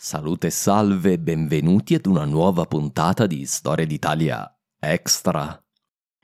Salute e salve, benvenuti ad una nuova puntata di Storia d'Italia Extra.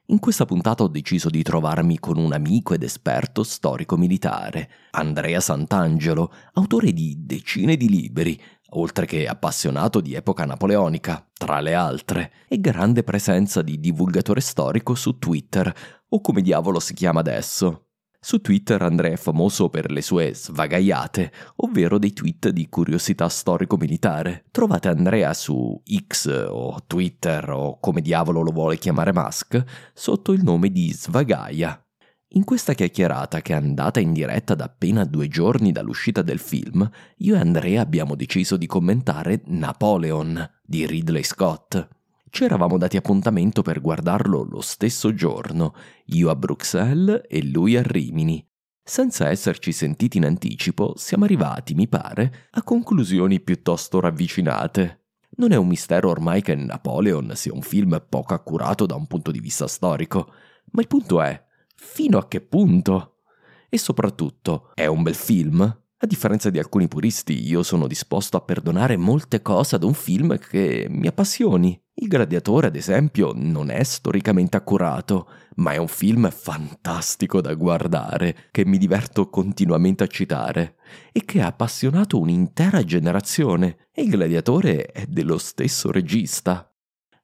In questa puntata ho deciso di trovarmi con un amico ed esperto storico militare, Andrea Sant'Angelo, autore di decine di libri, oltre che appassionato di epoca napoleonica, tra le altre, e grande presenza di divulgatore storico su Twitter, o come diavolo si chiama adesso. Su Twitter Andrea è famoso per le sue svagaiate, ovvero dei tweet di curiosità storico-militare. Trovate Andrea su X o Twitter o come diavolo lo vuole chiamare Musk sotto il nome di Svagaia. In questa chiacchierata che è andata in diretta da appena due giorni dall'uscita del film, io e Andrea abbiamo deciso di commentare Napoleon di Ridley Scott ci eravamo dati appuntamento per guardarlo lo stesso giorno, io a Bruxelles e lui a Rimini. Senza esserci sentiti in anticipo, siamo arrivati, mi pare, a conclusioni piuttosto ravvicinate. Non è un mistero ormai che Napoleon sia un film poco accurato da un punto di vista storico, ma il punto è, fino a che punto? E soprattutto, è un bel film? A differenza di alcuni puristi, io sono disposto a perdonare molte cose ad un film che mi appassioni. Il Gladiatore, ad esempio, non è storicamente accurato, ma è un film fantastico da guardare, che mi diverto continuamente a citare, e che ha appassionato un'intera generazione, e il Gladiatore è dello stesso regista.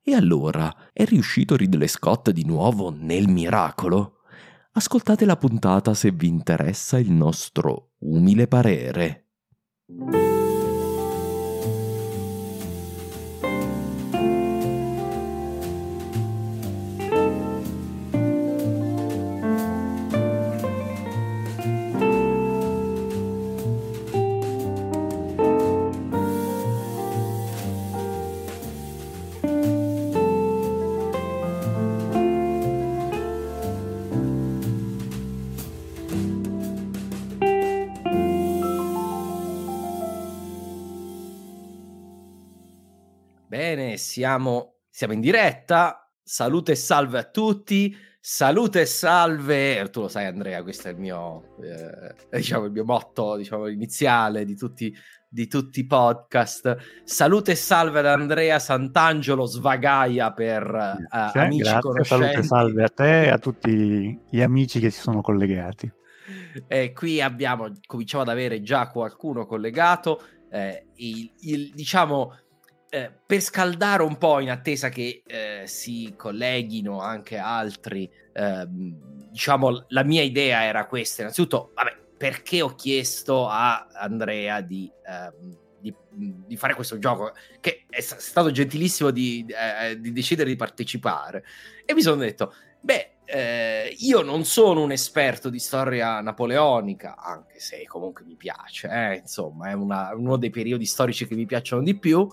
E allora, è riuscito Ridley Scott di nuovo nel miracolo? Ascoltate la puntata se vi interessa il nostro umile parere. Siamo, siamo in diretta. Salute e salve a tutti. Salute e salve, tu lo sai Andrea, questo è il mio, eh, diciamo, il mio motto diciamo, iniziale di tutti, di tutti i podcast. Salute e salve ad Andrea Sant'Angelo Svagaia per uh, amici grazie, conoscenti. Salute e salve a te e a tutti gli amici che si sono collegati. Eh, qui abbiamo, cominciamo ad avere già qualcuno collegato. Eh, il, il, diciamo eh, per scaldare un po' in attesa che eh, si colleghino anche altri, ehm, diciamo, la mia idea era questa. Innanzitutto, vabbè, perché ho chiesto a Andrea di, ehm, di, di fare questo gioco, che è stato gentilissimo di, eh, di decidere di partecipare. E mi sono detto, beh, eh, io non sono un esperto di storia napoleonica, anche se comunque mi piace, eh, insomma, è una, uno dei periodi storici che mi piacciono di più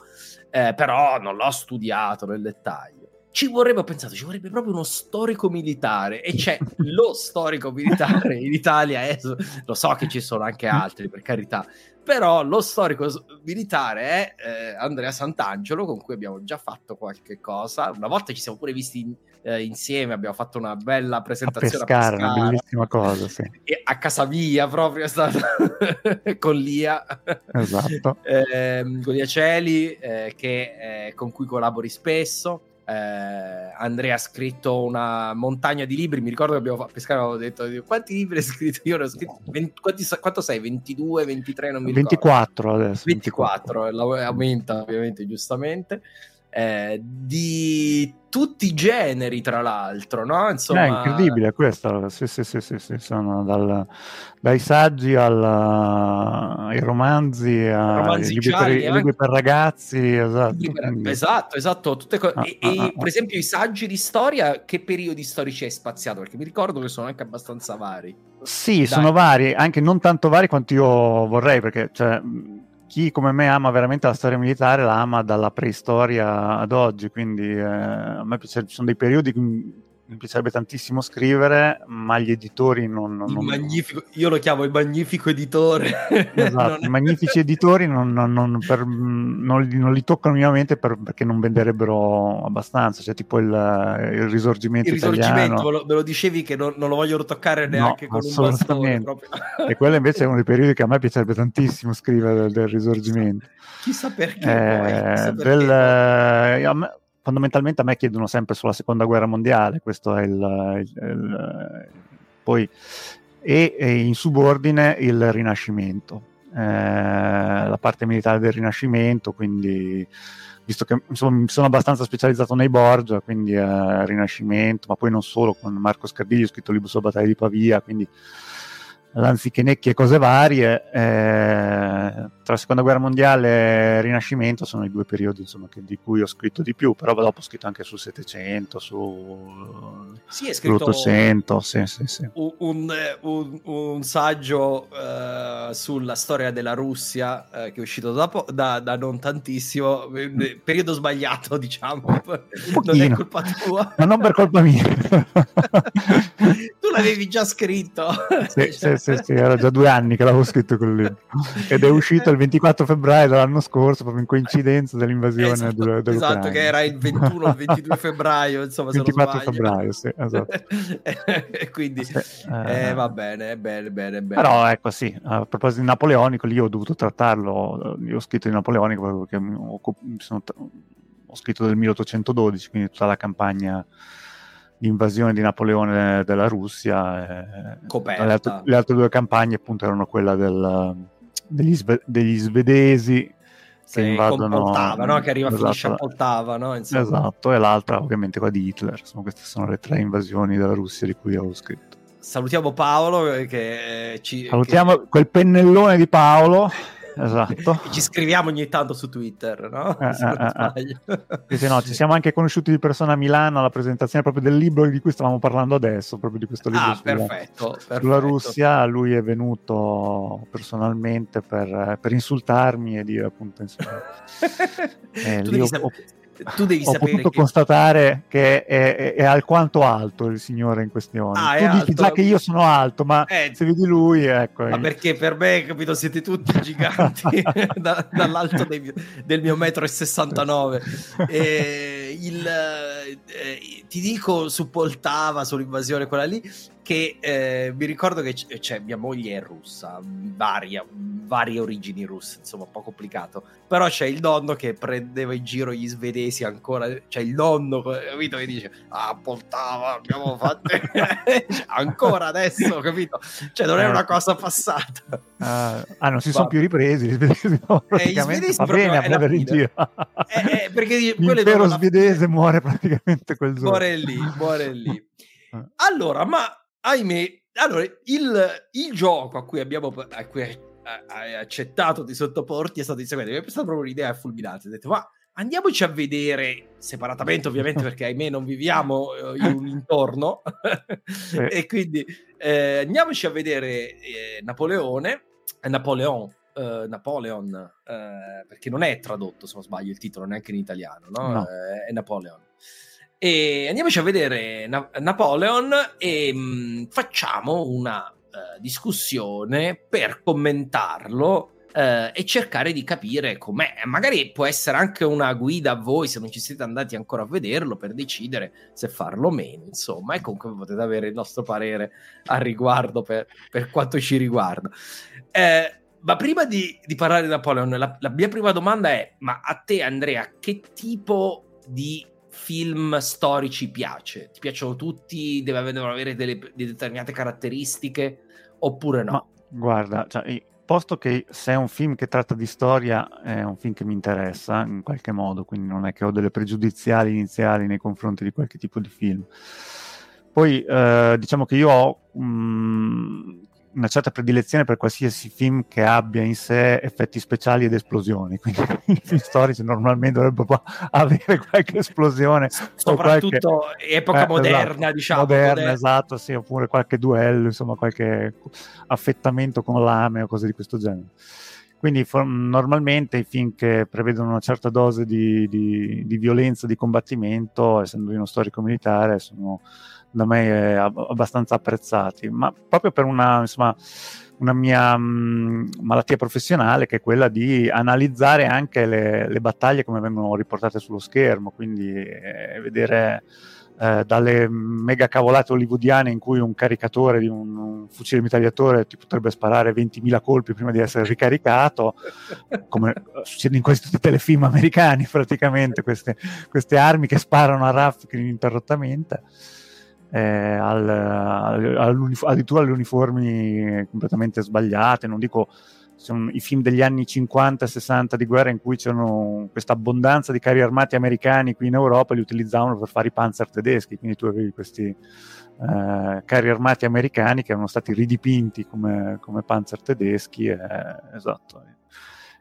eh, però non l'ho studiato nel dettaglio. Ci vorrebbe, ho pensato, ci vorrebbe proprio uno storico militare e c'è lo storico militare in Italia, è, lo so che ci sono anche altri per carità, però lo storico militare è eh, Andrea Sant'Angelo con cui abbiamo già fatto qualche cosa, una volta ci siamo pure visti in, eh, insieme, abbiamo fatto una bella presentazione a pescare, a pescare. una bellissima cosa, sì. A casa mia proprio è stata con Lia, esatto. eh, con Lia Celi, eh, che, eh, con cui collabori spesso. eh, Andrea ha scritto una montagna di libri. Mi ricordo che abbiamo fatto pescare, avevo detto quanti libri hai scritto? Io ne ho scritto 20, quanti, quanto sei? 22, 23? Non mi 24 adesso. 24, 24. aumenta ovviamente giustamente eh, di tutti i generi, tra l'altro, no? Insomma... È incredibile questo, sì, sì, sì, sì, sì. Sono dal, dai saggi al, ai romanzi, ai libri, per, anche... libri, per, ragazzi, esatto. Per... Esatto, esatto. Tutte co- ah, e, ah, e ah, per esempio i saggi di storia, che periodi storici hai spaziato? Perché mi ricordo che sono anche abbastanza vari. Sì, Dai. sono vari, anche non tanto vari quanto io vorrei, perché cioè, chi come me ama veramente la storia militare la ama dalla preistoria ad oggi, quindi eh, a me piace, ci sono dei periodi mi piacerebbe tantissimo scrivere, ma gli editori non... non... io lo chiamo il magnifico editore. Esatto, i magnifici editori non, non, per, non, li toccano minimamente per, perché non venderebbero abbastanza, cioè tipo il, il risorgimento Il risorgimento, me lo, me lo, dicevi che non, lo vogliono toccare neanche no, con un bastone. e quello invece è uno dei periodi che a me piacerebbe tantissimo scrivere del, del risorgimento. Chissà perché. Eh, chissà perché del, eh, fondamentalmente a me chiedono sempre sulla seconda guerra mondiale, questo è il, il, il poi e, e, in subordine il rinascimento, eh, la parte militare del rinascimento, quindi visto che insomma, mi sono abbastanza specializzato nei Borgia, quindi eh, rinascimento, ma poi non solo, con Marco Scardiglio ho scritto il libro sulla battaglia di Pavia, quindi Lanzichenecchi e cose varie. Eh, tra seconda guerra mondiale e Rinascimento sono i due periodi insomma, che, di cui ho scritto di più, però dopo ho scritto anche sul Settecento, sull'Ottocento. Sì, sì, sì. Un, un, un, saggio uh, sulla storia della Russia uh, che è uscito dopo, da, da, non tantissimo, periodo sbagliato diciamo, non è colpa tua. Ma non per colpa mia. tu l'avevi già scritto. Sì, sì, sì, sì, era già due anni che l'avevo scritto quel libro ed è uscito il il 24 febbraio dell'anno scorso, proprio in coincidenza dell'invasione esatto, dell'Ucraina. Esatto, che era il 21 o il 22 febbraio, insomma, 24 febbraio, sì, esatto. e quindi sì, eh, eh, va bene, bene, bene, bene. Però ecco sì, a proposito di Napoleonico, lì ho dovuto trattarlo, io ho scritto di Napoleonico perché ho, sono, ho scritto del 1812, quindi tutta la campagna di invasione di Napoleone della Russia. Eh, le, altre, le, altre, due campagne appunto erano quella del, degli, sve- degli svedesi che invadono Poltava, no? che arriva esatto, finisce a Poltava no? esatto e l'altra ovviamente quella di Hitler Insomma, queste sono le tre invasioni della Russia di cui avevo scritto salutiamo Paolo eh, che ci salutiamo che... quel pennellone di Paolo esatto. ci scriviamo ogni tanto su Twitter, no? Eh, eh, eh, eh. no, ci siamo anche conosciuti di persona a Milano alla presentazione proprio del libro di cui stavamo parlando adesso, proprio di questo libro ah, sulla, perfetto, perfetto. sulla Russia. Lui è venuto personalmente per, per insultarmi e dire appunto insomma, eh, lì ho, tu devi ho sapere potuto che... constatare che è, è, è, alquanto alto il signore in questione. Ah, tu dici già che io sono alto, ma eh, se vedi lui, ecco. Ma perché per me, capito, siete tutti giganti da, dall'alto dei, del mio metro e 69. E il, eh, ti dico su Poltava, sull'invasione quella lì, che eh, mi ricordo che c- cioè, mia moglie è russa, varia, varie origini russe, insomma, un po' complicato. Però c'è il nonno che prendeva in giro gli svedesi ancora, c'è il nonno, capito, che dice, ah, Poltava, abbiamo fatto... ancora adesso, capito? Cioè, non è una cosa passata. Uh, ah, non si sono più ripresi, gli svedesi no, eh, gli svedesi va bene a prendere in giro. Eh, eh, perché L'impero svedese muore praticamente quel giorno. Muore lì, muore lì. Allora, ma ahimè, allora, il, il gioco a cui abbiamo a cui hai accettato di sottoporti è stato il seguente. Mi è stata proprio un'idea fulminante. Ho detto, ma andiamoci a vedere separatamente, ovviamente, perché ahimè non viviamo eh, in un intorno. e quindi eh, andiamoci a vedere eh, Napoleone, eh, Napoleon, eh, Napoleon, eh, perché non è tradotto, se non sbaglio, il titolo neanche in italiano, no? no. è Napoleon. E andiamoci a vedere Na- Napoleon e mh, mm, facciamo una uh, discussione per commentarlo uh, e cercare di capire com'è. Magari può essere anche una guida a voi se non ci siete andati ancora a vederlo per decidere se farlo o meno. Insomma, e comunque potete avere il nostro parere al riguardo per, per quanto ci riguarda. Eh, ma prima di, di, parlare di Napoleon, la, la mia prima domanda è: ma a te, Andrea, che tipo di film storici piace? Ti piacciono tutti? Devono avere delle, delle determinate caratteristiche oppure no? Ma, guarda, cioè, posto che se è un film che tratta di storia, è un film che mi interessa in qualche modo, quindi non è che ho delle pregiudiziali iniziali nei confronti di qualche tipo di film. Poi eh, diciamo che io ho um, una certa predilezione per qualsiasi film che abbia in sé effetti speciali ed esplosioni. Quindi i film storici normalmente dovrebbero avere qualche esplosione. Soprattutto qualche, epoca eh, moderna, esatto, diciamo. Moderna, moderna, esatto, sì, oppure qualche duello, insomma, qualche affettamento con lame o cose di questo genere. Quindi for- normalmente i film che prevedono una certa dose di, di, di violenza, di combattimento, essendo uno storico militare, sono da me eh, abbastanza apprezzati, ma proprio per una, insomma, una mia mh, mm, malattia professionale che è quella di analizzare anche le, le battaglie come vengono riportate sullo schermo, quindi eh, vedere eh, dalle mega cavolate hollywoodiane in cui un caricatore di un, un, fucile mitragliatore ti potrebbe sparare 20.000 colpi prima di essere ricaricato, come succede in quasi tutti i telefilm americani praticamente, queste, queste armi che sparano a raffiche ininterrottamente eh, al, addirittura alle uniformi completamente sbagliate, non dico sono i film degli anni 50 e 60 di guerra in cui c'erano questa abbondanza di carri armati americani qui in Europa li utilizzavano per fare i panzer tedeschi, quindi tu avevi questi eh, carri armati americani che erano stati ridipinti come, come panzer tedeschi e, esatto,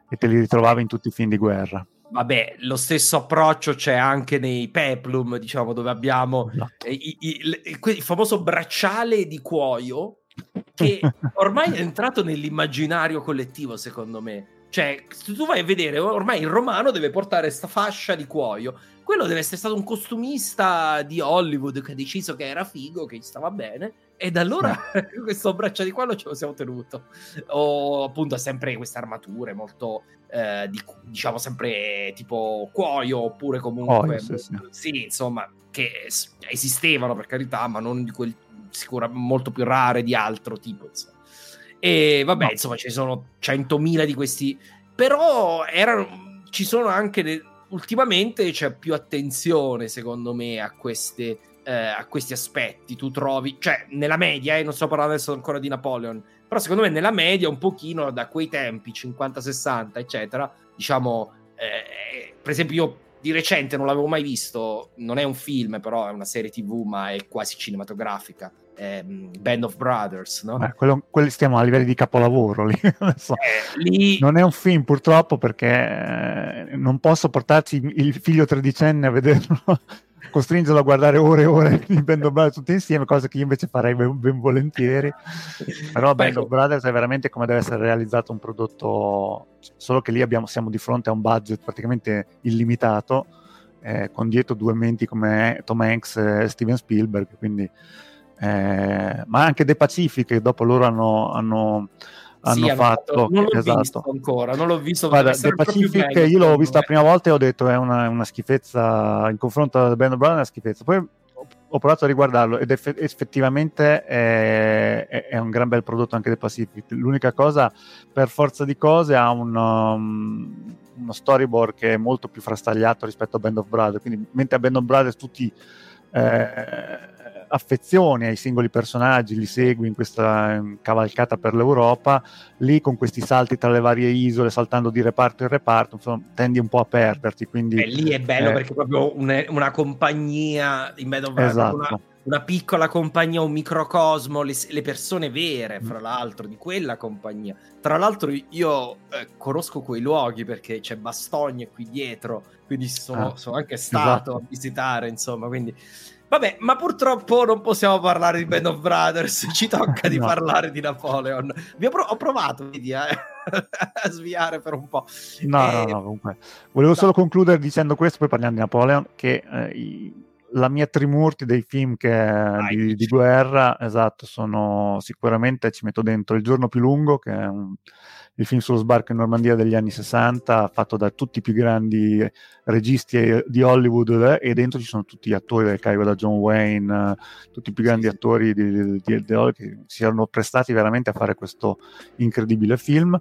e te li ritrovavi in tutti i film di guerra. Vabbè, lo stesso approccio c'è anche nei Peplum, diciamo, dove abbiamo esatto. i, i, il, il famoso bracciale di cuoio che ormai è entrato nell'immaginario collettivo, secondo me. Cioè, se tu vai a vedere, ormai il romano deve portare questa fascia di cuoio. Quello deve essere stato un costumista di Hollywood che ha deciso che era figo, che gli stava bene, e da allora questo braccio di quello ce lo siamo tenuto. O appunto sempre queste armature molto, eh, di, diciamo sempre tipo cuoio, oppure comunque... Oh, sì, sì. insomma, che esistevano per carità, ma non di quel sicuramente molto più rare di altro tipo. Insomma. E vabbè, no. insomma, ci sono 100.000 di questi, però erano, ci sono anche de- ultimamente c'è più attenzione, secondo me, a queste eh, a questi aspetti. Tu trovi, cioè, nella media, eh, non sto parlando adesso ancora di Napoleon, però secondo me nella media, un pochino da quei tempi, 50-60, eccetera, diciamo, eh, per esempio io di recente non l'avevo mai visto, non è un film, però è una serie tv, ma è quasi cinematografica. Ehm, Band of Brothers, no? Beh, quello, quelli stiamo a livelli di capolavoro lì. non, so. eh, lì... non è un film purtroppo perché eh, non posso portarci il figlio tredicenne a vederlo costringerlo a guardare ore e ore di Band of Brothers tutti insieme, cosa che io invece farei ben, ben volentieri. Però Band of ecco. Brothers è veramente come deve essere realizzato un prodotto, solo che lì abbiamo, siamo di fronte a un budget praticamente illimitato, eh, con dietro due menti come Tom Hanks e Steven Spielberg, quindi, eh, ma anche The Pacific, che dopo loro hanno, hanno hanno sì, fatto. Non l'ho esatto. visto ancora, non l'ho visto. Guarda, The Pacific io l'ho visto la prima volta e ho detto è una, una schifezza, in confronto a Band of Brothers è una schifezza. Poi ho provato a riguardarlo ed eff- effettivamente è, è, è, un gran bel prodotto anche The Pacific. L'unica cosa, per forza di cose, ha un, um, uno storyboard che è molto più frastagliato rispetto a Band of Brothers. Quindi, mentre a Band of Brothers tutti... Eh, affezioni ai singoli personaggi, li segui in questa cavalcata per l'Europa, lì con questi salti tra le varie isole, saltando di reparto in reparto, insomma, tendi un po' a perderti. Quindi, Beh, lì è bello eh, perché è proprio una, una compagnia in of esatto. una, una, piccola compagnia, un microcosmo, le, le, persone vere, fra l'altro, di quella compagnia. Tra l'altro io eh, conosco quei luoghi perché c'è Bastogne qui dietro, quindi sono, ah, sono anche stato esatto. a visitare, insomma, quindi Vabbè, ma purtroppo non possiamo parlare di Band of Brothers, ci tocca di no. parlare di Napoleon. Pro- ho provato vedi, eh, a sviare per un po'. No, e... no, no, comunque. Volevo no. solo concludere dicendo questo, poi parliamo di Napoleon, che eh, i, la mia trimurti dei film che, di, di, guerra, esatto, sono sicuramente, ci metto dentro Il giorno più lungo, che è un il film sullo sbarco in Normandia degli anni 60, fatto da tutti i più grandi registi di Hollywood eh, e dentro ci sono tutti gli attori del carico da John Wayne, tutti i più grandi attori di, di, di, che si erano prestati veramente a fare questo incredibile film.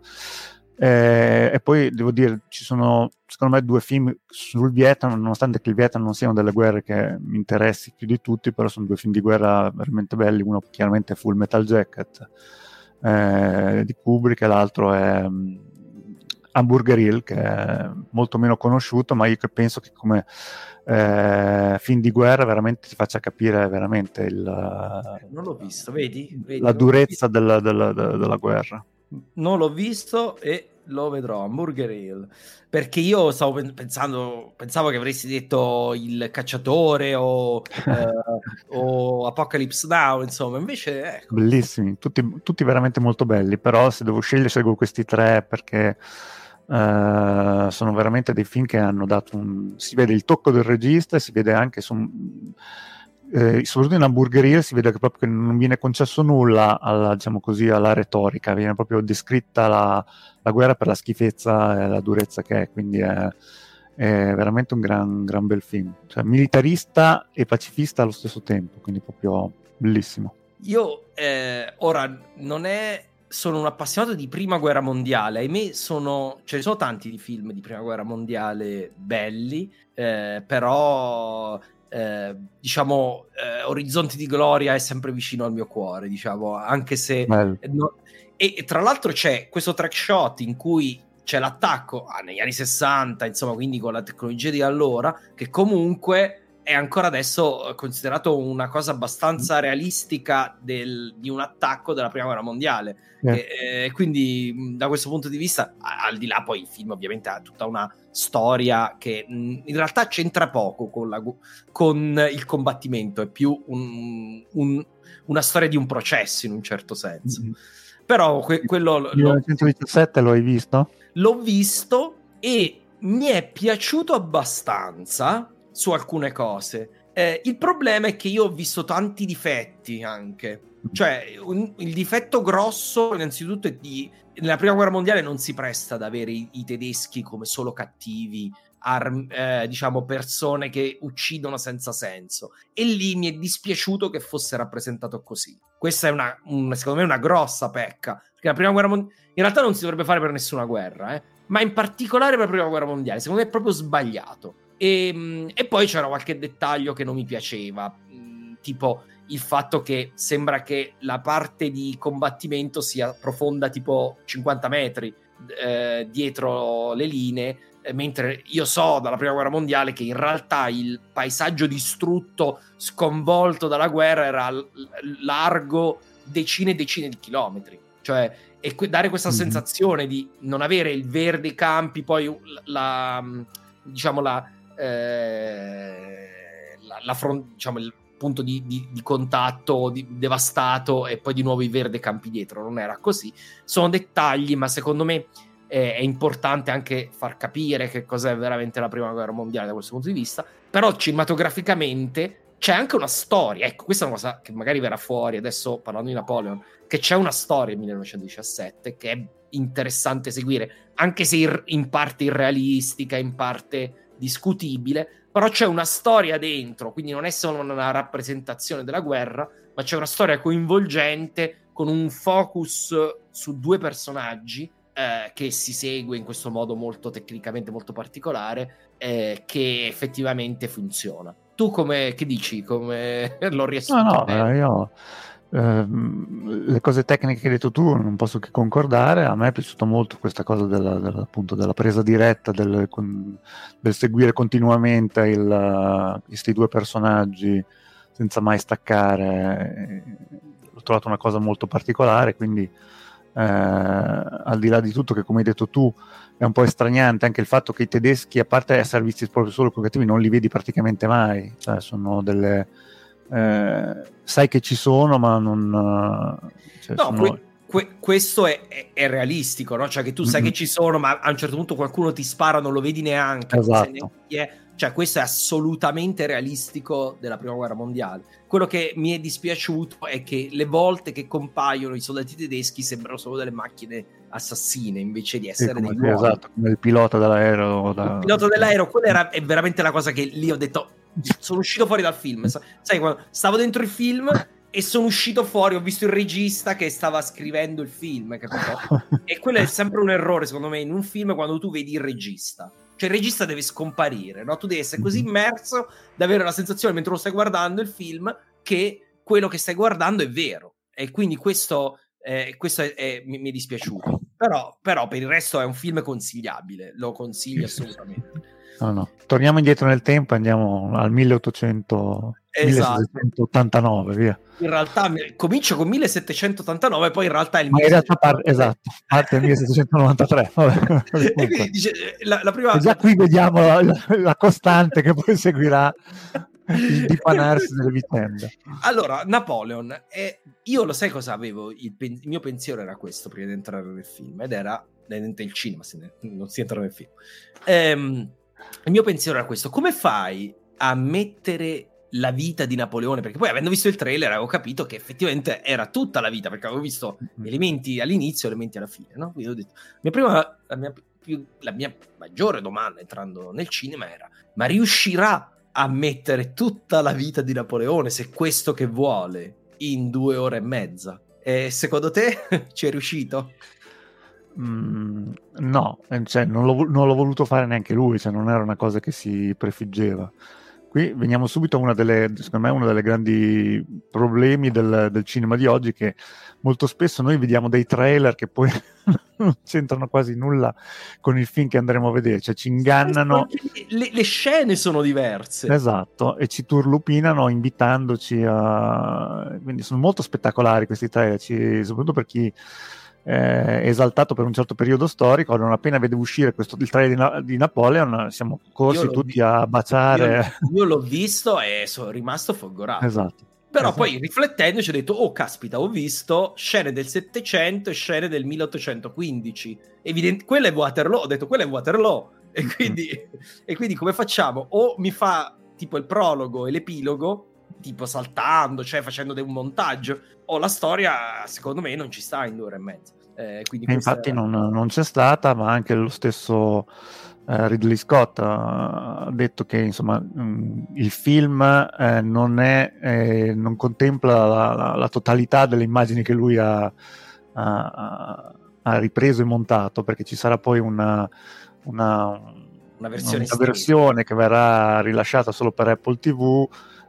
Eh, e poi devo dire, ci sono secondo me due film sul Vietnam, nonostante che il Vietnam non sia una delle guerre che mi interessi più di tutti, però sono due film di guerra veramente belli. Uno chiaramente è Full Metal Jacket eh, di Kubrick e l'altro è um, Hamburger Hill, che è molto meno conosciuto, ma io penso che come eh, film di guerra veramente ti faccia capire veramente il, non l'ho visto, vedi? vedi la durezza della, della, della, della guerra non l'ho visto e lo vedrò Hamburger Hill. Perché io stavo pensando pensavo che avresti detto il cacciatore o, eh, o Apocalypse Now insomma. Invece ecco. bellissimi tutti, tutti, veramente molto belli. Però se devo scegliere scelgo questi tre perché eh, sono veramente dei film che hanno dato un si vede il tocco del regista e si vede anche son, eh, soprattutto in hamburgeria si vede che proprio non viene concesso nulla alla, diciamo così, alla retorica, viene proprio descritta la, la, guerra per la schifezza e la durezza che è, quindi è, è veramente un gran, gran, bel film, cioè, militarista e pacifista allo stesso tempo, quindi proprio bellissimo. Io eh, ora non è sono un appassionato di prima guerra mondiale. Ahimè, sono, ce ne sono tanti di film di prima guerra mondiale belli, eh, però eh, diciamo, eh, Orizzonti di Gloria è sempre vicino al mio cuore, diciamo, anche se... No, e, e, tra l'altro c'è questo track shot in cui c'è l'attacco ah, negli anni 60, insomma, quindi con la tecnologia di allora, che comunque è ancora adesso considerato una cosa abbastanza realistica del, di un attacco della prima guerra mondiale. Yeah. E, eh, quindi da questo punto di vista, al di là poi il film ovviamente ha tutta una storia che in realtà c'entra poco con, la, con il combattimento, è più un, un, una storia di un processo in un certo senso. Mm-hmm. Però que- quello... 1917 lo hai visto? L'ho visto e mi è piaciuto abbastanza su alcune cose. Eh, il problema è che io ho visto tanti difetti anche. Cioè, un, il difetto grosso, innanzitutto, è di. Nella prima guerra mondiale non si presta ad avere i, i tedeschi come solo cattivi, arm, eh, diciamo, persone che uccidono senza senso. E lì mi è dispiaciuto che fosse rappresentato così. Questa è una, una secondo me, una grossa pecca. Perché la prima guerra mondiale. In realtà non si dovrebbe fare per nessuna guerra, eh? ma in particolare per la prima guerra mondiale. Secondo me è proprio sbagliato. E, ehm, e, poi c'era qualche dettaglio che non mi piaceva, mm, tipo il fatto che sembra che la parte di combattimento sia profonda tipo 50 metri eh, dietro le linee, eh, mentre io so dalla prima guerra mondiale che in realtà il paesaggio distrutto, sconvolto dalla guerra, era l- largo decine e decine di chilometri. Cioè, e que- dare questa mm-hmm. sensazione di non avere il verde campi, poi la, diciamo la, eh, la, la front, diciamo, il punto di, di, di contatto di, devastato e poi di nuovo i verde campi dietro. Non era così. Sono dettagli, ma secondo me eh, è importante anche far capire che cos'è veramente la prima guerra mondiale da questo punto di vista. Però cinematograficamente c'è anche una storia. Ecco, questa è una cosa che magari verrà fuori adesso parlando di Napoleon. Che c'è una storia in 1917 che è interessante seguire, anche se in parte irrealistica, in parte discutibile, però c'è una storia dentro, quindi non è solo una rappresentazione della guerra, ma c'è una storia coinvolgente con un focus su due personaggi eh, che si segue in questo modo molto tecnicamente molto particolare, eh, che effettivamente funziona. Tu come che dici? Come l'ho riassunto? No, no, io le cose tecniche che hai detto tu non posso che concordare. A me è piaciuta molto questa cosa della, della, della presa diretta, del, del seguire continuamente il, questi due personaggi senza mai staccare. L'ho trovato una cosa molto particolare, quindi eh, al di là di tutto che come hai detto tu è un po' estraniante anche il fatto che i tedeschi, a parte essere visti proprio solo con cattivi, non li vedi praticamente mai, cioè sono delle eh, sai che ci sono, ma non... Eh, cioè, no, sono... Que- que- questo è, è, è, realistico, no? Cioè che tu sai mm-hmm. che ci sono, ma a un certo punto qualcuno ti spara, non lo vedi neanche. Esatto. Neanche cioè, questo è assolutamente realistico della prima guerra mondiale. Quello che mi è dispiaciuto è che le volte che compaiono i soldati tedeschi sembrano solo delle macchine assassine invece di essere sì, dei uomini. Esatto, come il pilota dell'aereo. Da... Il pilota dell'aereo, quella era, è veramente la cosa che lì ho detto sono uscito fuori dal film. Sai, quando stavo dentro il film e sono uscito fuori, ho visto il regista che stava scrivendo il film, capito? e quello è sempre un errore, secondo me, in un film quando tu vedi il regista. Cioè il regista deve scomparire, no? Tu devi essere così mhm. immerso da avere la sensazione mentre lo stai guardando il film che quello che stai guardando è vero. E quindi questo, eh, questo è, è, mi, mi, è dispiaciuto. Però, però per il resto è un film consigliabile, lo consiglio assolutamente. No, no. Torniamo indietro nel tempo e andiamo al 1800, esatto. 1789, via. In realtà comincia con 1789 e poi in realtà è il Ma in realtà par- esatto, parte nel 1793. e quindi dice, la, la prima... E già qui vediamo la, la, la costante che poi seguirà il dipanarsi delle vicende. Allora, Napoleon, è... io lo sai cosa avevo? Il, pen... il, mio pensiero era questo prima di entrare nel film, ed era nel cinema, se ne... non si entra nel film. Ehm, il mio pensiero era questo: come fai a mettere la vita di Napoleone? Perché poi, avendo visto il trailer, avevo capito che effettivamente era tutta la vita, perché avevo visto mm-hmm. elementi all'inizio e elementi alla fine. No? Quindi ho detto: mia prima, la, mia più, la mia maggiore domanda entrando nel cinema era: ma riuscirà a mettere tutta la vita di Napoleone, se questo che vuole, in due ore e mezza? E secondo te ci è riuscito? Mm, no, cioè, non, l'ho, non, l'ho, voluto fare neanche lui, cioè, non era una cosa che si prefiggeva. Qui veniamo subito a una delle, secondo me, uno dei grandi problemi del, del, cinema di oggi, che molto spesso noi vediamo dei trailer che poi non c'entrano quasi nulla con il film che andremo a vedere, cioè ci ingannano. Le, le scene sono diverse. Esatto, e ci turlupinano invitandoci a... Quindi sono molto spettacolari questi trailer, ci... soprattutto per chi eh, esaltato per un certo periodo storico, non appena vede uscire questo, il trailer di, Na- di Napoleon, siamo corsi tutti vi- a baciare. Io, io, l'ho visto e sono rimasto folgorato. Esatto. Però esatto. poi riflettendoci ho detto, oh caspita, ho visto scene del 700 e scene del 1815. Evident- quella è Waterloo, ho detto, quella è Waterloo. E mm. quindi, e quindi come facciamo? O mi fa tipo il prologo e l'epilogo, tipo saltando, cioè facendo un montaggio, o la storia, secondo me, non ci sta in due ore e mezza. Eh, infatti non, non, c'è stata, ma anche lo stesso eh, Ridley Scott ha detto che insomma, mh, mm, il film eh, non, è, eh, non, contempla la, la, la, totalità delle immagini che lui ha, ha, ha, ripreso e montato, perché ci sarà poi una, una, una versione, una versione che verrà rilasciata solo per Apple TV.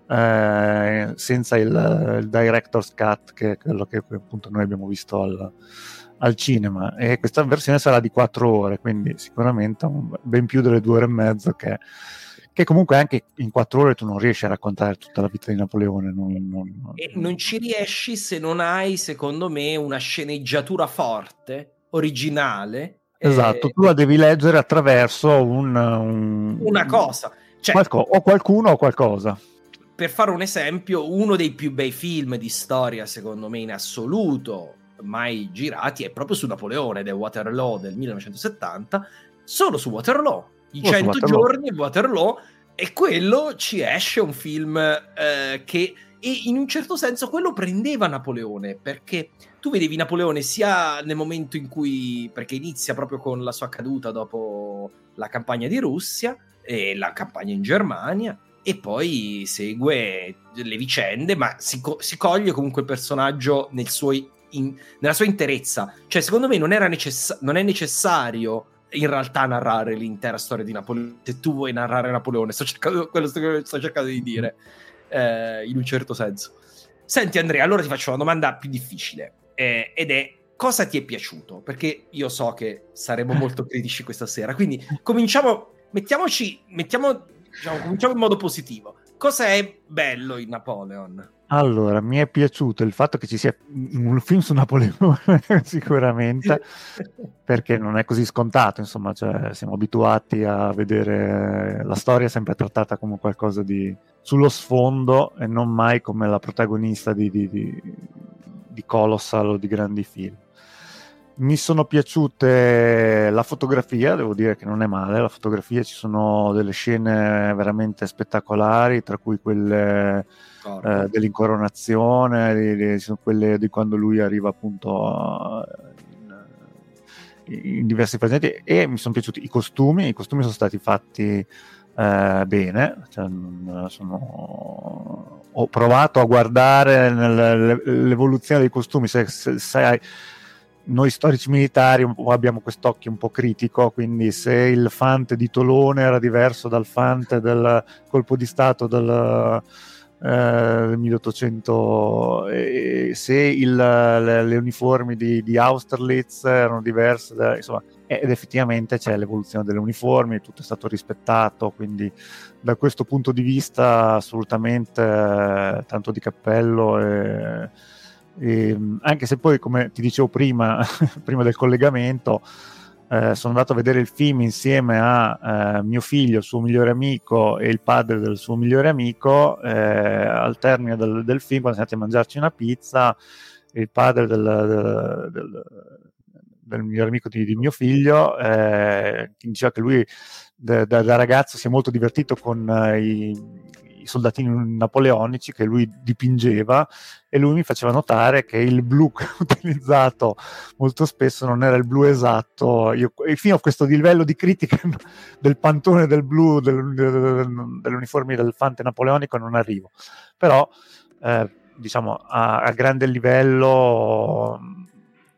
Eh, senza il, il, director's cut che è quello che appunto noi abbiamo visto al, al cinema e questa versione sarà di quattro ore, quindi sicuramente ben più delle due ore e mezzo che, che comunque anche in quattro ore tu non riesci a raccontare tutta la vita di Napoleone. Non, non, e non ci riesci se non hai, secondo me, una sceneggiatura forte, originale. Esatto, eh, tu la devi leggere attraverso un, un, una cosa. Cioè, qualco, o qualcuno o qualcosa per fare un esempio, uno dei più bei film di storia, secondo me, in assoluto, mai girati è proprio su Napoleone del Waterloo del 1970, solo su Waterloo, i oh, 100 giorni di Waterloo e quello ci esce un film eh, che e in un certo senso quello prendeva Napoleone perché tu vedevi Napoleone sia nel momento in cui perché inizia proprio con la sua caduta dopo la campagna di Russia e la campagna in Germania e poi segue le vicende ma si, co- si coglie comunque il personaggio nel suo in, nella sua interezza. Cioè, secondo me non, necess- non, è necessario in realtà narrare l'intera storia di Napoleone. Se tu vuoi narrare Napoleone, sto cercando, quello sto, sto cercando di dire, eh, in un certo senso. Senti Andrea, allora ti faccio una domanda più difficile, eh, ed è cosa ti è piaciuto? Perché io so che saremo molto critici questa sera, quindi cominciamo, mettiamoci, mettiamo, diciamo, cominciamo in modo positivo. Cosa è bello in Napoleon? Allora, mi è piaciuto il fatto che ci sia un film su Napoleone, sicuramente, perché non è così scontato, insomma, cioè, siamo abituati a vedere la storia sempre trattata come qualcosa di sullo sfondo e non mai come la protagonista di, di, di, di Colossal o di grandi film. Mi sono piaciute la fotografia, devo dire che non è male, la fotografia ci sono delle scene veramente spettacolari, tra cui quelle eh, dell'incoronazione, di, di, quelle di quando lui arriva appunto in, in diversi presenti e mi sono piaciuti i costumi, i costumi sono stati fatti eh, bene, cioè, sono... ho provato a guardare l'evoluzione dei costumi, se, se, se noi storici militari abbiamo quest'occhio un po' critico, quindi se il fante di Tolone era diverso dal fante del colpo di Stato del, eh, del 1800, e se il, le, le, uniformi di, di, Austerlitz erano diverse, da, insomma, ed effettivamente c'è l'evoluzione delle uniformi, tutto è stato rispettato, quindi da questo punto di vista assolutamente eh, tanto di cappello. E, e, ehm, anche se poi, come ti dicevo prima, prima del collegamento, eh, sono andato a vedere il film insieme a eh, mio figlio, il suo migliore amico e il padre del suo migliore amico. Eh, al termine del, del, film, quando siamo andati a mangiarci una pizza, il padre del, del, del, del migliore amico di, di mio figlio eh, diceva che lui da, da, da, ragazzo si è molto divertito con eh, i, soldatini napoleonici che lui dipingeva e lui mi faceva notare che il blu utilizzato molto spesso non era il blu esatto. Io fino a questo livello di critica del pantone del blu del, del, delle uniformi del fante napoleonico non arrivo. Però eh, diciamo a, a grande livello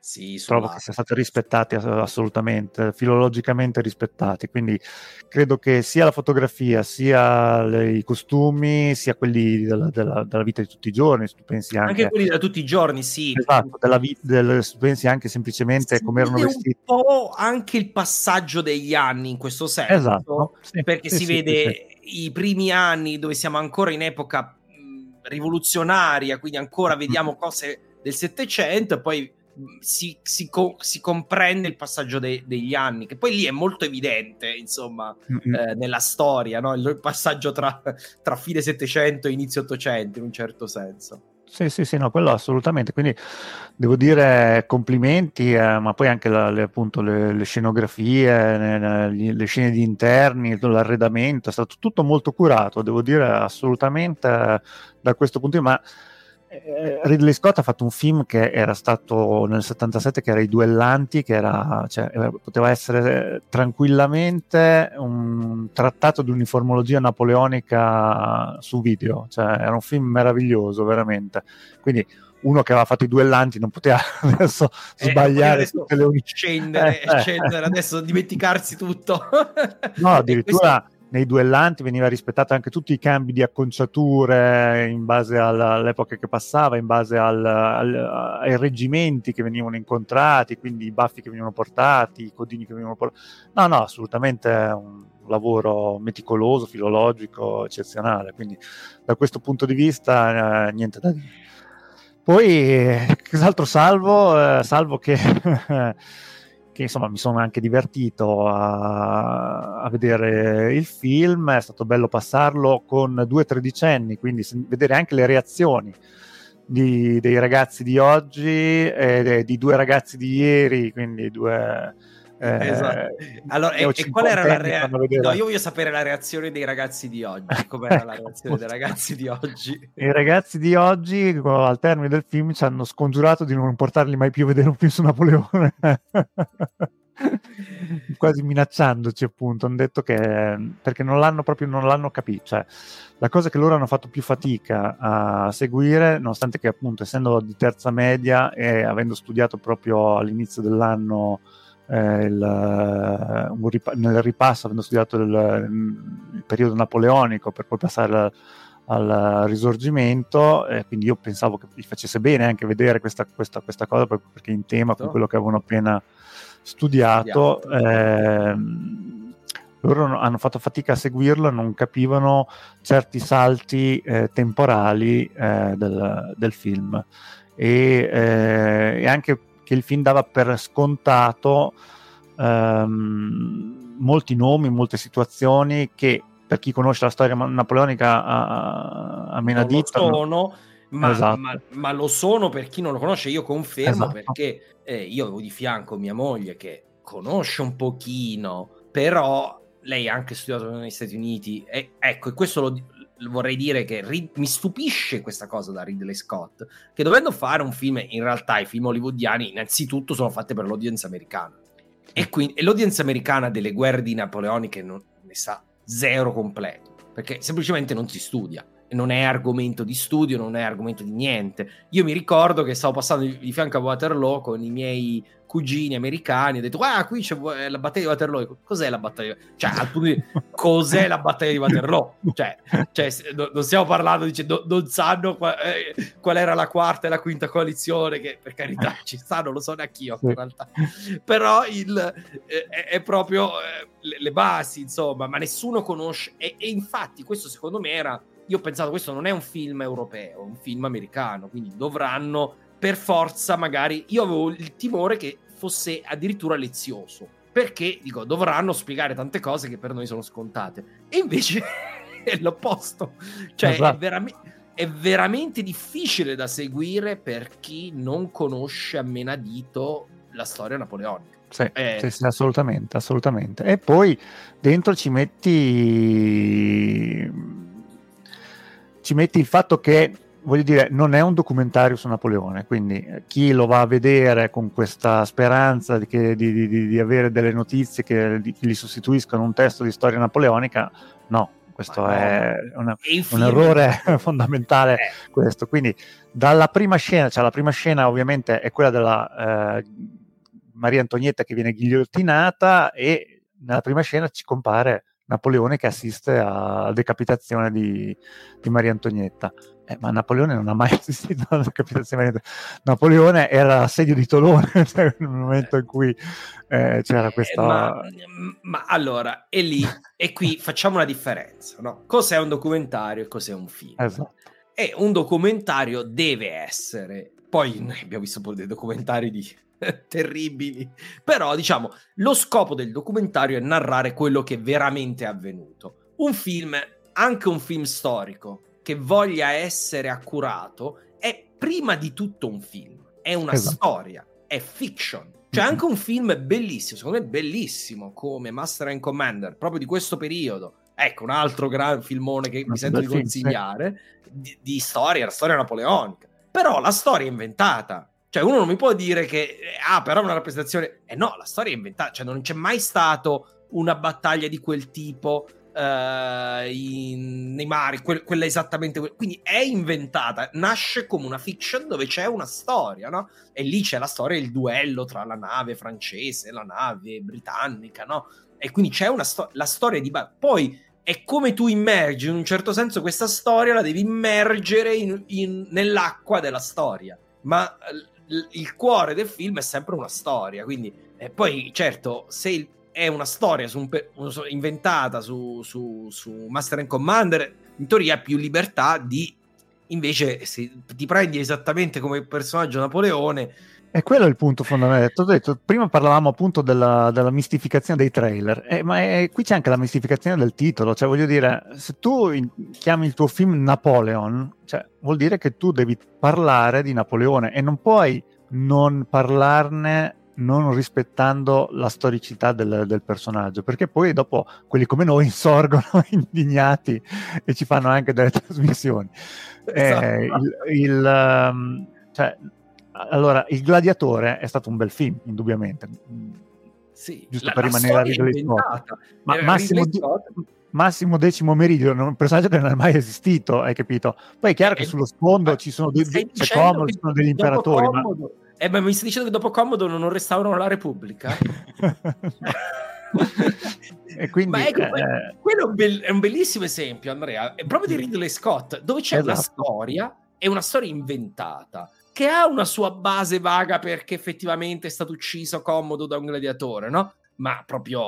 sì, trovo che siano stati rispettati assolutamente, filologicamente rispettati, quindi credo che sia la fotografia, sia le, i costumi, sia quelli della, della, della, vita di tutti i giorni, tu pensi anche... Anche quelli da tutti i giorni, sì. Esatto, della vita, del, pensi anche semplicemente sì, come erano vestiti. un po' anche il passaggio degli anni in questo senso, esatto, sì, perché sì, si vede i primi anni dove siamo ancora in epoca rivoluzionaria, quindi ancora vediamo cose del Settecento e poi si, si, co- si, comprende il passaggio de- degli anni, che poi lì è molto evidente, insomma, mm-hmm. eh, nella storia, no? il passaggio tra, tra fine Settecento e inizio Ottocento, in un certo senso. Sì, sì, sì, no, quello assolutamente. Quindi devo dire complimenti, eh, ma poi anche la, le, appunto, le, le scenografie, le, le, scene di interni, l'arredamento, è stato tutto molto curato, devo dire assolutamente eh, da questo punto di vista. Ma eh, Ridley Scott ha fatto un film che era stato nel 77 che era I Duellanti che era, cioè, eh, poteva essere tranquillamente un trattato di uniformologia napoleonica su video. Cioè, era un film meraviglioso veramente. Quindi uno che aveva fatto i duellanti non poteva adesso eh, sbagliare adesso tutte le scendere, eh, scendere adesso dimenticarsi tutto. No addirittura nei duellanti veniva rispettato anche tutti i cambi di acconciature in base alla, all'epoca che passava, in base al, al, ai reggimenti che venivano incontrati, quindi i baffi che venivano portati, i codini che venivano portati. No, no, assolutamente un lavoro meticoloso, filologico, eccezionale. Quindi da questo punto di vista eh, niente da dire. Poi, eh, cos'altro salvo? Eh, salvo che che insomma mi sono anche divertito a, a, vedere il film, è stato bello passarlo con due tredicenni, quindi vedere anche le reazioni di, dei ragazzi di oggi e di due ragazzi di ieri, quindi due eh, esatto. Allora, e, e qual era la reazione? No, io voglio sapere la reazione dei ragazzi di oggi. Com'era la reazione dei ragazzi di oggi? I ragazzi di oggi, al termine del film, ci hanno scongiurato di non portarli mai più a vedere un film su Napoleone. Quasi minacciandoci, appunto. Hanno detto che perché non l'hanno proprio non l'hanno capito. Cioè, la cosa che loro hanno fatto più fatica a seguire, nonostante che, appunto, essendo di terza media e avendo studiato proprio all'inizio dell'anno eh, il, ripa- nel ripasso, avendo studiato il, il, periodo napoleonico per poi passare al, al risorgimento, eh, quindi io pensavo che gli facesse bene anche vedere questa, questa, questa cosa proprio perché in tema con quello che avevano appena studiato. Eh, loro hanno fatto fatica a seguirlo, non capivano certi salti eh, temporali eh, del, del, film e, eh, e anche che il film dava per scontato ehm, molti nomi, molte situazioni che per chi conosce la storia napoleonica a, a menadita non sono, ma, esatto. ma, ma, lo sono per chi non lo conosce. Io confermo esatto. perché eh, io avevo di fianco mia moglie che conosce un pochino, però lei ha anche studiato negli Stati Uniti e ecco, e questo lo, vorrei dire che Rid- mi stupisce questa cosa da Ridley Scott, che dovendo fare un film, in realtà i film hollywoodiani innanzitutto sono fatti per l'audience americana. E, quindi, e l'audience americana delle guerre di napoleoniche non ne sa zero completo, perché semplicemente non si studia non è argomento di studio, non è argomento di niente. Io mi ricordo che stavo passando di, fianco a Waterloo con i miei cugini americani, ho detto, ah, qui c'è la battaglia di Waterloo. Cos'è la battaglia? Cioè, al punto di cos'è la battaglia di Waterloo? Cioè, cioè non stiamo parlando, dice, no, non sanno qual, eh, qual, era la quarta e la quinta coalizione, che per carità ci stanno, lo so neanche io in realtà. Però il, eh, è proprio eh, le, le, basi, insomma, ma nessuno conosce. E, e infatti questo secondo me era io ho pensato questo non è un film europeo, è un film americano, quindi dovranno per forza magari io avevo il timore che fosse addirittura lezioso, perché dico dovranno spiegare tante cose che per noi sono scontate e invece è l'opposto. Cioè esatto. è, veramente, è veramente difficile da seguire per chi non conosce a menadito la storia napoleonica. Sì, eh. sì, sì, assolutamente, assolutamente. E poi dentro ci metti ci metti il fatto che voglio dire, non è un documentario su Napoleone, quindi eh, chi lo va a vedere con questa speranza di, che, di, di, di avere delle notizie che gli sostituiscano un testo di storia napoleonica, no, questo no, è una, un errore fondamentale. Eh. Questo. Quindi, dalla prima scena, cioè la prima scena ovviamente è quella della eh, Maria Antonietta che viene ghigliottinata e nella prima scena ci compare Napoleone che assiste alla decapitazione di, di Maria Antonietta. Eh, ma Napoleone non ha mai assistito alla decapitazione di Maria Antonietta. Napoleone era l'assedio di Tolone cioè, nel momento in cui eh, c'era eh, questa... Ma, ma, allora, e lì, e qui facciamo una differenza, no? Cos'è un documentario e cos'è un film? Esatto. E un documentario deve essere... Poi noi abbiamo visto pure dei documentari di terribili. Però, diciamo, lo scopo del documentario è narrare quello che veramente è avvenuto. Un film, anche un film storico, che voglia essere accurato, è prima di tutto un film, è una esatto. storia, è fiction. C'è anche un film bellissimo, secondo me bellissimo, come Master and Commander, proprio di questo periodo. Ecco, un altro gran filmone che mi sento di consigliare, di, di storia, la storia napoleonica. Però la storia è inventata, cioè, uno non mi può dire che, ah, però è una rappresentazione. Eh no, la storia è inventata. Cioè, non c'è mai stato una battaglia di quel tipo uh, in, nei mari, que- quella esattamente. Que- quindi è inventata. Nasce come una fiction dove c'è una storia, no? E lì c'è la storia, il duello tra la nave francese e la nave britannica, no? E quindi c'è una sto- la storia di. Poi è come tu immergi in un certo senso questa storia, la devi immergere in, in, nell'acqua della storia. Ma il cuore del film è sempre una storia. Quindi, eh, poi, certo, se è una storia su un pe- inventata su, su, su, Master and Commander, in teoria ha più libertà di invece se ti prendi esattamente come personaggio Napoleone. E quello è il punto fondamentale. Detto, prima parlavamo appunto della, della mistificazione dei trailer, eh, ma è, qui c'è anche la mistificazione del titolo. Cioè, voglio dire, se tu chiami il tuo film Napoleon, cioè, vuol dire che tu devi parlare di Napoleone e non puoi non parlarne non rispettando la storicità del, del, personaggio, perché poi dopo quelli come noi insorgono indignati e ci fanno anche delle trasmissioni. Esatto. Eh, il, il, um, cioè, allora, Il Gladiatore è stato un bel film, indubbiamente. Sì, giusto la, per rimanere a Ridley Scott. Ma eh, Massimo, Scott... Massimo Decimo Meridio, un personaggio che non è mai esistito, hai capito? Poi è chiaro che eh, sullo sfondo ci sono, dei, c'è Comodo, ci sono degli imperatori. Comodo, ma... Eh, ma mi stai dicendo che dopo Comodo non restaurano la Repubblica? e quindi, ecco, eh... quello è un, be- è un, bellissimo esempio, Andrea, è proprio di Ridley Scott, dove c'è esatto. una storia, è una storia inventata che ha una sua base vaga perché effettivamente è stato ucciso comodo da un gladiatore, no? Ma proprio,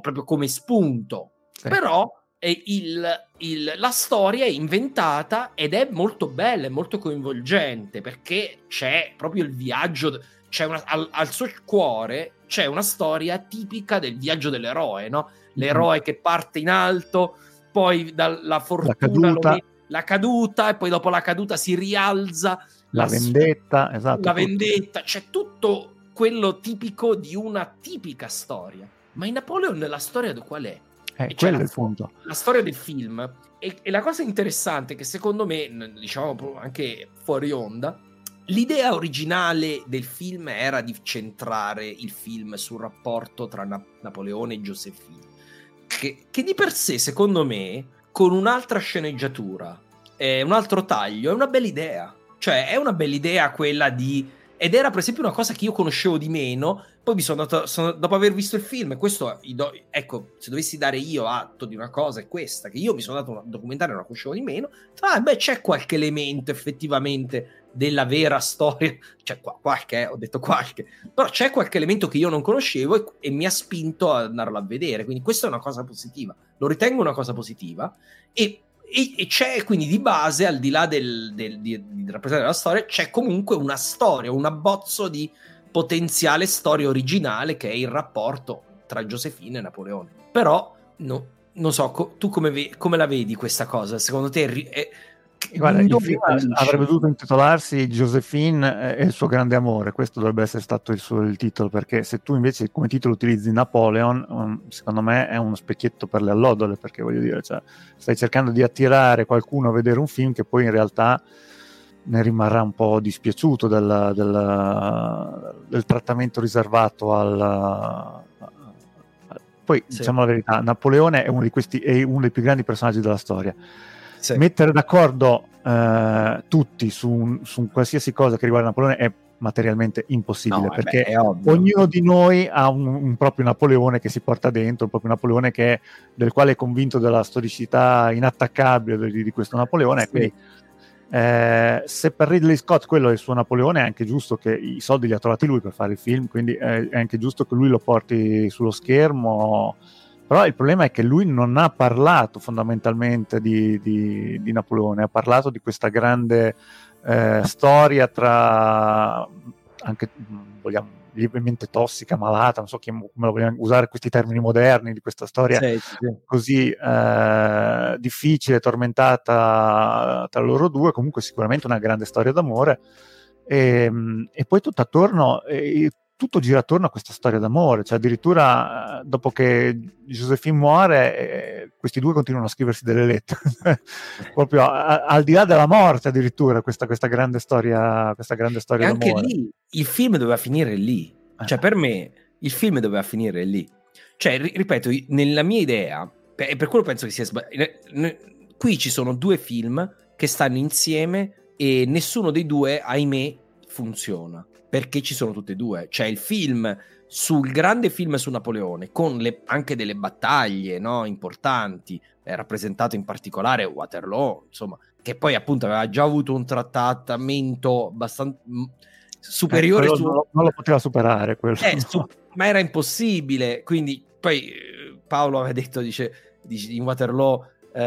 proprio come spunto. Sì. Però il, il, la storia è inventata ed è molto bella, è molto coinvolgente perché c'è proprio il viaggio, c'è una, al, al, suo cuore c'è una storia tipica del viaggio dell'eroe, no? L'eroe mm. che parte in alto, poi dalla fortuna, la caduta. la caduta, e poi dopo la caduta si rialza la, la vendetta, esatto. La vendetta, c'è tutto quello tipico di una tipica storia. Ma in Napoleon la storia di qual è? Eh, quello è il punto. La storia del film. E, e, la cosa interessante che secondo me, diciamo anche fuori onda, l'idea originale del film era di centrare il film sul rapporto tra Na- Napoleone e Josephine, che, che, di per sé, secondo me, con un'altra sceneggiatura e un altro taglio, è una bella idea. Cioè, è una bella idea quella di ed era per esempio una cosa che io conoscevo di meno. Poi mi sono andato, sono, dopo aver visto il film, questo, ecco, se dovessi dare io atto di una cosa, è questa, che io mi sono dato un documentario e non la conoscevo di meno. Ah, beh, c'è qualche elemento effettivamente della vera storia, cioè qualche, eh, ho detto qualche, però c'è qualche elemento che io non conoscevo e, e mi ha spinto ad andarlo a vedere. Quindi questa è una cosa positiva. Lo ritengo una cosa positiva. E e, e, c'è quindi di base, al di là del, del, di, di, rappresentare la storia, c'è comunque una storia, un abbozzo di potenziale storia originale che è il rapporto tra Giosefina e Napoleone. Però, no, non so, co- tu come, ve- come, la vedi questa cosa? Secondo te è, Guarda, il film avrebbe dovuto intitolarsi Josephine e il suo grande amore, questo dovrebbe essere stato il, suo, il titolo, perché se tu invece come titolo utilizzi Napoleon, um, secondo me è uno specchietto per le allodole, perché voglio dire, cioè, stai cercando di attirare qualcuno a vedere un film che poi in realtà ne rimarrà un po' dispiaciuto del, del, del trattamento riservato al... Poi, sì. diciamo la verità, Napoleone è uno, di questi, è uno dei più grandi personaggi della storia sì. mettere d'accordo eh, tutti su, un, su un qualsiasi cosa che riguarda Napoleone è materialmente impossibile no, perché beh, ognuno di noi ha un, un, proprio Napoleone che si porta dentro, un proprio Napoleone che, del quale è convinto della storicità inattaccabile di, di questo Napoleone. Sì. Quindi, eh, se per Ridley Scott quello è il suo Napoleone, è anche giusto che i soldi li ha trovati lui per fare il film, quindi è, è anche giusto che lui lo porti sullo schermo però il problema è che lui non ha parlato fondamentalmente di, di, di Napoleone, ha parlato di questa grande eh, storia tra anche vogliamo lievemente tossica, malata, non so come lo vogliamo usare questi termini moderni di questa storia sì, sì. così eh, difficile, tormentata tra loro due, comunque sicuramente una grande storia d'amore. E, ehm, e poi tutto attorno, eh, tutto gira attorno a questa storia d'amore, cioè addirittura eh, dopo che Josephine muore, eh, questi due continuano a scriversi delle lettere, proprio a, al di là della morte addirittura, questa, questa grande storia, questa grande storia e d'amore. anche lì il film doveva finire lì, cioè eh. per me il film doveva finire lì, cioè ripeto, nella mia idea, e per quello penso che sia sbagliato, qui ci sono due film che stanno insieme e nessuno dei due, ahimè, funziona perché ci sono tutte e due. C'è il film sul grande film su Napoleone, con le, anche delle battaglie no, importanti, è rappresentato in particolare Waterloo, insomma, che poi appunto aveva già avuto un trattamento abbastanza superiore. Eh, su... non, lo, non, lo, poteva superare quello. Eh, su... ma era impossibile, quindi poi eh, Paolo aveva detto, dice, dice in Waterloo, eh,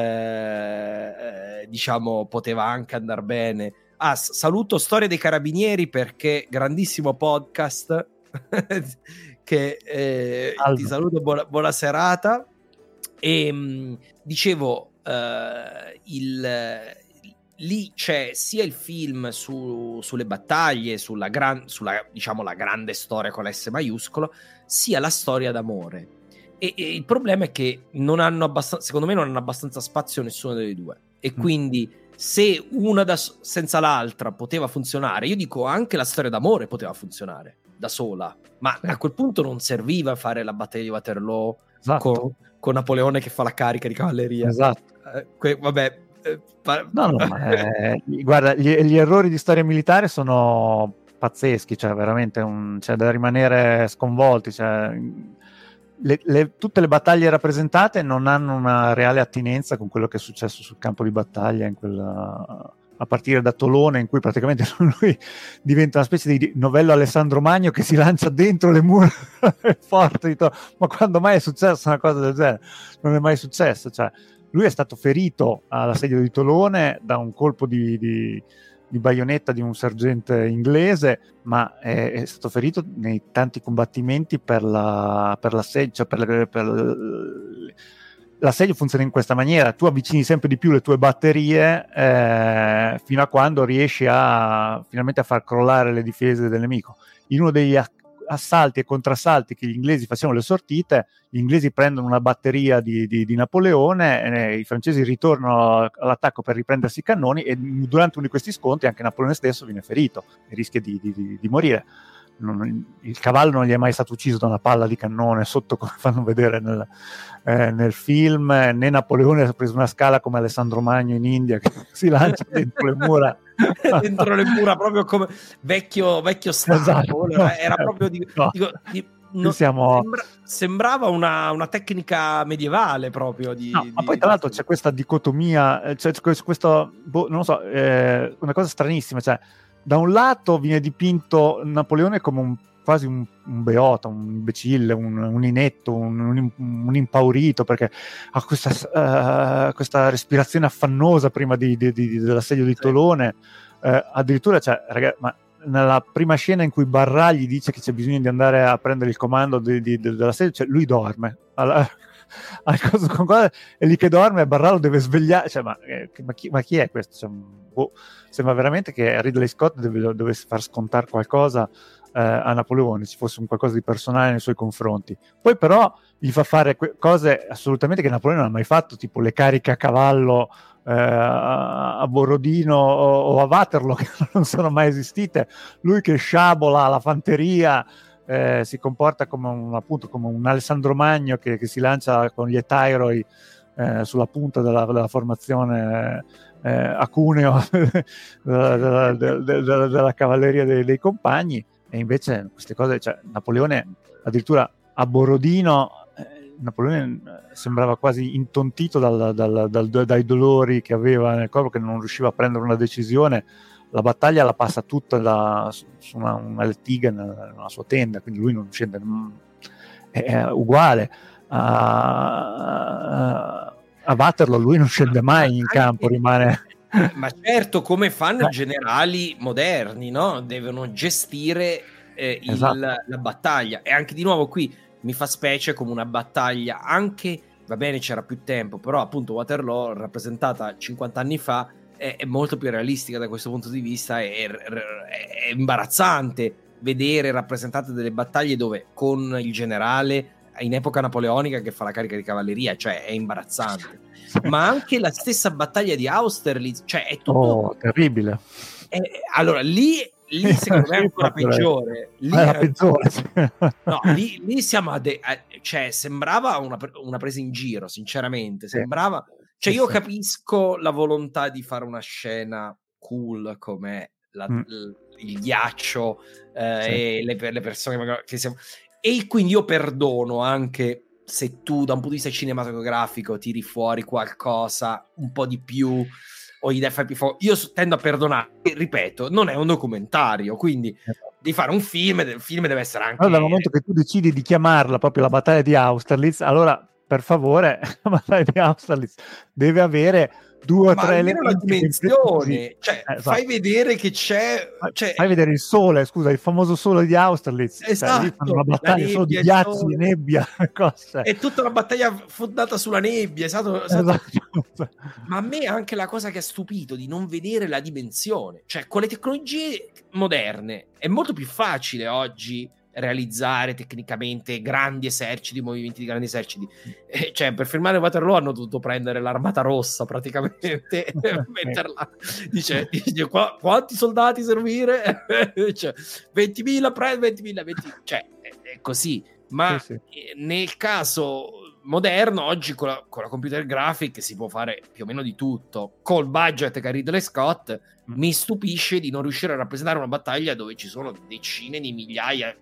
eh, diciamo, poteva anche andare bene Ah, saluto Storia dei Carabinieri perché grandissimo podcast. che eh, ti saluto, buona, buona serata. E mh, dicevo, uh, il, lì c'è sia il film su, sulle battaglie, sulla, gran, sulla diciamo, la grande storia con l'S maiuscolo, sia la storia d'amore. E, e il problema è che non hanno abbastanza, secondo me non hanno abbastanza spazio nessuno delle due. E mm. quindi se una da, senza l'altra poteva funzionare, io dico anche la storia d'amore poteva funzionare da sola, ma a quel punto non serviva fare la battaglia di Waterloo esatto. con, con, Napoleone che fa la carica di cavalleria. Esatto. Eh, que, vabbè. Eh, pa- no, no, eh, guarda, gli, gli, errori di storia militare sono pazzeschi, cioè veramente un, c'è da rimanere sconvolti. Cioè, le, le, tutte le battaglie rappresentate non hanno una reale attinenza con quello che è successo sul campo di battaglia quella, a partire da Tolone in cui praticamente lui diventa una specie di novello Alessandro Magno che si lancia dentro le mura forti ma quando mai è successa una cosa del genere? Non è mai successo cioè, lui è stato ferito all'assedio di Tolone da un colpo di, di di baionetta di un sergente inglese, ma è, è stato ferito nei tanti combattimenti per, la, per l'assedio. Cioè per, per, l'assedio funziona in questa maniera: tu avvicini sempre di più le tue batterie eh, fino a quando riesci a finalmente a far crollare le difese del nemico. In uno degli assalti e contrassalti che gli inglesi facevano le sortite, gli inglesi prendono una batteria di, di, di Napoleone, i francesi ritornano all'attacco per riprendersi i cannoni e durante uno di questi scontri anche Napoleone stesso viene ferito e rischia di, di morire non, il cavallo non gli è mai stato ucciso da una palla di cannone sotto come fanno vedere nel, eh, nel film, né Napoleone ha preso una scala come Alessandro Magno in India che si lancia dentro le mura. dentro le mura proprio come vecchio, vecchio stato, esatto. era proprio di, no. dico, di non, siamo... sembra, sembrava una, una, tecnica medievale proprio. Di, no, di, ma poi tra l'altro c'è questa dicotomia, eh, c'è questo, boh, non lo so, eh, una cosa stranissima, cioè da un lato viene dipinto Napoleone come un, quasi un, un, beota, un imbecille, un, un inetto, un, un, impaurito, perché ha questa, uh, questa respirazione affannosa prima di, di, di, dell'assedio di Tolone. Uh, addirittura, cioè, ragazzi, ma nella prima scena in cui Barra gli dice che c'è bisogno di andare a prendere il comando dell'assedio, cioè lui dorme. Alla, al con cosa, è lì che dorme Barra lo deve svegliare. Cioè, ma, eh, ma, chi, ma, chi, è questo? Cioè, boh, sembra veramente che Ridley Scott deve, dovesse far scontare qualcosa eh, a Napoleone, ci fosse un qualcosa di personale nei suoi confronti. Poi però gli fa fare que- cose assolutamente che Napoleone non ha mai fatto, tipo le cariche a cavallo eh, a Borodino o, o, a Waterloo, che non sono mai esistite. Lui che sciabola la fanteria. Eh, si comporta come un, appunto, come un Alessandro Magno che, che si lancia con gli Etairoi eh, sulla punta della, della formazione eh, a Cuneo della, della, della, cavalleria dei, dei, compagni e invece queste cose, cioè Napoleone addirittura a Borodino eh, Napoleone eh, sembrava quasi intontito dal, dal, dal, dai dolori che aveva nel corpo che non riusciva a prendere una decisione. La battaglia la passa tutta da, su una, una lettiga nella, nella, sua tenda quindi lui non scende mm, è, uguale. A, a batterlo, lui non scende mai in campo, rimane... Ma certo, come fanno i generali moderni, no? Devono gestire eh, il, esatto. la battaglia. E anche di nuovo qui mi fa specie come una battaglia, anche, va bene c'era più tempo, però appunto Waterloo, rappresentata 50 anni fa, è, è molto più realistica da questo punto di vista, è, è, è imbarazzante vedere rappresentate delle battaglie dove con il generale in epoca napoleonica che fa la carica di cavalleria, cioè è imbarazzante. Ma anche la stessa battaglia di Austerlitz, cioè è tutto... Oh, terribile. È, allora, lì, lì secondo me è ancora peggiore. Lì, è peggiore. no, lì, lì siamo a... De- cioè, sembrava una, una, presa in giro, sinceramente. Sembrava... Cioè, io capisco la volontà di fare una scena cool come la, mm. il ghiaccio eh, sì. e le, le persone che siamo e quindi io perdono anche se tu da un punto di vista cinematografico tiri fuori qualcosa un po' di più o gli fai più fuoco. Io tendo a perdonare, ripeto, non è un documentario, quindi esatto. di fare un film, il film deve essere anche... Allora, dal momento che tu decidi di chiamarla proprio la battaglia di Austerlitz, allora per favore, la battaglia di Austerlitz deve avere due o tre elementi. dimensione, cioè, eh, esatto. fai vedere che c'è. Cioè... Fai vedere il sole, scusa, il famoso sole di Austerlitz. Esatto. Cioè, fanno una battaglia nebbia, solo di ghiacci, di nebbia. Cose. È tutta una battaglia fondata sulla nebbia. Esatto, esatto. esatto. Ma a me anche la cosa che ha stupito di non vedere la dimensione. Cioè, con le tecnologie moderne è molto più facile oggi realizzare tecnicamente grandi eserciti, movimenti di grandi eserciti. Eh, cioè, per firmare Waterloo hanno dovuto prendere l'armata rossa praticamente e metterla. Dice, dice qua, quanti soldati servire? cioè, 20.000, pre 20.000, 20... cioè, è, è così. Ma sì, sì. nel caso moderno, oggi con la, con la, computer graphic si può fare più o meno di tutto. Col budget che ha Ridley Scott, mm. mi stupisce di non riuscire a rappresentare una battaglia dove ci sono decine di migliaia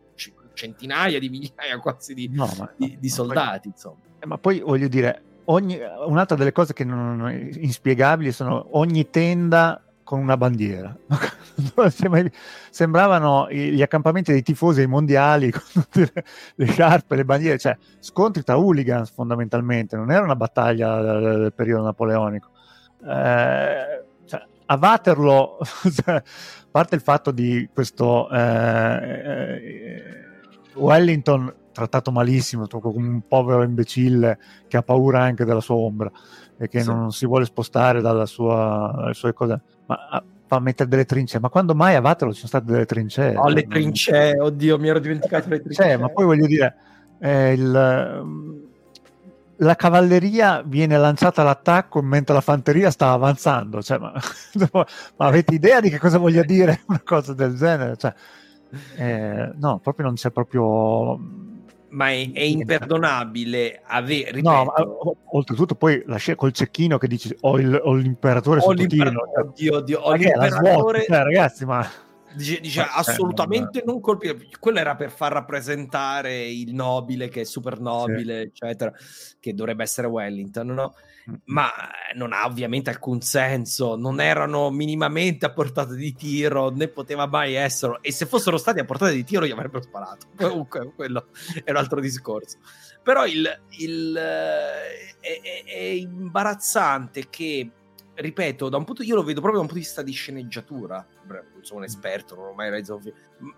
centinaia di migliaia quasi di, no, ma, di, di soldati. Poi, insomma. Eh, ma poi voglio dire, ogni, un'altra delle cose che non, inspiegabili sono ogni tenda con una bandiera. Sembravano gli accampamenti dei tifosi ai mondiali con tutte le, le sciarpe, le bandiere, cioè scontri tra hooligans fondamentalmente, non era una battaglia del periodo napoleonico. Eh, cioè, a Waterloo, cioè, a parte il fatto di questo eh, eh, Wellington trattato malissimo, come un povero imbecille che ha paura anche della sua ombra e che sì. non si vuole spostare dalla sua, dalle sue cose. Ma a, fa mettere delle trincee, ma quando mai a Vaterlo ci sono state delle trincee? Oh, le trincee, oddio, mi ero dimenticato le trincee. Cioè, ma poi voglio dire, eh, il, la cavalleria viene lanciata all'attacco mentre la fanteria sta avanzando. Cioè, ma, ma, avete idea di che cosa voglia dire una cosa del genere? Cioè, eh, no, proprio non c'è proprio ma è, è imperdonabile avere no ma, oltretutto poi la scena col cecchino che dici ho, il, ho l'imperatore ho l'imperatore, oddio, oddio, ho l'imperatore cioè, ragazzi ma dice, dice ma, assolutamente non colpire quello era per far rappresentare il nobile che è super nobile sì. eccetera che dovrebbe essere Wellington no? ma non ha ovviamente alcun senso, non erano minimamente a portata di tiro, né poteva mai esserlo, e se fossero stati a portata di tiro gli avrebbero sparato, comunque quello è un altro discorso. Però il, il, è, è, imbarazzante che, ripeto, da un punto, io lo vedo proprio da un punto di vista di sceneggiatura, non sono un esperto, non ho mai film,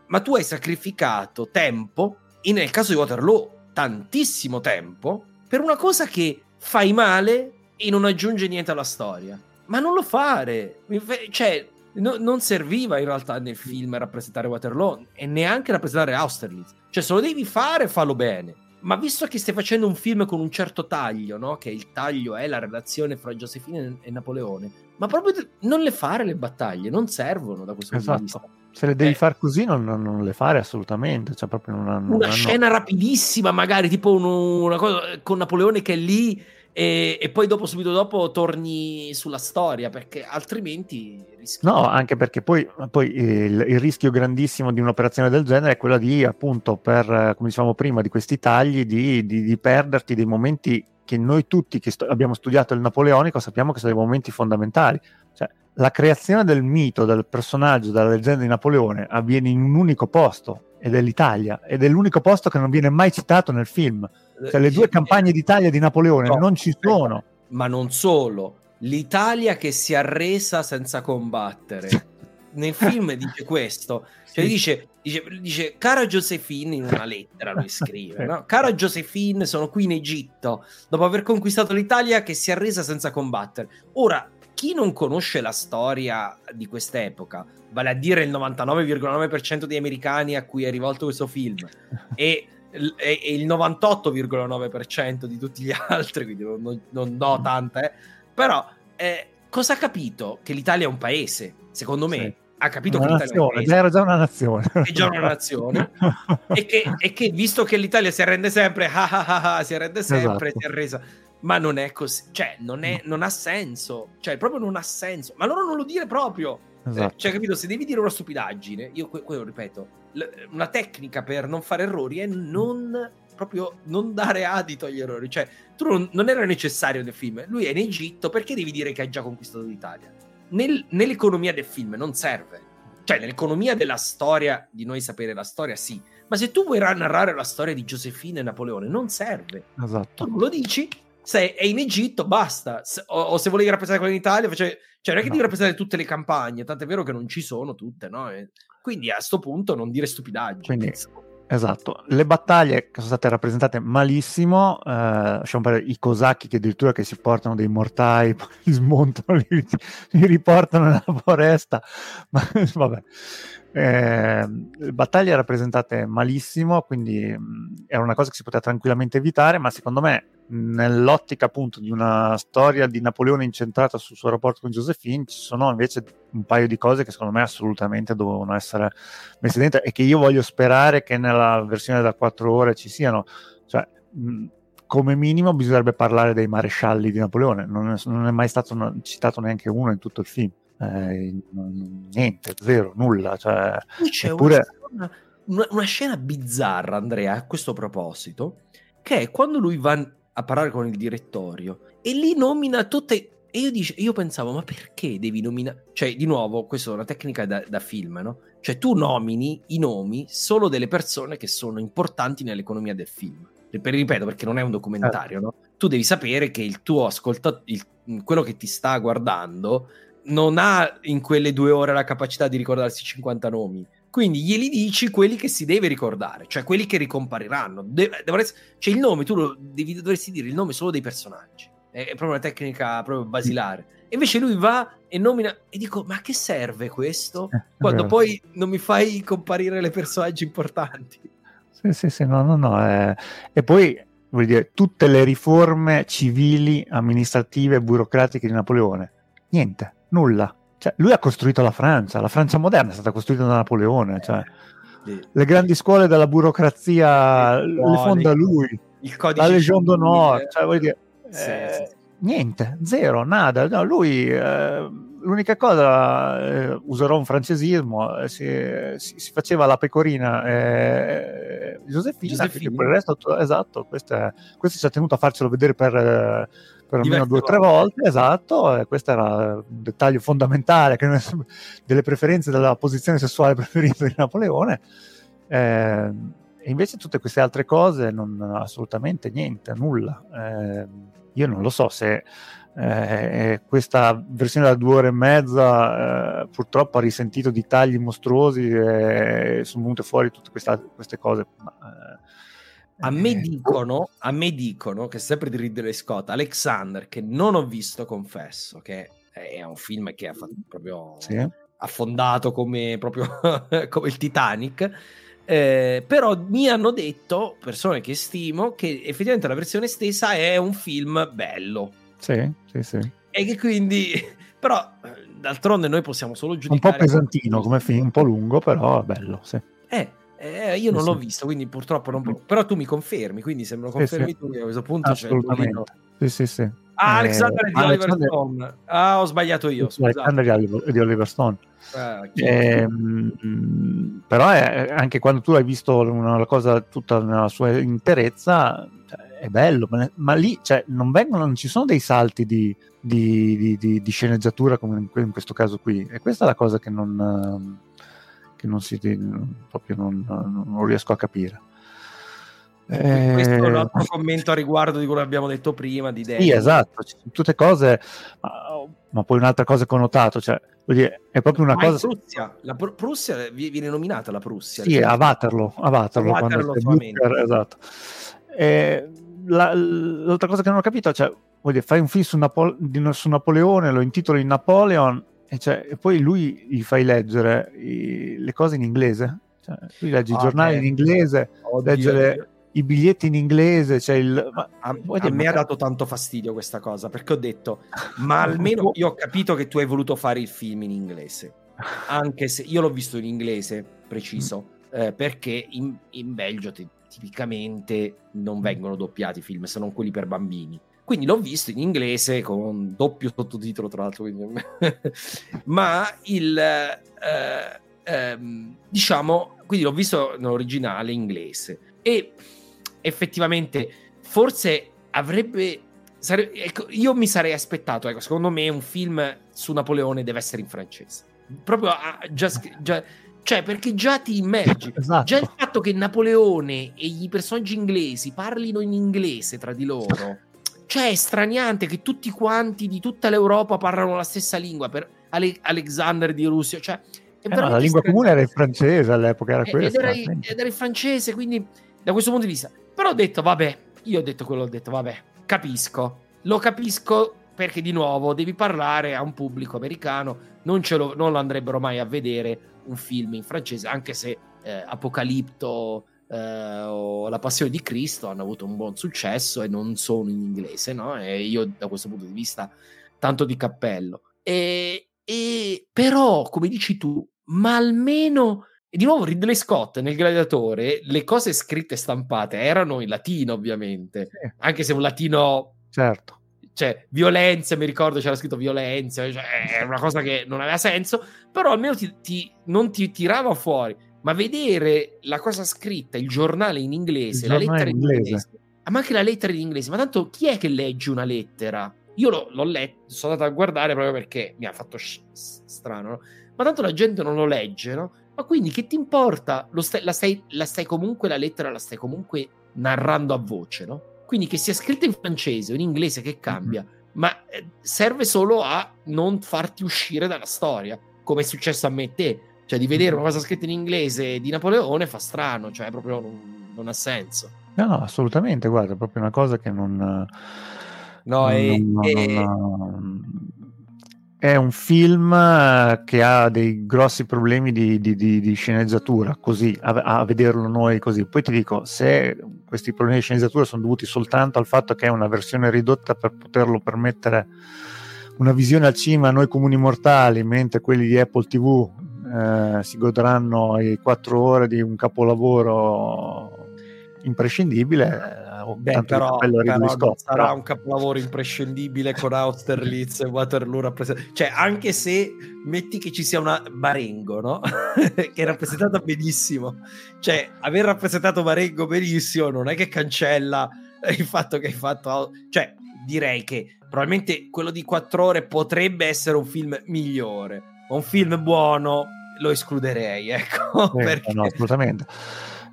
ma tu hai sacrificato tempo, e nel caso di Waterloo tantissimo tempo, per una cosa che fai male e non aggiunge niente alla storia. Ma non lo fare. Cioè, no, non serviva in realtà nel film rappresentare Waterloo e neanche rappresentare Austerlitz. Cioè, se lo devi fare, fallo bene. Ma visto che stai facendo un film con un certo taglio, no? Che il taglio è la relazione fra Giosefina e Napoleone, ma proprio non le fare le battaglie, non servono da questo esatto. punto di vista. Se le devi eh. fare così, non, non, le fare assolutamente. Cioè, proprio non, non una scena rapidissima, magari tipo un, una cosa con Napoleone che è lì e, e, poi dopo, subito dopo, torni sulla storia perché altrimenti rischi. No, anche perché poi, poi il, il, rischio grandissimo di un'operazione del genere è quello di, appunto, per come dicevamo prima, di questi tagli, di, di, di perderti dei momenti che noi tutti che st- abbiamo studiato il napoleonico sappiamo che sono dei momenti fondamentali. Cioè, la creazione del mito, del personaggio, della leggenda di Napoleone avviene in un unico posto ed è l'Italia ed è l'unico posto che non viene mai citato nel film cioè, le due campagne d'Italia di Napoleone no, non ci sono. Ma non solo, l'Italia che si è arresa senza combattere. Nel film dice questo, cioè sì. dice, dice, dice, cara Josephine in una lettera lui scrive, no? cara Josephine sono qui in Egitto dopo aver conquistato l'Italia che si è arresa senza combattere. Ora, chi non conosce la storia di quest'epoca, vale a dire il 99,9% degli americani a cui è rivolto questo film, e e, il 98,9% di tutti gli altri, quindi non, non do mm. tanta, eh. però eh, cosa ha capito? Che l'Italia è un paese, secondo me. Sì. Ha capito una che l'Italia nazione, è un paese. Era già una nazione. È già una nazione. e, che, e, che, visto che l'Italia si arrende sempre, ah, ah, ah, ah si arrende sempre, esatto. si è arresa. Ma non è così, cioè, non, è, non ha senso. Cioè, proprio non ha senso. Ma loro non lo dire proprio. Esatto. Cioè, capito? Se devi dire una stupidaggine, io quello ripeto, una tecnica per non fare errori è non proprio non dare adito agli errori. Cioè, tu non, non era necessario nel film. Lui è in Egitto, perché devi dire che ha già conquistato l'Italia? Nel, nell'economia del film non serve. Cioè, nell'economia della storia, di noi sapere la storia, sì. Ma se tu vuoi narrare la storia di Giosefina e Napoleone, non serve. Esatto. Tu lo dici, se è in Egitto, basta. Se, o, o, se volevi rappresentare quella in Italia, cioè, cioè non è che no. devi rappresentare tutte le campagne, tant'è vero che non ci sono tutte, no? E quindi a questo punto non dire stupidaggini. Quindi, esatto, le battaglie che sono state rappresentate malissimo, eh, i cosacchi che addirittura che si portano dei mortai, poi li smontano, li, li riportano nella foresta, ma vabbè. Eh, battaglie rappresentate malissimo, quindi mh, era una cosa che si poteva tranquillamente evitare, ma secondo me nell'ottica appunto di una storia di Napoleone incentrata sul suo rapporto con Josephine, ci sono invece un paio di cose che secondo me assolutamente dovevano essere messe dentro e che io voglio sperare che nella versione da 4 ore ci siano. Cioè, mh, come minimo bisognerebbe parlare dei marescialli di Napoleone, non è, non è mai stato citato neanche uno in tutto il film eh, niente, zero, nulla. Cioè, c'è eppure... una, una, una, scena bizzarra, Andrea, a questo proposito, che è quando lui va a parlare con il direttorio e lì nomina tutte... E io, dice, io pensavo, ma perché devi nominare... Cioè, di nuovo, questa è una tecnica da, da film, no? Cioè, tu nomini i nomi solo delle persone che sono importanti nell'economia del film. Ripeto, perché non è un documentario, no? Tu devi sapere che il tuo ascoltatore, quello che ti sta guardando, non ha in quelle due ore la capacità di ricordarsi 50 nomi. Quindi glieli dici quelli che si deve ricordare, cioè quelli che ricompariranno. De- essere, cioè il nome, tu lo devi, dovresti dire il nome solo dei personaggi. è proprio una tecnica proprio basilare. E invece lui va e nomina e dico "Ma che serve questo?" Eh, Quando poi non mi fai comparire le personaggi importanti. Sì, sì, sì, no, no, no. eh. E poi, voglio dire, tutte le riforme civili, amministrative burocratiche di Napoleone. Niente, nulla. Cioè, lui ha costruito la Francia, la Francia moderna è stata costruita da Napoleone, cioè, le grandi scuole della burocrazia Eh, le fonda lui, Il codice la Legion d'Honneur, cioè, dire, Sì, eh, sì, sì. niente, zero, nada. No, lui, eh, l'unica cosa, eh, userò un francesismo, eh, si, si- si faceva la pecorina eh, Giuseppina, per il resto, to- esatto, questo, questo ci ha tenuto a farcelo vedere per, eh, per almeno due o tre volte. esatto, e questo era un dettaglio fondamentale che delle preferenze della posizione sessuale preferita di Napoleone. Eh, e invece tutte queste altre cose non assolutamente niente, nulla. Eh, io non lo so se eh, questa versione da due ore e mezza eh, purtroppo ha risentito di tagli mostruosi e sono venute fuori tutte questa- queste cose. Ma, eh, A me eh, dicono, a me dicono che sempre di Ridley Scott, Alexander, che non ho visto, confesso, che è un film che ha fatto proprio sì. affondato come proprio come il Titanic. eh, però mi hanno detto persone che stimo che effettivamente la versione stessa è un film bello Sì, sì, sì. e che quindi però eh, d'altronde noi possiamo solo Un giudicare po' pesantino come film, un po' lungo, però è bello. Sì. Eh, eh, io non Sì, l'ho sì. visto, quindi purtroppo non... Però tu mi confermi, quindi se me lo confermi sì. tu, a questo punto c'è il. Sì, sì, sì. Ah, Eh, Alexander è di Oliver Alexander- Stone. Ah, ho sbagliato io, scusate. Alexander di Oliver- Stone. Ah, Ehm, però è- anche quando tu hai visto una cosa tutta nella sua interezza cioè, è bello ma, ma lì cioè, non, vengono, non ci sono dei salti di, di- di- di- sceneggiatura come in questo caso qui e questa è la cosa che non, ehm, che non si proprio non, non riesco a capire Eh, Questo è un altro commento a riguardo di quello che abbiamo detto prima di Danny. sì, esatto, tutte cose, ma, ma poi un'altra cosa connotato, cioè, voglio dire, è proprio una Ma cosa. Prussia, la Pr- Prussia vi- viene nominata la Prussia. Sì, a Waterloo, a Waterloo, A Waterloo. Booker, esatto. E la- l'altra cosa che non ho capito, cioè, voglio dire, fai un film su, Napo- su Napoleone, lo intitoli Napoleon, e, cioè, e poi lui gli fai leggere i- le cose in inglese. Cioè, lui leggi i Ah, giornali eh. in inglese, Oddio, leggere i biglietti in inglese, cioè il... ma- A, a me ha dato tanto fastidio questa cosa perché ho detto, ma almeno io ho capito che tu hai voluto fare il film in inglese, anche se io l'ho visto in inglese preciso, eh, perché in, in Belgio ti- tipicamente non vengono doppiati i film se non quelli per bambini. Quindi l'ho visto in inglese con doppio sottotitolo, tra l'altro. quindi- Ma il eh, ehm, diciamo, quindi l'ho visto nell'originale inglese e effettivamente forse avrebbe sare- ecco, io mi sarei aspettato ecco, secondo me un film su Napoleone deve essere in francese proprio ah, già, già- cioè perché già ti immergi Esatto. già il fatto che Napoleone e i personaggi inglesi parlino in inglese tra di loro cioè è straniante che tutti quanti di tutta l'Europa parlano la stessa lingua per Ale- Alexander di Russia cioè Eh no, la lingua straniante. comune era il francese all'epoca, era Eh, ed, questa. era, il- ed era il francese, quindi da questo punto di vista. Però ho detto, vabbè, io ho detto quello, ho detto, vabbè, capisco. Lo capisco perché di nuovo devi parlare a un pubblico americano, non, ce lo, non lo andrebbero mai a vedere un film in francese, anche se eh, Apocalipto eh, o La Passione di Cristo hanno avuto un buon successo e non sono in inglese, no? E io da questo punto di vista tanto di cappello. E, e però, come dici tu, ma almeno e di nuovo Ridley Scott nel Gladiatore, le cose scritte e stampate erano in latino, ovviamente, Sì, anche se un latino, certo. cioè violenza, mi ricordo c'era scritto violenza, cioè, è una cosa che non aveva senso, però almeno ti, ti- non ti tirava fuori. Ma vedere la cosa scritta, il giornale in inglese, Il la giornale lettera in in inglese. inglese, ah, ma anche la lettera in inglese, ma tanto chi è che legge una lettera? Io l'ho, l'ho letto, sono andato a guardare proprio perché mi ha fatto sh- strano, no? ma tanto la gente non lo legge, no? Ma quindi che ti importa? Lo stai- la, stai, la stai comunque, la lettera la stai comunque narrando a voce, no? Quindi che sia scritta in francese o in inglese che cambia, ma eh, serve solo a non farti uscire dalla storia, come è successo a me e te. Cioè, di vedere una cosa scritta in inglese di Napoleone fa strano, cioè proprio non, non ha senso. No, no, assolutamente, guarda, è proprio una cosa che non... No, è, No, è- no, no. È un film che ha dei grossi problemi di, di- di- di sceneggiatura, così, a, a vederlo noi così. Poi ti dico, se questi problemi di sceneggiatura sono dovuti soltanto al fatto che è una versione ridotta per poterlo permettere una visione al cinema a noi comuni mortali, mentre quelli di Apple TV eh, si godranno i quattro ore di un capolavoro imprescindibile, eh, Beh, però, però Scott, sarà però- un capolavoro imprescindibile con Austerlitz e Waterloo rappresentati. Cioè, anche se metti che ci sia una Marengo, no? che è rappresentata benissimo. Cioè, aver rappresentato Marengo benissimo non è che cancella il fatto che hai fatto... Cioè, direi che probabilmente quello di quattro ore potrebbe essere un film migliore. Un film buono lo escluderei, ecco. Sì, perché... no, assolutamente.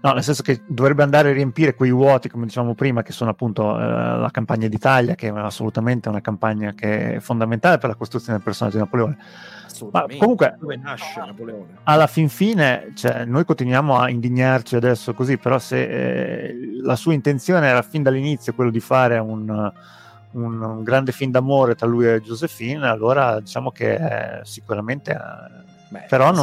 No, nel senso che dovrebbe andare a riempire quei vuoti, come dicevamo prima, che sono appunto eh, la campagna d'Italia, che è assolutamente una campagna che è fondamentale per la costruzione del personaggio di Napoleone. Ma comunque- dove nasce Napoleone? Alla fin fine, cioè, noi continuiamo a indignarci adesso così, però se eh, la sua intenzione era fin dall'inizio quello di fare un, un- un grande film d'amore tra lui e Josephine, allora diciamo che eh, sicuramente... eh, Beh, però non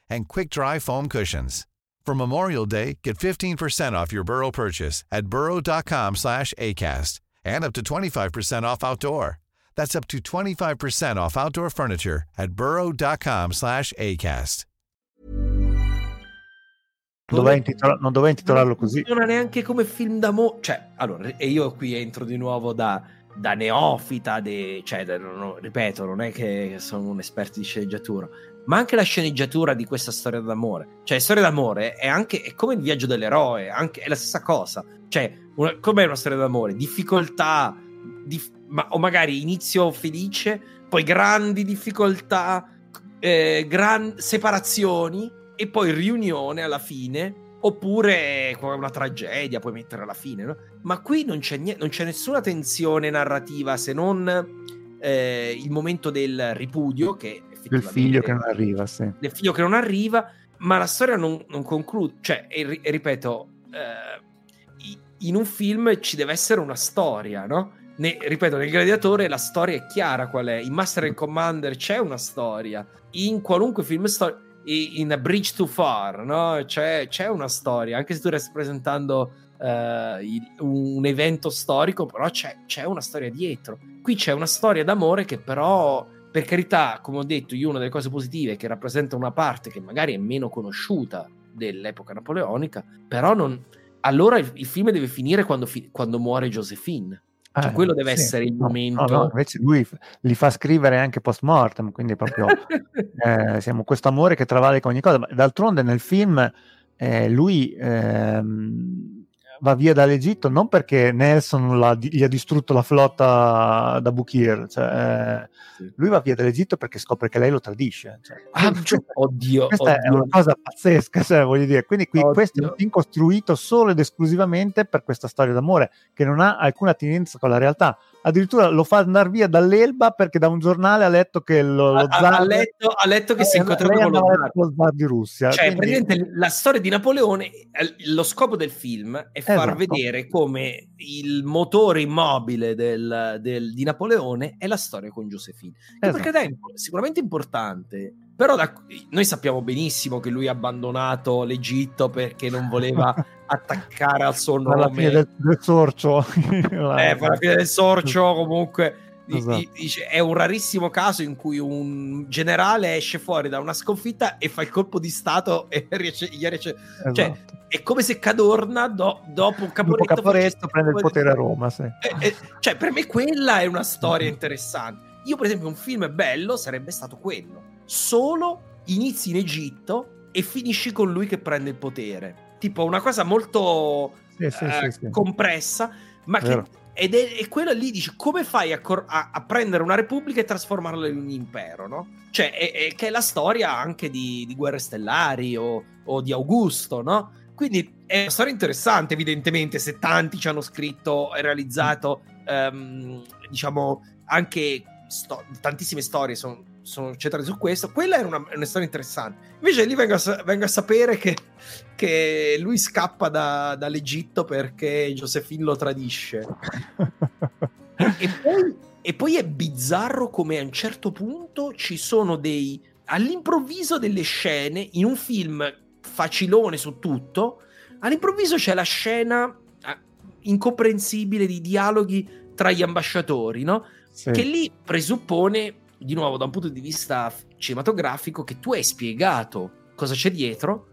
and quick-dry foam cushions. For Memorial Day, get 15% off your Burrow purchase at burrow.com slash ACAST and up to 25% off outdoor. That's up to 25% off outdoor furniture at burrow.com slash ACAST. doveva, intitola- non doveva intitolarlo così. Non funziona neanche come film d'amore. Cioè, allora, e io qui entro di nuovo da, da neofita, de- cioè, da- non- non- ripeto, non è che sono un esperto di sceneggiatura, ma anche la sceneggiatura di questa storia d'amore. Cioè, storia d'amore è anche è come il viaggio dell'eroe, anche, è la stessa cosa. Cioè, una, com'è una storia d'amore? Difficoltà, dif- ma- o magari inizio felice, poi grandi difficoltà, eh, gran separazioni e poi riunione alla fine oppure una tragedia puoi mettere alla fine no? ma qui non c'è, nie- non c'è nessuna tensione narrativa se non eh, il momento del ripudio che Del figlio che non arriva, sì. del figlio che non arriva ma la storia non, non conclude cioè e, e ripeto eh, in un film ci deve essere una storia no? Ne- ripeto, nel Gladiatore la storia è chiara qual è. In Master and Commander c'è una storia. In qualunque film storico, in A Bridge Too Far, no? c'è, c'è una storia. Anche se tu stai presentando eh, il- un evento storico, però c'è, c'è una storia dietro. Qui c'è una storia d'amore che però, per carità, come ho detto, io una delle cose positive è che rappresenta una parte che magari è meno conosciuta dell'epoca napoleonica, però non... Allora il, il film deve finire quando, fi- quando muore Josephine. Cioè, Eh, quello deve sì. essere il momento. no, no, invece lui li fa scrivere anche post mortem, quindi proprio eh, siamo questo amore che travalica ogni cosa. Ma d'altronde nel film eh, lui ehm, va via dall'Egitto non perché Nelson gli ha distrutto la flotta da Bukir, cioè, eh, Sì. lui va via dall'Egitto perché scopre che lei lo tradisce. Cioè, Ah, questa- oddio, questa è oddio. una cosa pazzesca, cioè, voglio dire. Quindi qui questo è un film costruito solo ed esclusivamente per questa storia d'amore che non ha alcuna attinenza con la realtà. Addirittura lo fa andare via dall'Elba perché da un giornale ha letto che lo, lo Ha- zar ha letto, ha letto che si è Eh, incontrato lei con lo zar. di Russia. Cioè, quindi- praticamente la storia di Napoleone, eh, lo scopo del film è far Esatto. vedere come il motore immobile del- del- di Napoleone è la storia con Josephine. Che Esatto. perché è sicuramente importante, però da- noi sappiamo benissimo che lui ha abbandonato l'Egitto perché non voleva attaccare al suo alla nome. fine del, del sorcio Eh, alla fine del sorcio comunque Esatto. Dice, è un rarissimo caso in cui un generale esce fuori da una sconfitta e fa il colpo di stato e riesce, gli riesce Esatto. cioè, è come se Cadorna do- dopo Caporetto, Dopo Caporetto prende il potere a Roma, sì. Eh, eh, cioè, per me quella è una storia Mhm. interessante. Io, per esempio, un film bello sarebbe stato quello. Solo inizi in Egitto e finisci con lui che prende il potere. Tipo una cosa molto Sì, sì, eh, compressa, ma che Vero. Ed è, è quella lì, dici, come fai a, cor- a- a prendere una repubblica e trasformarla in un impero, no? Cioè, è, è- che è la storia anche di, di Guerre Stellari o, o di Augusto, no? Quindi è una storia interessante, evidentemente, se tanti ci hanno scritto e realizzato, ehm, diciamo, anche sto- tantissime storie sono, sono centrate su questo. Quella era una, una storia interessante. Invece lì vengo a, vengo a sapere che, che lui scappa da- dall'Egitto perché Josephine lo tradisce. E poi, e poi è bizzarro come a un certo punto ci sono dei all'improvviso delle scene in un film facilone su tutto. All'improvviso c'è la scena ah, incomprensibile di dialoghi tra gli ambasciatori, no? Sì. Che lì presuppone, di nuovo, da un punto di vista cinematografico, che tu hai spiegato cosa c'è dietro.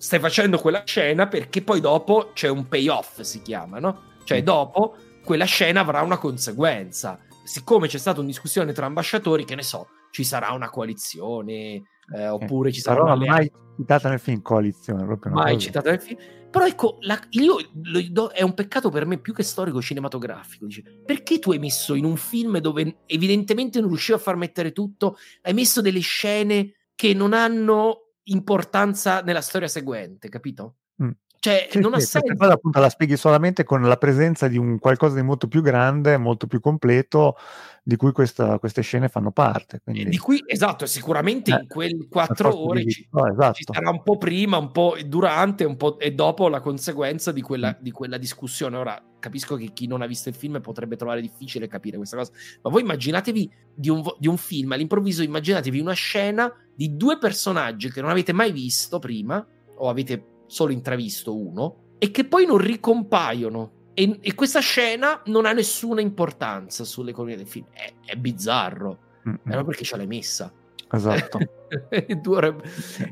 Stai facendo quella scena perché poi dopo c'è un payoff, si chiama, no? Cioè, Mm. dopo quella scena avrà una conseguenza. Siccome c'è stata una discussione tra ambasciatori, che ne so, ci sarà una coalizione, eh, oppure ci sarà un'alleanza mai citata nel film coalizione, proprio una mai cosa- citata nel film. Però ecco, la- io lo do- è un peccato per me più che storico cinematografico. Dice, perché tu hai messo in un film dove evidentemente non riuscivo a far mettere tutto, hai messo delle scene che non hanno importanza nella storia seguente, capito? Mm. Cioè, Sì, non sì, ha questa senso. cosa appunto la spieghi solamente con la presenza di un qualcosa di molto più grande, molto più completo, di cui questa- queste scene fanno parte. Quindi, Di cui, esatto, sicuramente Eh, in quelle quattro ore di- ci, no, esatto. ci sarà un po' prima, un po' durante un po' e dopo la conseguenza di quella, di quella discussione. Ora capisco che chi non ha visto il film potrebbe trovare difficile capire questa cosa, ma voi immaginatevi di un, di un film all'improvviso, immaginatevi una scena di due personaggi che non avete mai visto prima o avete solo intravisto uno e che poi non ricompaiono. E, e questa scena non ha nessuna importanza sull'economia del film. È, è bizzarro. Mm, mm, Però perché ce l'hai messa? esatto.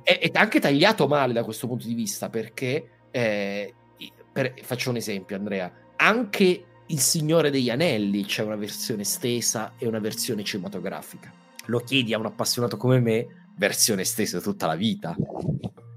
È, è anche tagliato male da questo punto di vista perché eh, per- faccio un esempio Andrea anche il Signore degli Anelli c'è una versione estesa e una versione cinematografica lo chiedi a un appassionato come me versione estesa tutta la vita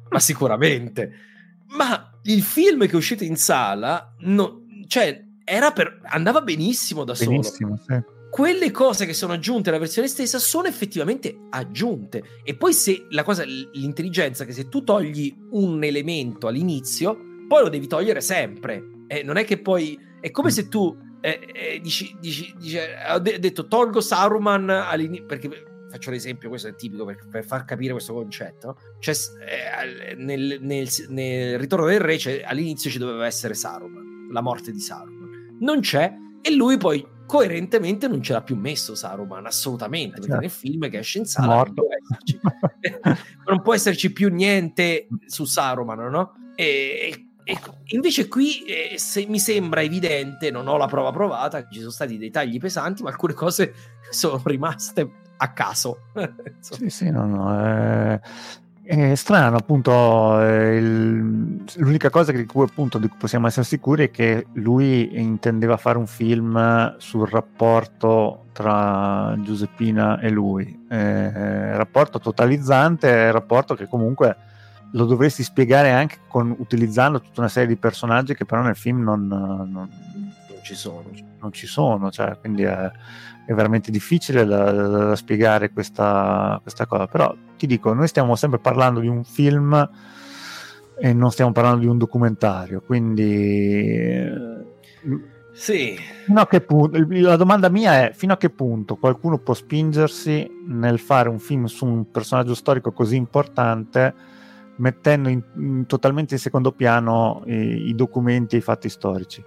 ma sicuramente ma il film che è uscito in sala no- cioè era per andava benissimo da solo Benissimo, sì. quelle cose che sono aggiunte alla versione stessa sono effettivamente aggiunte. E poi se la cosa, l'intelligenza, che se tu togli un elemento all'inizio, poi lo devi togliere sempre. Eh, non è che poi. È come se tu eh, eh, dici, dici, dici, ho de- detto tolgo Saruman all'inizio. Perché faccio l'esempio, questo è tipico per, per far capire questo concetto. Cioè, eh, nel, nel- nel Ritorno del Re c'è- all'inizio ci doveva essere Saruman, la morte di Saruman. Non c'è, e lui poi coerentemente non ce l'ha più messo Saruman, assolutamente, perché Certo. nel film che esce in sala non può, esserci, non può esserci più niente su Saruman, no? E, e- e invece qui eh, se mi sembra evidente, non ho la prova provata, che ci sono stati dei tagli pesanti, ma alcune cose sono rimaste a caso. Sì, sì, no, no, è, è strano, appunto, il- l'unica cosa di cui, appunto, di cui possiamo essere sicuri è che lui intendeva fare un film sul rapporto tra Giuseppina e lui, eh, rapporto totalizzante, rapporto che comunque lo dovresti spiegare anche con, utilizzando tutta una serie di personaggi che però nel film non, non- Non ci sono. non ci sono, cioè, quindi è, è veramente difficile da, da- da spiegare questa, questa cosa. Però ti dico, noi stiamo sempre parlando di un film e non stiamo parlando di un documentario, quindi Sì, fino a che punto, la domanda mia è fino a che punto qualcuno può spingersi nel fare un film su un personaggio storico così importante mettendo in- in- totalmente in secondo piano i, i documenti e i fatti storici.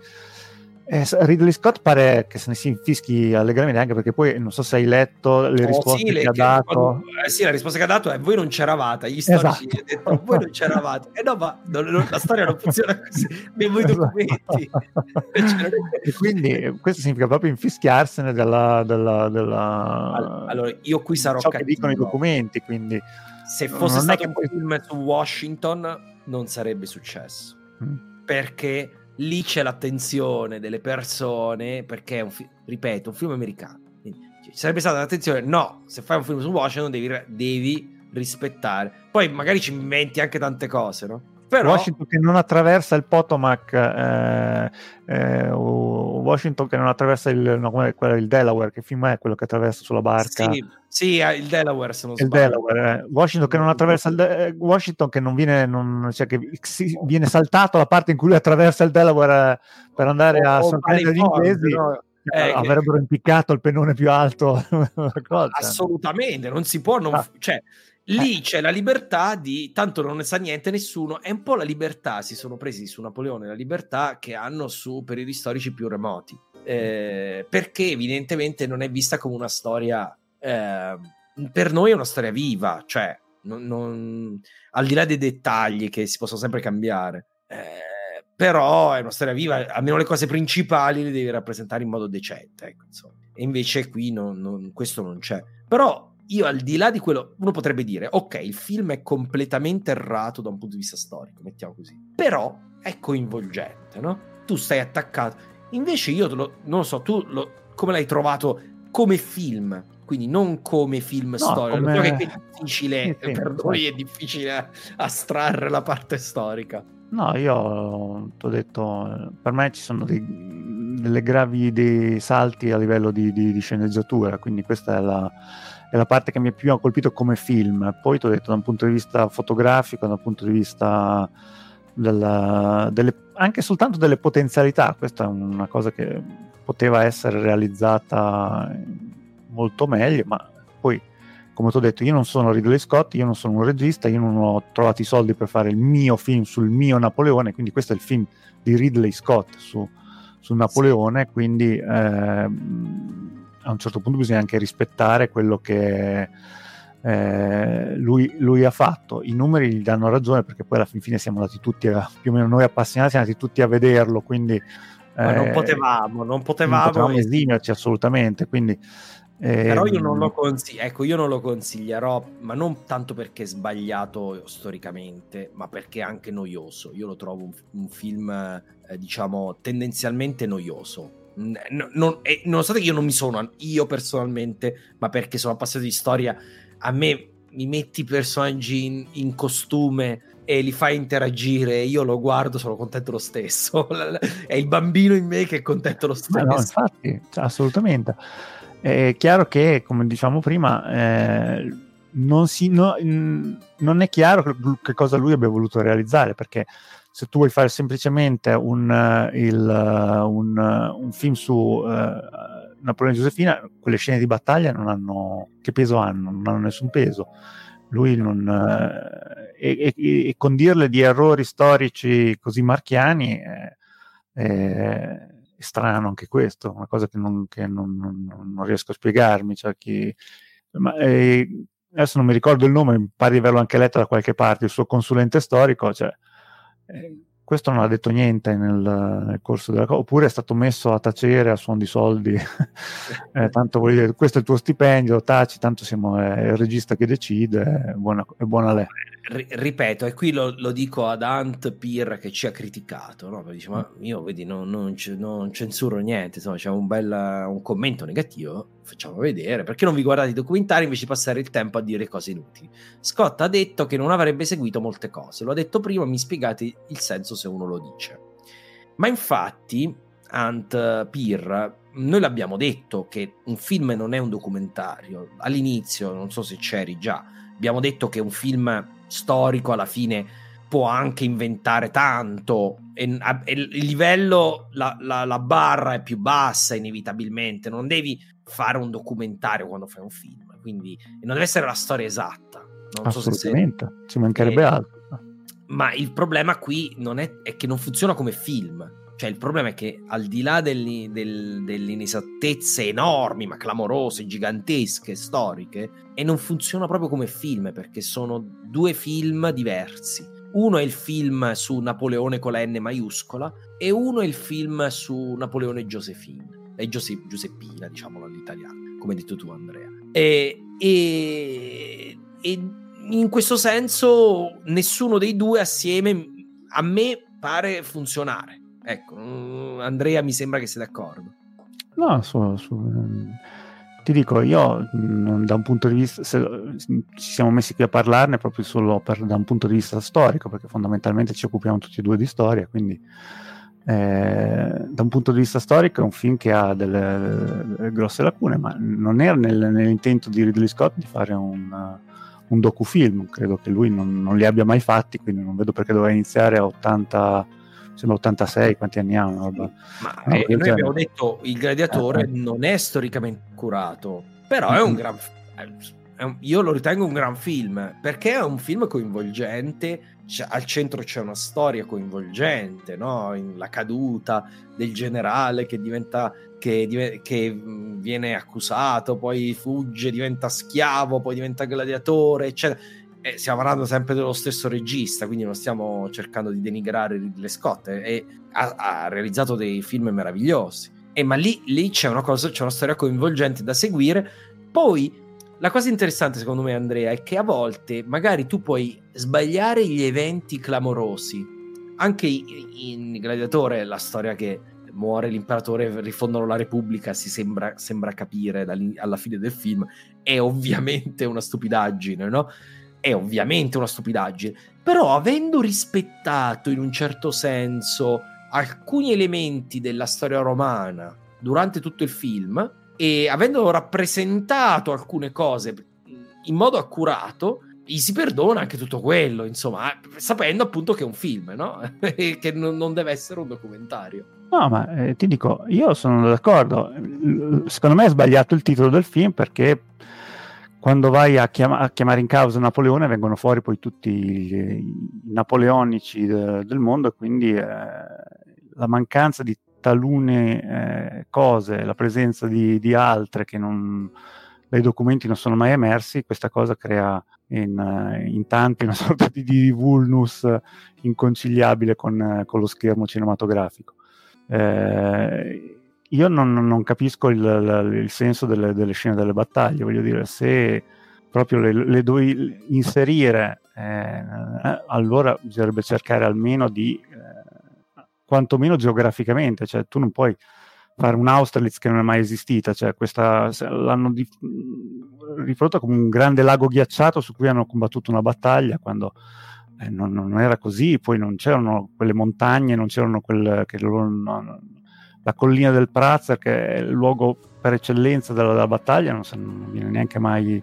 Eh, Ridley Scott pare che se ne si infischi allegramente anche perché poi non so se hai letto le oh, risposte sì, che, ha dato. Quando, eh, sì, la risposta che ha dato è voi non c'eravate, gli storici esatto. detto voi non c'eravate. E eh no, ma non, non, la storia non funziona così, abbiamo i documenti. Cioè, e quindi questo significa proprio infischiarsene della... della, della... Allora, io qui sarò ciò cattivo. che dicono i documenti, quindi... Se fosse stato un poi... film su Washington non sarebbe successo. Mm. Perché lì c'è l'attenzione delle persone, perché è un film, ripeto, un film americano. Quindi ci sarebbe stata l'attenzione, no, se fai un film su Washington devi, devi rispettare. Poi magari ci inventi anche tante cose, no? Però... Washington che non attraversa il Potomac, eh, eh, Washington che non attraversa il, no, quello, il Delaware, che film è quello che attraversa sulla barca? Sì, sì eh, il Delaware se non il Delaware, eh. Washington che non attraversa il De- eh, Washington che non viene, non, cioè che si, viene saltato la parte in cui lui attraversa il Delaware eh, per andare a sorprendere gli inglesi. No? Eh, avrebbero impiccato il pennone più alto. Assolutamente, non si può, non, ah. cioè, Lì eh. c'è la libertà di tanto non ne sa niente nessuno, è un po' la libertà, si sono presi su Napoleone la libertà che hanno su periodi storici più remoti, eh, perché evidentemente non è vista come una storia, eh, per noi è una storia viva, cioè non, non, al di là dei dettagli che si possono sempre cambiare, eh, però è una storia viva, almeno le cose principali le devi rappresentare in modo decente, ecco, e invece qui non, questo non c'è. Però io al di là di quello, uno potrebbe dire, ok, il film è completamente errato da un punto di vista storico, mettiamo così, però è coinvolgente, no? Tu stai attaccato. Invece io lo, non lo so, tu lo, come l'hai trovato come film? Quindi non come film no, storico, come... che è difficile, sì, per noi sì. è difficile astrarre la parte storica. No, io ti ho detto, per me ci sono dei, delle gravi dei salti a livello di, di, di sceneggiatura, quindi questa è la, è la parte che mi ha più colpito come film. Poi ti ho detto da un punto di vista fotografico, da un punto di vista della, delle, anche soltanto delle potenzialità, questa è una cosa che poteva essere realizzata molto meglio, ma poi come ti ho detto, io non sono Ridley Scott, io non sono un regista, io non ho trovato i soldi per fare il mio film sul mio Napoleone, quindi questo è il film di Ridley Scott su, su Napoleone, quindi eh, a un certo punto bisogna anche rispettare quello che eh, lui, lui, ha fatto. I numeri gli danno ragione perché poi alla fin fine siamo andati tutti, a, più o meno noi appassionati, siamo andati tutti a vederlo, quindi... Ma non eh, potevamo, non potevamo, non potevamo esimerci assolutamente, quindi... Eh, Però io non lo consiglio, ecco, io non lo consiglierò, ma non tanto perché è sbagliato storicamente, ma perché è anche noioso. Io lo trovo un, un film, eh, diciamo, tendenzialmente noioso No, non, eh, nonostante che io non mi sono io personalmente, ma perché sono appassionato di storia, a me mi metti i personaggi in, in costume e li fai interagire, io lo guardo, sono contento lo stesso. È il bambino in me che è contento lo stesso. no, infatti, cioè, assolutamente. È chiaro che, come diciamo prima, eh, non, si, no, non, è chiaro che cosa lui abbia voluto realizzare, perché se tu vuoi fare semplicemente un, uh, il, uh, un, uh, un, film su Napoleone e Giuseppina, quelle scene di battaglia non hanno che peso hanno? Non hanno nessun peso. Lui non e, e, e condirle di errori storici così marchiani è, è, è, strano anche questo, una cosa che non, che non, non, riesco a spiegarmi. Cioè chi, ma, eh, adesso non mi ricordo il nome, mi pare di averlo anche letto da qualche parte, il suo consulente storico, cioè, eh, questo non ha detto niente nel, nel corso della cosa, oppure è stato messo a tacere a suon di soldi. eh, tanto vuol dire, questo è il tuo stipendio, taci, tanto siamo è il regista che decide, è buona, è buona lei. R- ripeto, e qui lo, lo, dico ad Ant Pir che ci ha criticato, no? dice, ma io vedi, non, non, non censuro niente, insomma, c'è un bel un commento negativo facciamo vedere, perché non vi guardate i documentari invece di passare il tempo a dire cose inutili? Scott ha detto che non avrebbe seguito molte cose, lo ha detto prima, mi spiegate il senso se uno lo dice. Ma infatti, Ant Peer, noi l'abbiamo detto che un film non è un documentario. All'inizio, non so se c'eri già, abbiamo detto che un film storico alla fine può anche inventare tanto e, e il livello, la, la, la, barra è più bassa inevitabilmente, non devi fare un documentario quando fai un film, quindi non deve essere la storia esatta. Non Assolutamente, so se ci mancherebbe eh, altro. Ma il problema qui non è, è, che non funziona come film, cioè il problema è che al di là degli, del, delle inesattezze enormi, ma clamorose, gigantesche, storiche, e non funziona proprio come film perché sono due film diversi. Uno è il film su Napoleone con la N maiuscola e uno è il film su Napoleone Josephine, e Giuse- Giuseppina, diciamolo all'italiano, come hai detto tu Andrea. E, e, e in questo senso nessuno dei due assieme a me pare funzionare. Ecco, mm, Andrea mi sembra che sia d'accordo. No, su, su, ehm, ti dico, io mm, da un punto di vista, se, ci siamo messi qui a parlarne proprio solo per, da un punto di vista storico, perché fondamentalmente ci occupiamo tutti e due di storia, quindi eh, da un punto di vista storico è un film che ha delle, delle grosse lacune, ma non era nel, nell'intento di Ridley Scott di fare un, un docufilm, credo che lui non, non, li abbia mai fatti, quindi non vedo perché doveva iniziare a 80, sembra 86, quanti anni ha? Una roba. Ma no, eh, noi abbiamo detto il gladiatore eh, eh. non è storicamente curato, però è un gran... È un, io lo ritengo un gran film, perché è un film coinvolgente, al centro c'è una storia coinvolgente, no? la caduta del generale che diventa che, che, viene accusato, poi fugge, diventa schiavo, poi diventa gladiatore, eccetera. E stiamo parlando sempre dello stesso regista, quindi non stiamo cercando di denigrare Ridley Scott. E ha, ha realizzato dei film meravigliosi. E ma lì, lì c'è una cosa, c'è una storia coinvolgente da seguire. Poi la cosa interessante, secondo me, Andrea, è che a volte magari tu puoi sbagliare gli eventi clamorosi. Anche in Gladiatore, la storia che muore l'imperatore, rifondono la Repubblica, si sembra, sembra capire alla fine del film, è ovviamente una stupidaggine, no? È ovviamente una stupidaggine, però avendo rispettato in un certo senso alcuni elementi della storia romana durante tutto il film e avendo rappresentato alcune cose in modo accurato, gli si perdona anche tutto quello, insomma, sapendo appunto che è un film, no? che non, deve essere un documentario. No, ma eh, ti dico, io sono d'accordo. Secondo me è sbagliato il titolo del film perché quando vai a, chiama- a chiamare in causa Napoleone vengono fuori poi tutti i, napoleonici de- del mondo e quindi eh, la mancanza di talune eh, cose, la presenza di, di altre che non, dai documenti non sono mai emersi, questa cosa crea in, in tanti una sorta di, di vulnus inconciliabile con, con lo schermo cinematografico. Eh, io non, non capisco il, il, senso delle, delle, scene delle battaglie, voglio dire, se proprio le, le devi inserire, eh, allora bisognerebbe cercare almeno di, eh, quantomeno geograficamente, cioè tu non puoi fare un Austerlitz che non è mai esistita, cioè questa, l'hanno di, riprodotta come un grande lago ghiacciato su cui hanno combattuto una battaglia quando eh, non, non, era così, poi non c'erano quelle montagne, non c'erano quelle, loro, no, la collina del Prazer che è il luogo per eccellenza della, della battaglia, non, non, viene neanche mai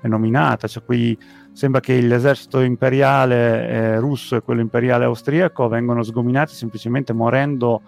nominata, cioè qui sembra che l'esercito imperiale eh, russo e quello imperiale austriaco vengono sgominati semplicemente morendo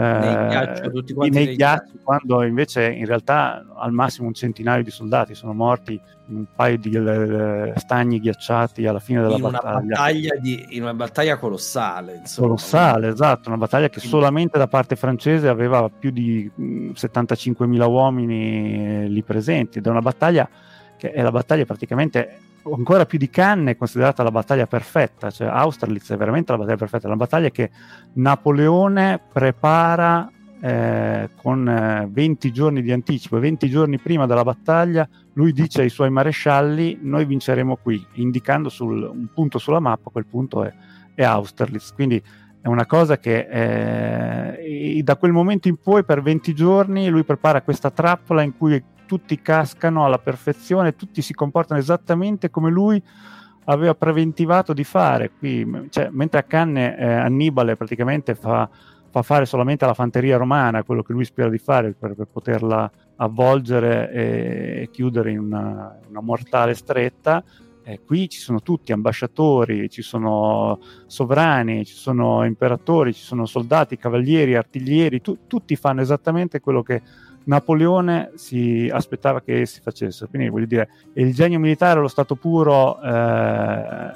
nei ghiacci, tutti quanti nei ghiacci, quando invece in realtà al massimo un centinaio di soldati sono morti in un paio di uh, stagni ghiacciati alla fine della in battaglia. Una battaglia di, in una battaglia colossale. Insomma. Colossale, esatto, una battaglia che solamente da parte francese aveva più di 75.000 mm, uomini lì presenti, ed è una battaglia che è la battaglia praticamente ancora più di Cannes è considerata la battaglia perfetta, cioè Austerlitz è veramente la battaglia perfetta, è una battaglia che Napoleone prepara eh, con eh, 20 giorni di anticipo, 20 giorni prima della battaglia lui dice ai suoi marescialli noi vinceremo qui, indicando sul, un punto sulla mappa, quel punto è, è Austerlitz, quindi è una cosa che eh, da quel momento in poi per 20 giorni lui prepara questa trappola in cui tutti cascano alla perfezione, tutti si comportano esattamente come lui aveva preventivato di fare. Qui, cioè, mentre a Cannes eh, Annibale praticamente fa, fa, fare solamente alla fanteria romana quello che lui spera di fare per, per poterla avvolgere e, e chiudere in una, una mortale stretta. Eh, qui ci sono tutti ambasciatori, ci sono sovrani, ci sono imperatori, ci sono soldati, cavalieri, artiglieri, tu, tutti fanno esattamente quello che Napoleone si aspettava che si facesse. Quindi voglio dire, il genio militare, lo stato puro eh,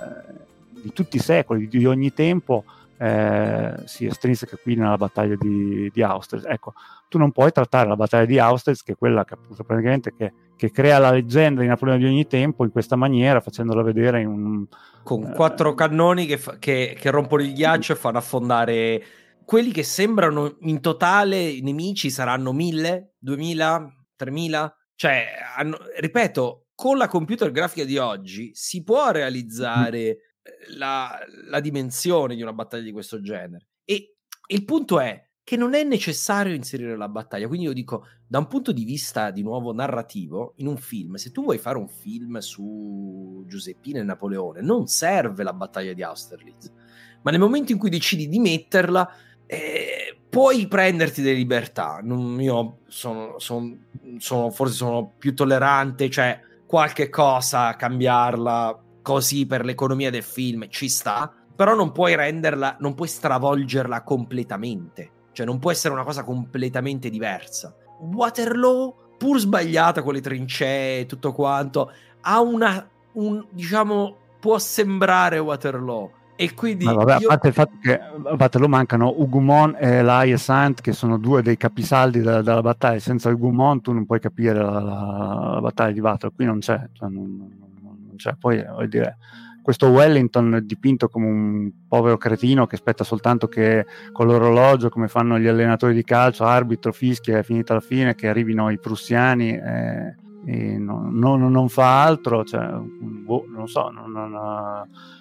di tutti i secoli, di, ogni tempo, eh, si estrinseca qui nella battaglia di, di Austerlitz. Ecco, tu non puoi trattare la battaglia di Austerlitz, che è quella che appunto praticamente che, che crea la leggenda di Napoleone di ogni tempo, in questa maniera, facendola vedere in un... Con eh, quattro cannoni che, fa, che, che rompono il ghiaccio e fanno affondare quelli che sembrano in totale nemici saranno mille, duemila, tremila. Cioè, hanno, ripeto, con la computer grafica di oggi si può realizzare la, la dimensione di una battaglia di questo genere. E il punto è che non è necessario inserire la battaglia. Quindi io dico, da un punto di vista di nuovo narrativo, in un film, se tu vuoi fare un film su Giuseppina e Napoleone, non serve la battaglia di Austerlitz. Ma nel momento in cui decidi di metterla, eh, puoi prenderti delle libertà. Non, io sono, sono, sono, forse sono più tollerante, cioè qualche cosa cambiarla così per l'economia del film ci sta, però non puoi renderla, non puoi stravolgerla completamente. Cioè non può essere una cosa completamente diversa. Waterloo, pur sbagliata con le trincee e tutto quanto, ha una, un, diciamo, può sembrare Waterloo. E quindi Ma vabbè, io... a parte il fatto che a Waterloo mancano Ugumon e Elias Sant, che sono due dei capisaldi della, della battaglia. Senza Ugumon tu non puoi capire la, la, la battaglia di Waterloo. Qui non c'è. Cioè non, cioè, poi voglio dire, questo Wellington dipinto come un povero cretino che aspetta soltanto che con l'orologio, come fanno gli allenatori di calcio, arbitro, fischia, è finita la fine, che arrivino i prussiani eh, e non, non, non, fa altro, cioè, boh, non so, non, eh,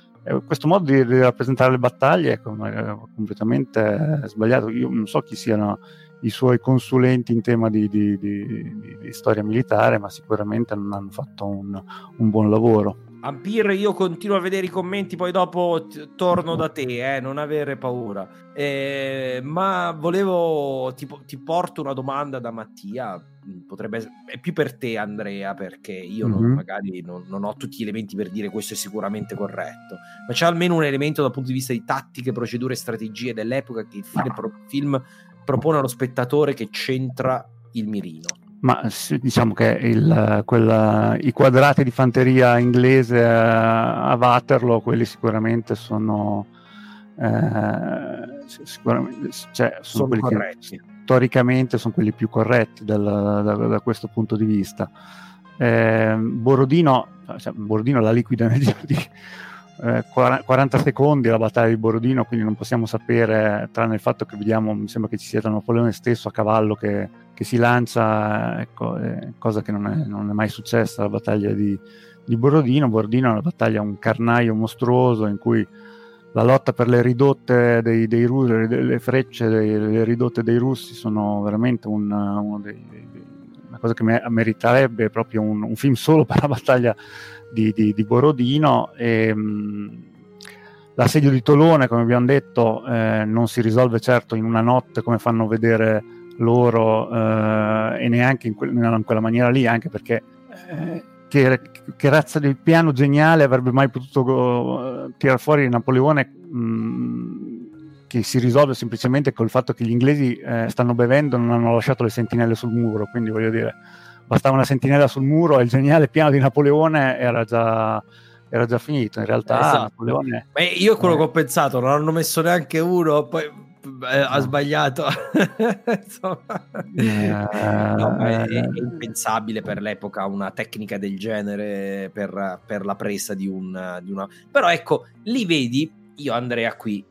questo modo di, di, rappresentare le battaglie è completamente sbagliato. Io non so chi siano i suoi consulenti in tema di, di, di, di storia militare, ma sicuramente non hanno fatto un, un buon lavoro. Ampir, io continuo a vedere i commenti, poi dopo t- torno da te, eh, non avere paura. Eh, ma volevo, ti, ti, porto una domanda da Mattia, potrebbe essere, è più per te Andrea, perché io mm-hmm. non, magari non, non, ho tutti gli elementi per dire questo è sicuramente corretto, ma c'è almeno un elemento dal punto di vista di tattiche, procedure e strategie dell'epoca che il film, pro, film propone allo spettatore che c'entra il mirino. Ma diciamo che il, quella, i quadrati di fanteria inglese a, a Waterloo, quelli sicuramente sono, eh, sicuramente, cioè, sono, sono quelli corretti. Che, storicamente sono quelli più corretti dal, da, da, questo punto di vista. Eh, Borodino, cioè, Borodino la liquida nel giro di eh, 40 secondi la battaglia di Borodino, quindi non possiamo sapere, tranne il fatto che vediamo, mi sembra che ci sia Napoleone stesso a cavallo che, che si lancia, ecco, eh, cosa che non è, non è, mai successa alla battaglia di, di Borodino. Borodino è una battaglia, un carnaio mostruoso in cui la lotta per le ridotte dei, dei russi, le frecce delle ridotte dei russi sono veramente un, uno dei, dei, una cosa che meriterebbe proprio un, un film solo per la battaglia di, di, di Borodino. E, mh, l'assedio di Tolone, come abbiamo detto, eh, non si risolve certo in una notte come fanno vedere loro eh, e neanche in, que- in, quella maniera lì, anche perché eh, che, che, razza di piano geniale avrebbe mai potuto uh, tirare fuori Napoleone mh, che si risolve semplicemente col fatto che gli inglesi eh, stanno bevendo e non hanno lasciato le sentinelle sul muro, quindi voglio dire bastava una sentinella sul muro e il geniale piano di Napoleone era già, era già finito. In realtà, esatto. Napoleone. Ma io quello eh. che ho pensato, non hanno messo neanche uno, poi eh, ha sbagliato. eh, no, è, è, impensabile per l'epoca una tecnica del genere per, per la presa di, un, di una. Però ecco, lì vedi, io Andrea qui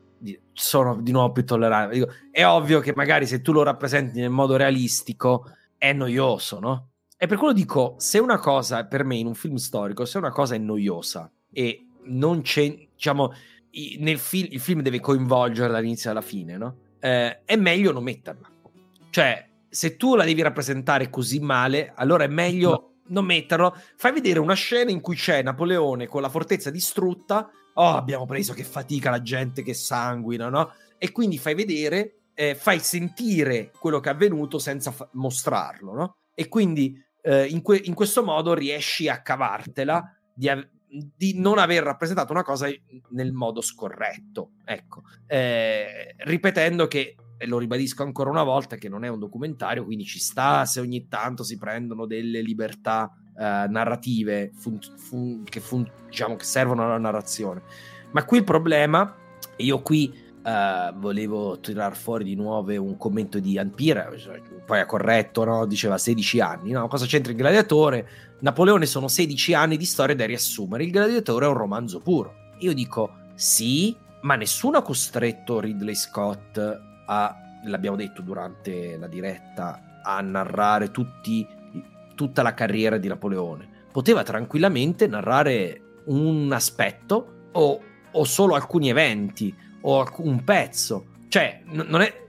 sono di nuovo più tollerante. Dico, è ovvio che magari se tu lo rappresenti nel modo realistico è noioso, no? E per quello dico, se una cosa, per me in un film storico, se una cosa è noiosa e non c'è, diciamo, nel film, il film deve coinvolgere dall'inizio alla fine, no? Eh, è meglio non metterla. Cioè, se tu la devi rappresentare così male, allora è meglio no. non metterlo. Fai vedere una scena in cui c'è Napoleone con la fortezza distrutta. Oh, abbiamo preso che fatica la gente che sanguina, no? E quindi fai vedere, eh, fai sentire quello che è avvenuto senza fa- mostrarlo, no? E quindi eh, in, que- in, questo modo riesci a cavartela di, av- di, non aver rappresentato una cosa nel modo scorretto. Ecco, eh, ripetendo che, e lo ribadisco ancora una volta, che non è un documentario, quindi ci sta se ogni tanto si prendono delle libertà eh, narrative fun- fun- che, fun- diciamo, che servono alla narrazione. Ma qui il problema, io qui Uh, volevo tirar fuori di nuovo un commento di Anpira, poi ha corretto, no? diceva 16 anni, no? cosa c'entra il gladiatore? Napoleone sono 16 anni di storia da riassumere, il gladiatore è un romanzo puro. Io dico sì, ma nessuno ha costretto Ridley Scott a, l'abbiamo detto durante la diretta, a narrare tutti, tutta la carriera di Napoleone. Poteva tranquillamente narrare un aspetto o, o solo alcuni eventi o un pezzo. Cioè, non è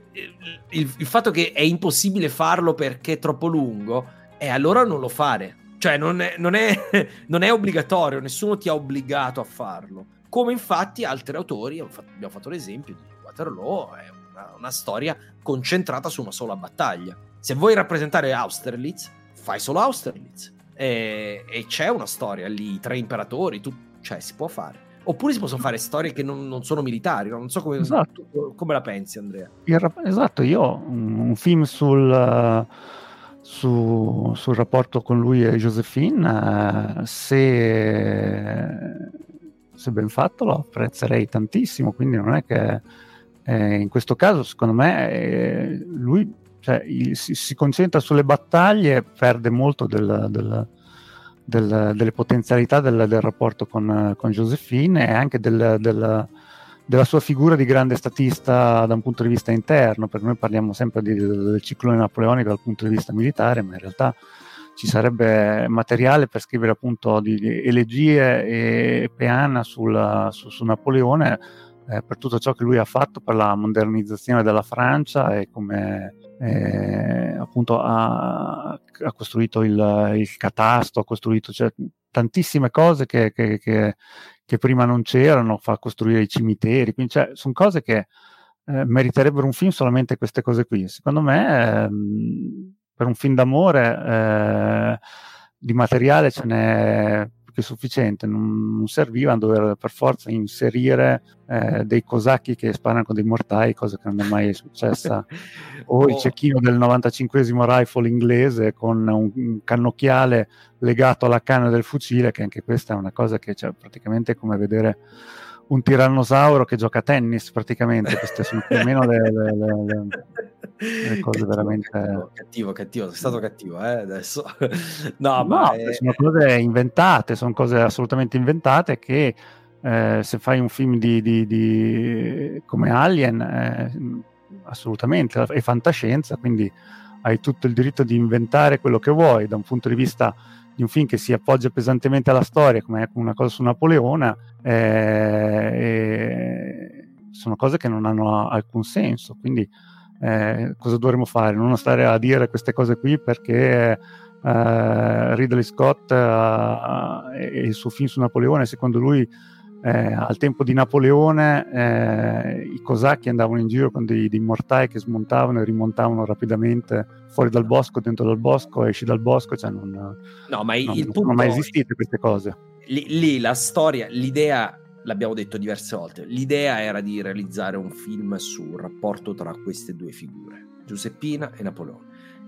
il, il, fatto che è impossibile farlo perché è troppo lungo, e allora non lo fare. Cioè, non è, non, è, non è, obbligatorio, nessuno ti ha obbligato a farlo. Come infatti altri autori, abbiamo fatto l'esempio di Waterloo, è una, una storia concentrata su una sola battaglia. Se vuoi rappresentare Austerlitz, fai solo Austerlitz. E, e c'è una storia lì, i tre imperatori, tu, cioè si può fare. Oppure si possono fare storie che non, non sono militari, non so come, esatto. come, la pensi Andrea. Il, esatto, io un, un film sul, su, sul, rapporto con lui e Josephine, eh, se, se, ben fatto lo apprezzerei tantissimo, quindi non è che eh, in questo caso secondo me eh, lui cioè, si, si, concentra sulle battaglie, perde molto del, del del, delle potenzialità del, del rapporto con, con, Josephine e anche del, del, della sua figura di grande statista da un punto di vista interno, perché noi parliamo sempre di, del ciclone napoleonico dal punto di vista militare, ma in realtà ci sarebbe materiale per scrivere appunto di, di elegie e peana sul, su, su Napoleone eh, per tutto ciò che lui ha fatto per la modernizzazione della Francia e come eh, appunto ha, ha costruito il, il, catasto, ha costruito cioè, tantissime cose che, che, che, che, prima non c'erano, fa costruire i cimiteri, quindi cioè, sono cose che eh, meriterebbero un film solamente queste cose qui. Secondo me ehm, per un film d'amore eh, di materiale ce n'è che sufficiente, non, non serviva a dover per forza inserire eh, dei cosacchi che sparano con dei mortai, cosa che non è mai successa, o oh. il cecchino del 95 rifle inglese con un, un, cannocchiale legato alla canna del fucile, che anche questa è una cosa che cioè, praticamente è come vedere un tirannosauro che gioca a tennis praticamente, queste sono più o meno le, le, le, le cose cattivo, veramente... Cattivo, cattivo, cattivo, sei stato cattivo eh, adesso. no, no, ma è... sono cose inventate, sono cose assolutamente inventate che eh, se fai un film di, di, di come Alien, eh, assolutamente, è fantascienza, quindi hai tutto il diritto di inventare quello che vuoi da un punto di vista di un film che si appoggia pesantemente alla storia, come una cosa su Napoleone, eh, sono cose che non hanno alcun senso. Quindi, eh, cosa dovremmo fare? Non stare a dire queste cose qui perché eh, Ridley Scott e il suo film su Napoleone, secondo lui, eh, al tempo di Napoleone eh, i cosacchi andavano in giro con dei, dei, mortai che smontavano e rimontavano rapidamente fuori dal bosco, dentro dal bosco, esci dal bosco, cioè non, no, ma non, il non punto, sono mai esistite queste cose. Lì, lì, la storia, l'idea, l'abbiamo detto diverse volte, l'idea era di realizzare un film sul rapporto tra queste due figure, Giuseppina e Napoleone.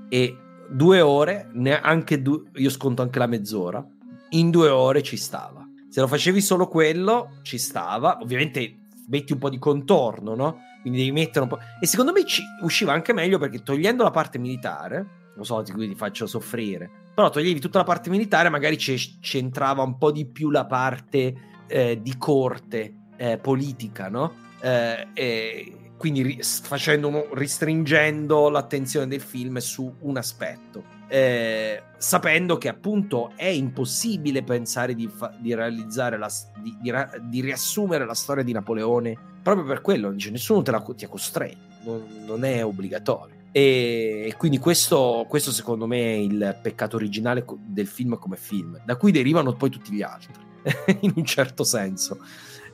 E due ore, neanche due, io sconto anche la mezz'ora, in due ore ci stava se lo facevi solo quello, ci stava. Ovviamente metti un po' di contorno, no? Quindi devi mettere un po'. E secondo me ci usciva anche meglio perché togliendo la parte militare, lo so, di cui ti faccio soffrire, però toglievi tutta la parte militare, magari c'entrava un po' di più la parte eh, di corte eh, politica, no? Eh, quindi ri- facendo, ristringendo l'attenzione del film su un aspetto eh, sapendo che appunto è impossibile pensare di, fa- di realizzare la, di, di, ra- di, riassumere la storia di Napoleone proprio per quello, dice nessuno la, ti ha costretto, non, non è obbligatorio. E quindi questo, questo, secondo me è il peccato originale del film come film, da cui derivano poi tutti gli altri, in un certo senso.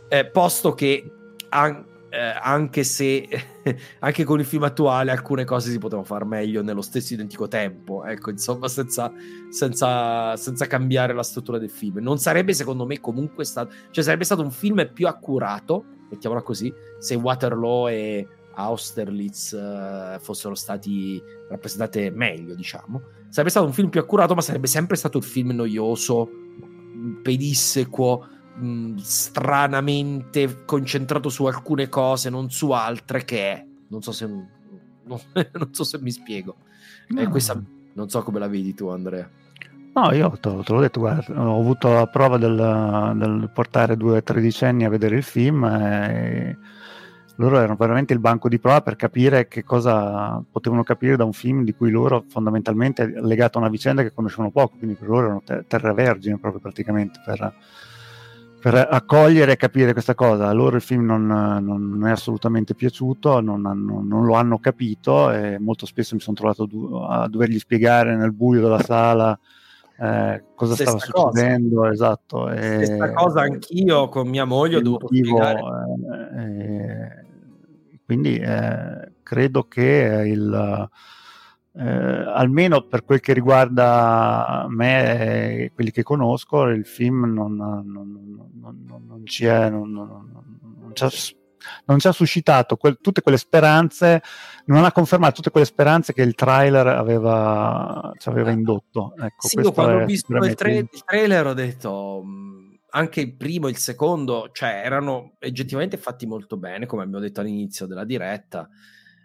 Eh, posto che an- eh, anche se anche con il film attuale alcune cose si potevano fare meglio nello stesso identico tempo, ecco, insomma, senza, senza, senza, cambiare la struttura del film. Non sarebbe, secondo me, comunque stato, cioè sarebbe stato un film più accurato, mettiamola così, se Waterloo e Austerlitz uh, fossero stati rappresentate meglio, diciamo. Sarebbe stato un film più accurato, ma sarebbe sempre stato il film noioso, pedissequo, mh, stranamente concentrato su alcune cose, non su altre che è. Non so se, no, non so se mi spiego. No. Eh, questa, non so come la vedi tu, Andrea. No, io te, te l'ho detto, guarda, ho avuto la prova del, del portare due tredicenni a vedere il film e loro erano veramente il banco di prova per capire che cosa potevano capire da un film di cui loro fondamentalmente legato a una vicenda che conoscevano poco, quindi per loro erano ter- terra vergine proprio praticamente per, per, accogliere e capire questa cosa. A loro il film non, non è assolutamente piaciuto, non, hanno, non, lo hanno capito e molto spesso mi sono trovato a dovergli spiegare nel buio della sala eh, cosa Stessa stava cosa. succedendo, esatto. E, Stessa cosa anch'io con mia moglie ho dovuto motivo, spiegare. Eh, quindi eh, credo che il, eh, almeno per quel che riguarda me e quelli che conosco, il film non, non, non, non ci è, non, ci ha, non ci ha suscitato quel, tutte quelle speranze, non ha confermato tutte quelle speranze che il trailer aveva, ci aveva indotto. Ecco, sì, io quando ho visto il, tra- il, trailer ho detto mm, anche il primo e il secondo, cioè erano oggettivamente fatti molto bene, come abbiamo detto all'inizio della diretta,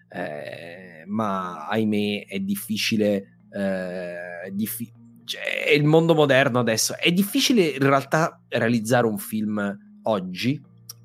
eh, ma ahimè è difficile, eh, diffi- cioè, il mondo moderno adesso, è difficile in realtà realizzare un film oggi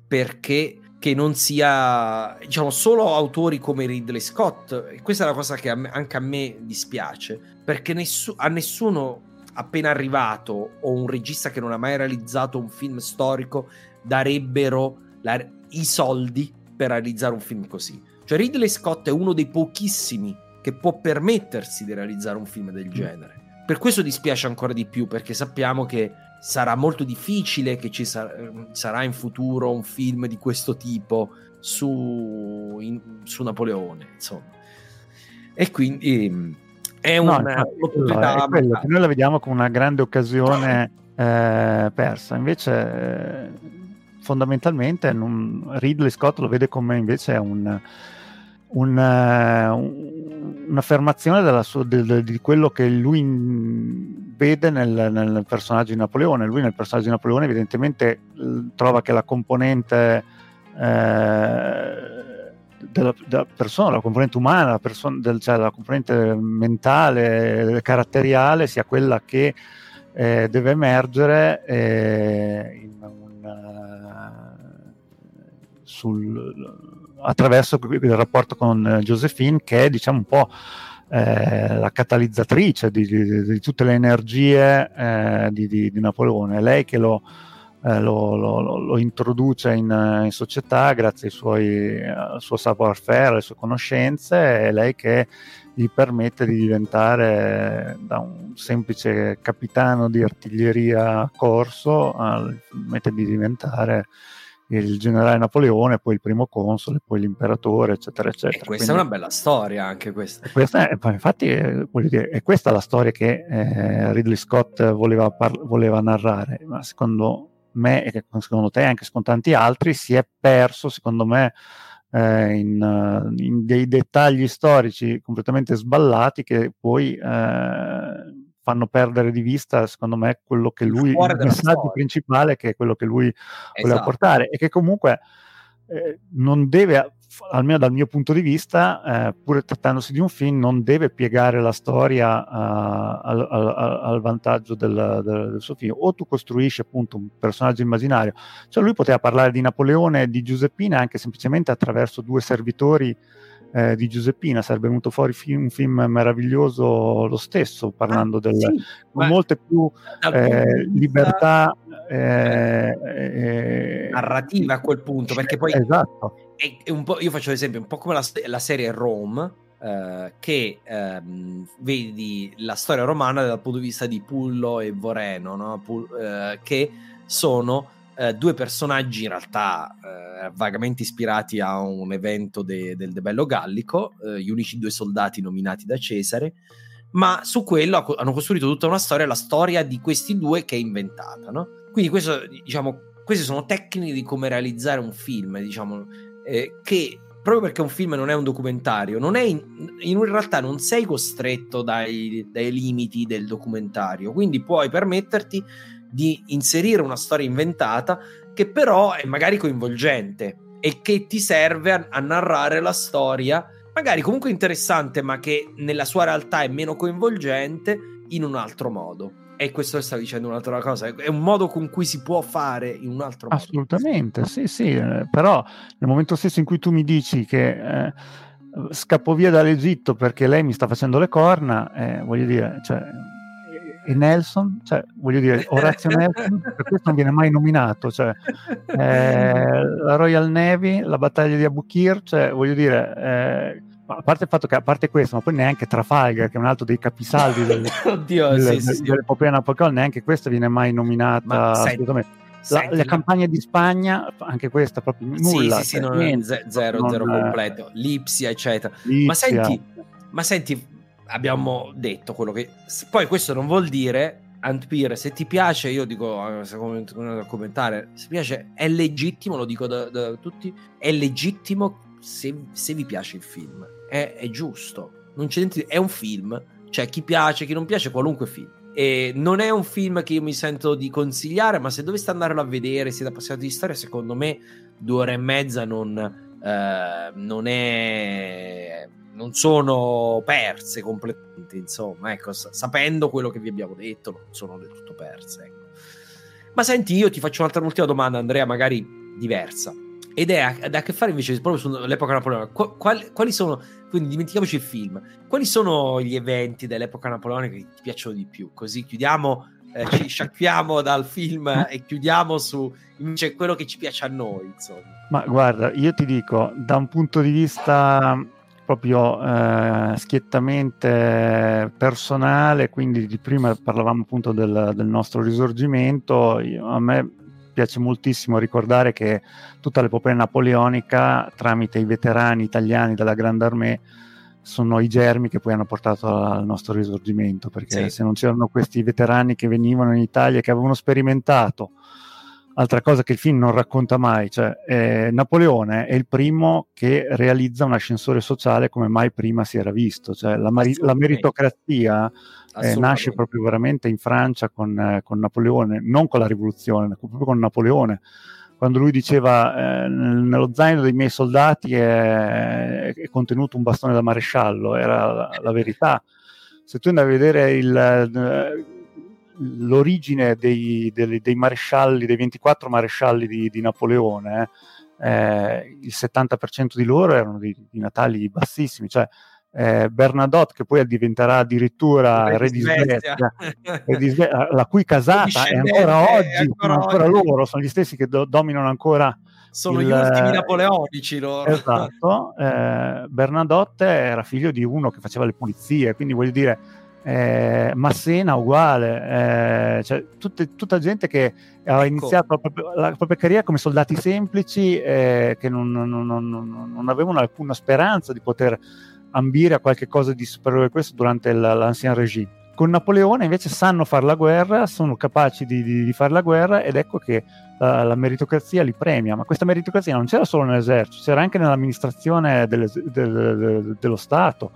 perché che non sia diciamo solo autori come Ridley Scott. E questa è la cosa che a me, anche a me dispiace perché nessu- a nessuno appena arrivato o un regista che non ha mai realizzato un film storico darebbero la, i soldi per realizzare un film così. Cioè Ridley Scott è uno dei pochissimi che può permettersi di realizzare un film del genere. Per questo dispiace ancora di più perché sappiamo che sarà molto difficile che ci sar- sarà in futuro un film di questo tipo su, in, su Napoleone, insomma. E quindi è una no, opportunità. È quello, noi la vediamo come una grande occasione eh, persa. Invece, fondamentalmente, non, Ridley Scott lo vede come invece un, un, uh, un'affermazione della sua, del, di quello che lui vede nel, nel, personaggio di Napoleone. Lui nel personaggio di Napoleone evidentemente trova che la componente eh, della, della, persona, la componente umana, la, persona, del, cioè la componente mentale, caratteriale sia quella che eh, deve emergere eh, una, sul, attraverso il rapporto con Josephine che è diciamo un po' eh, la catalizzatrice di, di, di, tutte le energie eh, di, di, Napoleone, è lei che lo, eh, lo, lo, lo, introduce in, in, società grazie suoi, al suo savoir-faire, alle sue conoscenze, è lei che gli permette di diventare da un semplice capitano di artiglieria a corso, al, permette di diventare il generale Napoleone, poi il primo console, poi l'imperatore, eccetera, eccetera. E questa Quindi, è una bella storia anche questa. questa è, infatti, è, dire, è, questa la storia che eh, Ridley Scott voleva, par- voleva narrare, ma secondo me e secondo te anche con tanti altri si è perso secondo me eh, in, in, dei dettagli storici completamente sballati che poi eh, fanno perdere di vista secondo me quello che lui il messaggio storia. principale che è quello che lui esatto. voleva portare e che comunque eh, non deve almeno dal mio punto di vista, eh, pur trattandosi di un film, non deve piegare la storia uh, al, al, al, vantaggio del, del, del, suo film. O tu costruisci appunto un personaggio immaginario, cioè lui poteva parlare di Napoleone e di Giuseppina anche semplicemente attraverso due servitori eh, di Giuseppina, sarebbe venuto fuori film, un film meraviglioso lo stesso, parlando ah, del, sì, con molte più eh, libertà eh, eh, narrativa a quel punto, perché poi esatto. è, è io faccio l'esempio, un po' come la, la serie Rome, Uh, che um, vedi la storia romana dal punto di vista di Pullo e Voreno, no? Pull, uh, che sono uh, due personaggi in realtà vagamente ispirati a un evento de, del De Bello Gallico, gli unici due soldati nominati da Cesare, ma su quello hanno costruito tutta una storia, la storia di questi due che è inventata, no? Quindi questo, diciamo, queste sono tecniche di come realizzare un film, diciamo, eh, che proprio perché un film non è un documentario, non è in, in realtà non sei costretto dai, dai, limiti del documentario, quindi puoi permetterti di inserire una storia inventata che però è magari coinvolgente e che ti serve a, a narrare la storia, magari comunque interessante, ma che nella sua realtà è meno coinvolgente in un altro modo. E questo stavo dicendo un'altra cosa, è un modo con cui si può fare in un altro modo. Assolutamente, sì, sì, eh, però nel momento stesso in cui tu mi dici che eh, scappo via dall'Egitto perché lei mi sta facendo le corna, eh, voglio dire, cioè, e Nelson, cioè, voglio dire, Orazio Nelson, per questo non viene mai nominato, cioè, eh, la Royal Navy, la battaglia di Abu Kir, cioè, voglio dire, eh, a parte il fatto che a parte questo, ma poi neanche Trafalgar, che è un altro dei capisaldi del, Oddio, del, sì, del, sì. dell'epopea napoleonica, neanche questa viene mai nominata senti. La, senti, le campagne di Spagna, anche questa proprio nulla. Sì, sì, sì, cioè, non, niente, ze- zero, non- zero completo. Lipsia, eccetera. Lipsia. Ma senti, ma senti, abbiamo detto quello che... Poi questo non vuol dire, Antpir, se ti piace, io dico, eh, da commentare, se piace, è legittimo, lo dico da, da tutti, è legittimo se, se vi piace il film. È, è giusto. È un film. Cioè, chi piace, chi non piace, qualunque film. E non è un film che io mi sento di consigliare, ma se doveste andarlo a vedere, siete appassionati di storia, secondo me due ore e mezza non, eh, non è non sono perse completamente insomma ecco sa- sapendo quello che vi abbiamo detto non sono del tutto perse ecco. ma senti io ti faccio un'altra ultima domanda Andrea magari diversa. Ed è a, ad a che fare invece proprio sull'epoca napoleonica? Qu- quali, quali sono quindi dimentichiamoci il film quali sono gli eventi dell'epoca napoleonica che ti piacciono di più? Così chiudiamo eh, ci sciacquiamo dal film e chiudiamo su invece quello che ci piace a noi insomma. Ma guarda, io ti dico, da un punto di vista proprio eh, schiettamente personale, quindi di prima parlavamo appunto del, del nostro risorgimento, io- a me piace moltissimo ricordare che tutta l'epopea napoleonica, tramite i veterani italiani della Grande Armée, sono i germi che poi hanno portato al nostro risorgimento, perché Sì. se non c'erano questi veterani che venivano in Italia, che avevano sperimentato, altra cosa che il film non racconta mai, cioè eh, Napoleone è il primo che realizza un ascensore sociale come mai prima si era visto, cioè la, mari- la meritocrazia eh, nasce proprio veramente in Francia con, eh, con Napoleone, non con la rivoluzione, proprio con Napoleone. Quando lui diceva eh, nel- nello zaino dei miei soldati è, è contenuto un bastone da maresciallo, era la, la verità. Se tu andavi a vedere il, eh, l'origine dei, dei- dei marescialli, dei 24 marescialli di, di Napoleone, eh, il 70% di loro erano di, di natali bassissimi, cioè eh, Bernadotte che poi diventerà addirittura re di Svezia, la cui casata è ancora oggi, è ancora sono ancora loro, sono gli stessi che do- dominano ancora sono il- gli ultimi napoleonici loro. Esatto, eh, Bernadotte era figlio di uno che faceva le pulizie, quindi voglio dire, eh, Massena uguale, eh, cioè tutte- tutta gente che aveva Ecco. iniziato la propria, la propria carriera come soldati semplici eh, che non, non- non- non- avevano alcuna speranza di poter ambire a qualche cosa di superiore a questo durante il- l'Ancien Régime. Con Napoleone invece sanno fare la guerra, sono capaci di, di- di fare la guerra ed ecco che la, la meritocrazia li premia, ma questa meritocrazia non c'era solo nell'esercito, c'era anche nell'amministrazione delle- del- del- dello Stato,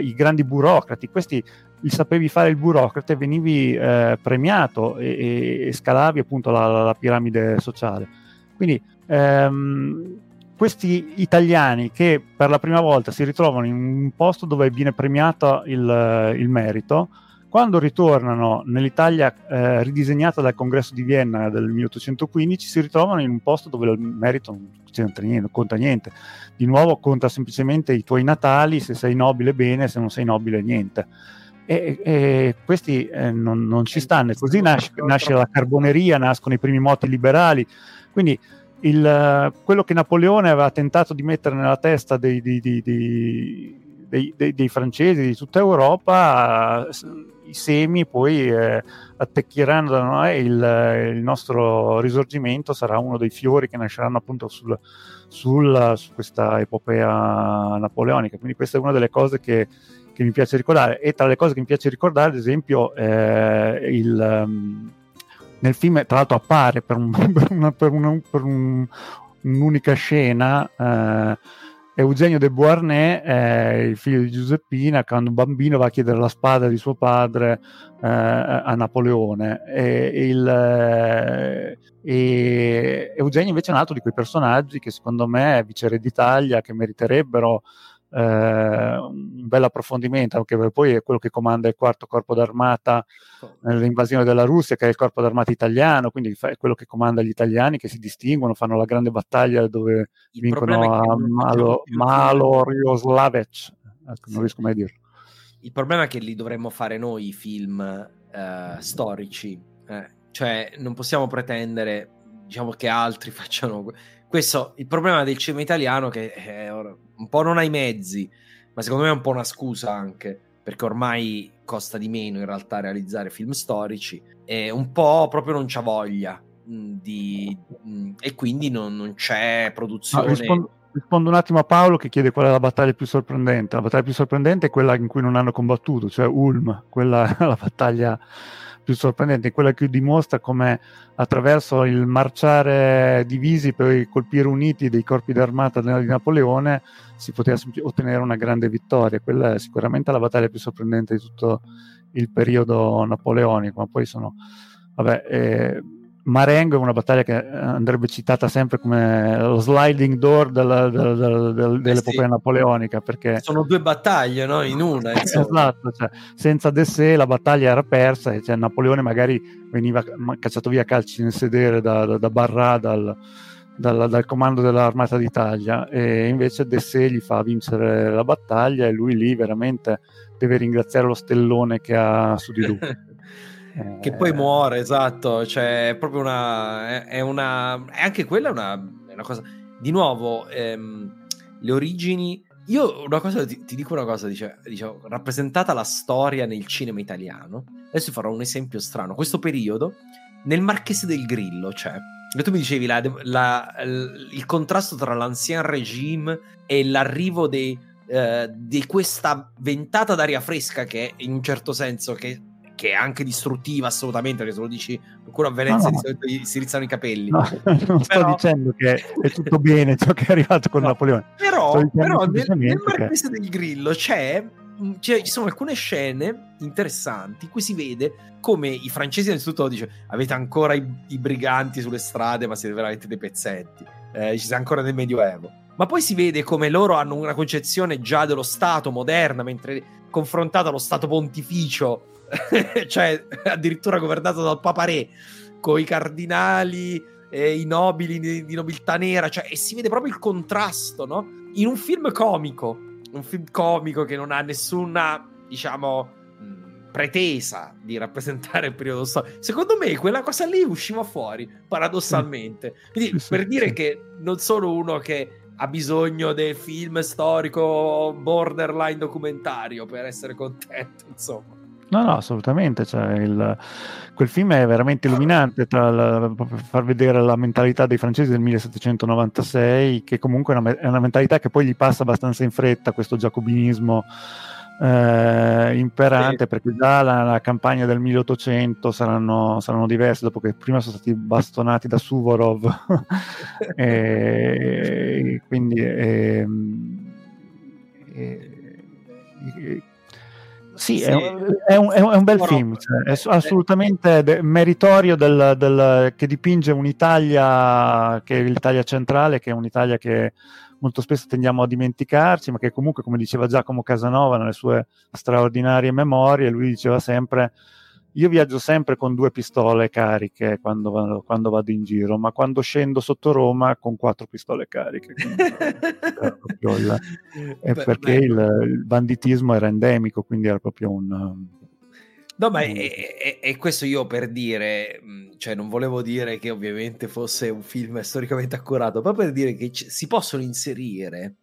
i grandi burocrati, questi li sapevi fare il burocrate, venivi eh, premiato e, e- e scalavi appunto la, la- la piramide sociale. Quindi ehm, questi italiani che per la prima volta si ritrovano in un posto dove viene premiato il, il merito, quando ritornano nell'Italia eh, ridisegnata dal congresso di Vienna del 1815, si ritrovano in un posto dove il merito c'entra niente, conta niente. Di nuovo conta semplicemente i tuoi natali, se sei nobile bene, se non sei nobile niente. E, e questi eh, non, non ci stanno. E così nasce, nasce la carboneria, nascono i primi moti liberali. Quindi il, eh, quello che Napoleone aveva tentato di mettere nella testa dei, dei- dei- dei- dei- dei- dei francesi di tutta Europa, i semi poi eh, attecchiranno da il, il nostro risorgimento sarà uno dei fiori che nasceranno appunto sul- sul- su questa epopea napoleonica. Quindi questa è una delle cose che, che mi piace ricordare. E tra le cose che mi piace ricordare, ad esempio, eh, il, ehm, nel film, tra l'altro, appare per, un- per una- per una- per un- un'unica scena. eh, Eugenio de Beauharnais è il figlio di Giuseppina, quando un bambino va a chiedere la spada di suo padre eh, a Napoleone. E, il, eh, e Eugenio invece è un altro di quei personaggi che secondo me è viceré d'Italia, che meriterebbero eh, un bel approfondimento, anche perché poi è quello che comanda il quarto corpo d'armata nell'invasione della Russia, che è il corpo d'armata italiano, quindi è quello che comanda gli italiani che si distinguono, fanno la grande battaglia dove il vincono a Malo, Malo Rioslavec, ecco, non riesco mai a dirlo. Il problema è che li dovremmo fare noi i film eh, storici, eh, cioè non possiamo pretendere diciamo che altri facciano questo il problema del cinema italiano che è un po' non ha i mezzi, ma secondo me è un po' una scusa anche, perché ormai costa di meno in realtà realizzare film storici e un po' proprio non c'ha voglia mh, di, mh, e quindi non, non c'è produzione. Rispondo, un attimo a Paolo che chiede qual è la battaglia più sorprendente. La battaglia più sorprendente è quella in cui non hanno combattuto, cioè Ulm, quella è la battaglia più sorprendente, quella che dimostra come attraverso il marciare divisi per colpire uniti dei corpi d'armata di Napoleone si poteva ottenere una grande vittoria. Quella è sicuramente la battaglia più sorprendente di tutto il periodo napoleonico, ma poi sono... Vabbè, eh, Marengo è una battaglia che andrebbe citata sempre come lo sliding door della, della, della, dell'epoca eh sì. napoleonica perché sono due battaglie no? in una esatto cioè, senza De sé la battaglia era persa e cioè, Napoleone magari veniva cacciato via a calci in sedere da, da, da Barra dal, dal, dal, comando dell'armata d'Italia e invece De sé gli fa vincere la battaglia e lui lì veramente deve ringraziare lo stellone che ha su di lui che poi eh. muore, esatto. Cioè, è proprio una. È, una. È anche quella una, è una cosa. Di nuovo, ehm, le origini. Io una cosa ti, ti dico una cosa, dice, diciamo, rappresentata la storia nel cinema italiano. Adesso farò un esempio strano. Questo periodo, nel Marchese del Grillo, cioè. Tu mi dicevi la, la, il contrasto tra l'ancien regime e l'arrivo dei, eh, di questa ventata d'aria fresca che in un certo senso che che è anche distruttiva assolutamente, perché se lo dici qualcuno a Venezia no, no. di solito si rizzano i capelli. No, non sto però... dicendo che è tutto bene ciò che è arrivato con Napoleone. Però, però nel, nel Marchese che... del Grillo c'è, c'è, ci sono alcune scene interessanti in cui si vede come i francesi innanzitutto dice avete ancora i, i briganti sulle strade ma siete veramente dei pezzetti, eh, ci siete ancora nel Medioevo. Ma poi si vede come loro hanno una concezione già dello Stato moderna, mentre confrontato allo Stato pontificio cioè addirittura governato dal Papa Re, con i cardinali e i nobili di, di nobiltà nera, cioè, e si vede proprio il contrasto, no? In un film comico, un film comico che non ha nessuna, diciamo, pretesa di rappresentare il periodo storico. Secondo me quella cosa lì usciva fuori, paradossalmente. Quindi sì, per sì, dire sì. che non sono uno che ha bisogno del film storico borderline documentario per essere contento, insomma. No, no, assolutamente. Cioè, il, quel film è veramente illuminante tra per far vedere la mentalità dei francesi del 1796, che comunque è una, è una mentalità che poi gli passa abbastanza in fretta, questo giacobinismo eh, imperante, sì. perché già la, la, campagna del 1800 saranno, saranno, diverse, dopo che prima sono stati bastonati da Suvorov. e, quindi... Eh, eh, sì, sì. È, un, è, un, è, un, bel film, cioè, è assolutamente de- meritorio del, del, che dipinge un'Italia che è l'Italia centrale, che è un'Italia che molto spesso tendiamo a dimenticarci, ma che comunque, come diceva Giacomo Casanova nelle sue straordinarie memorie, lui diceva sempre io viaggio sempre con due pistole cariche quando vado, quando vado, in giro, ma quando scendo sotto Roma con quattro pistole cariche. il, è perché il, il, banditismo era endemico, quindi era proprio un... No, ma è, questo io per dire, cioè non volevo dire che ovviamente fosse un film storicamente accurato, ma per dire che c- si possono inserire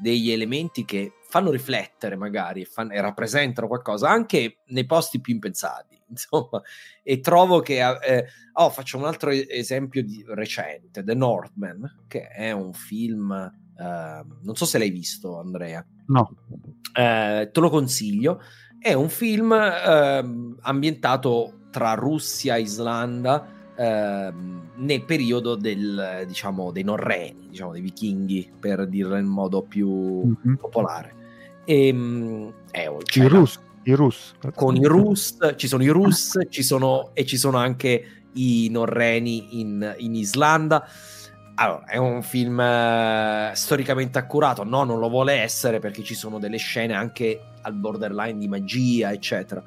degli elementi che fanno riflettere magari fanno, e rappresentano qualcosa anche nei posti più impensati insomma, e trovo che... Eh, oh, faccio un altro esempio di, recente, The Northman, che è un film... Eh, non so se l'hai visto, Andrea. No. Eh, te lo consiglio. È un film ehm, ambientato tra Russia e Islanda ehm, nel periodo del, diciamo, dei norreni, diciamo, dei vichinghi, per dirlo in modo più Mhm. popolare. E, eh, oh, I i Rus. con i Rus, ci sono i Rus, ci sono, e ci sono anche i norreni in, in Islanda. Allora, è un film eh, storicamente accurato, no, non lo vuole essere perché ci sono delle scene anche al borderline di magia, eccetera.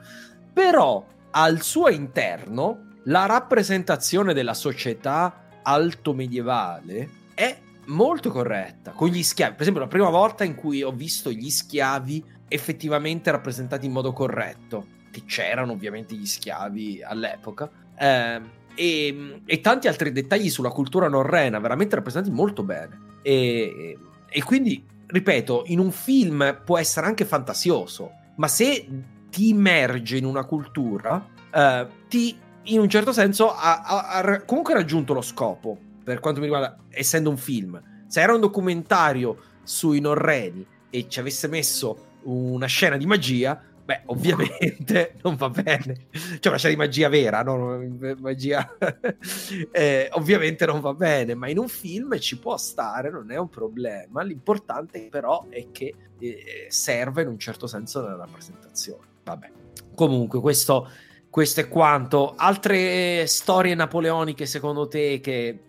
Però al suo interno la rappresentazione della società alto medievale è molto corretta con gli schiavi. Per esempio, la prima volta in cui ho visto gli schiavi effettivamente rappresentati in modo corretto, che c'erano ovviamente gli schiavi all'epoca, ehm, e, e tanti altri dettagli sulla cultura norrena, veramente rappresentati molto bene. E, e quindi, ripeto, in un film può essere anche fantasioso, ma se ti immerge in una cultura, eh, ti in un certo senso ha, ha- ha comunque raggiunto lo scopo, per quanto mi riguarda, essendo un film. Se era un documentario sui norreni e ci avesse messo una scena di magia, beh, ovviamente non va bene. Cioè, una scena di magia vera, no? Magia... eh, ovviamente non va bene, ma in un film ci può stare, non è un problema. L'importante però è che eh, serve in un certo senso nella rappresentazione. Vabbè. Comunque, questo, questo è quanto. Altre storie napoleoniche, secondo te, che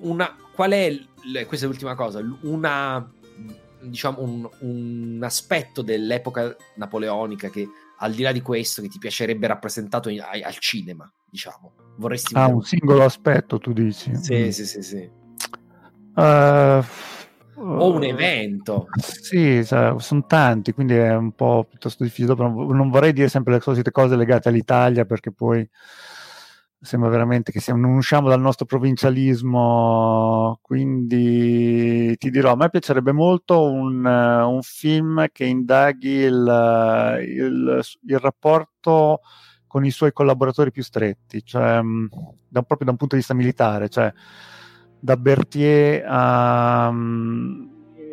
una, qual è, l- questa è l'ultima cosa, una, diciamo, un, un aspetto dell'epoca napoleonica che al di là di questo che ti piacerebbe rappresentato in- ai- al cinema, diciamo, vorresti Ah, vedere un singolo aspetto, tu dici. Sì, Mm. sì, sì, sì. Eh, O un evento. Sì, sono tanti, quindi è un po' piuttosto difficile. Dopo non, non vorrei dire sempre le solite cose legate all'Italia, perché poi sembra veramente che siamo, non usciamo dal nostro provincialismo. Quindi ti dirò, a me piacerebbe molto un, eh, un film che indaghi il, il- il rapporto con i suoi collaboratori più stretti, cioè mh, da- proprio da un punto di vista militare, cioè da Berthier a, mm,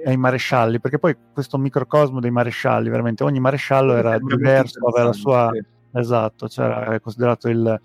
ai marescialli, perché poi questo microcosmo dei marescialli, veramente ogni maresciallo era diverso, aveva la sua... Esatto, c'era considerato il,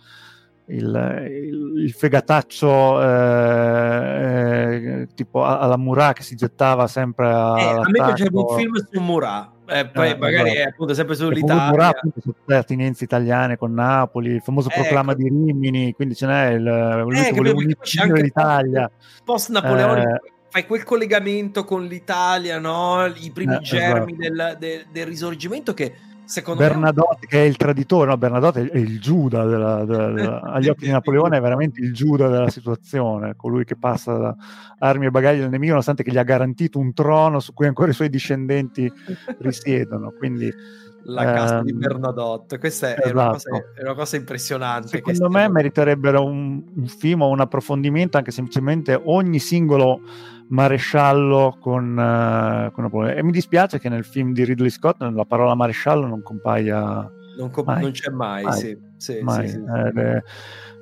il, il- il fegataccio eh, eh, tipo a- alla Murat che si gettava sempre sì. Eh, a me piacerebbe un film su Murat, eh, poi Eh, magari esatto. è appunto sempre sull'Italia. Murat appunto su le attinenze italiane con Napoli, il famoso Ecco. proclama di Rimini, quindi ce n'è il, lui Eh, che voleva anche l'Italia. post napoleonico Eh. fai quel collegamento con l'Italia no? i primi Eh, germi esatto. del, del- del risorgimento che secondo me Bernadotte che è il traditore, no, Bernadotte è il Giuda della- della- della- agli occhi di Napoleone, è veramente il Giuda della situazione, colui che passa da armi e bagagli del nemico, nonostante che gli ha garantito un trono su cui ancora i suoi discendenti risiedono. Quindi, la casta di ehm, Bernadotte questa è, una cosa, esatto. è una cosa impressionante secondo me stiamo- meriterebbero un, un film o un approfondimento, anche semplicemente ogni singolo maresciallo con, eh, con Napoleone. E mi dispiace che nel film di Ridley Scott la parola maresciallo non compaia non, co- mai. non c'è mai, Mai. sì, sì, mai. sì, sì. È,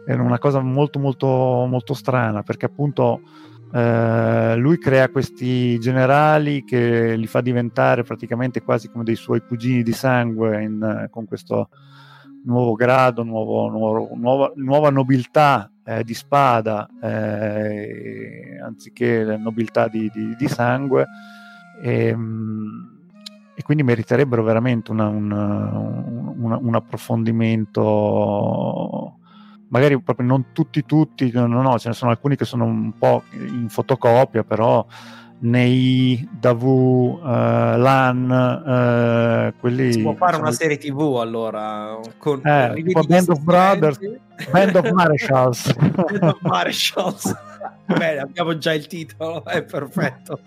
era una cosa molto molto molto strana perché appunto eh, lui crea questi generali che li fa diventare praticamente quasi come dei suoi cugini di sangue in- con questo nuovo grado, nuovo- nuovo- nuova, nuova nobiltà eh, di spada eh, anziché nobiltà di, di- di sangue e, mm, e quindi meriterebbero veramente una- una- un, un approfondimento magari proprio non tutti tutti no, no, ce ne sono alcuni che sono un po' in fotocopia però nei Davu, eh, LAN, eh, quelli si può fare una serie tv allora con Eh, tipo Band of Brothers. Band of Marshals. Band of Marshalls. Bene, abbiamo già il titolo, è perfetto.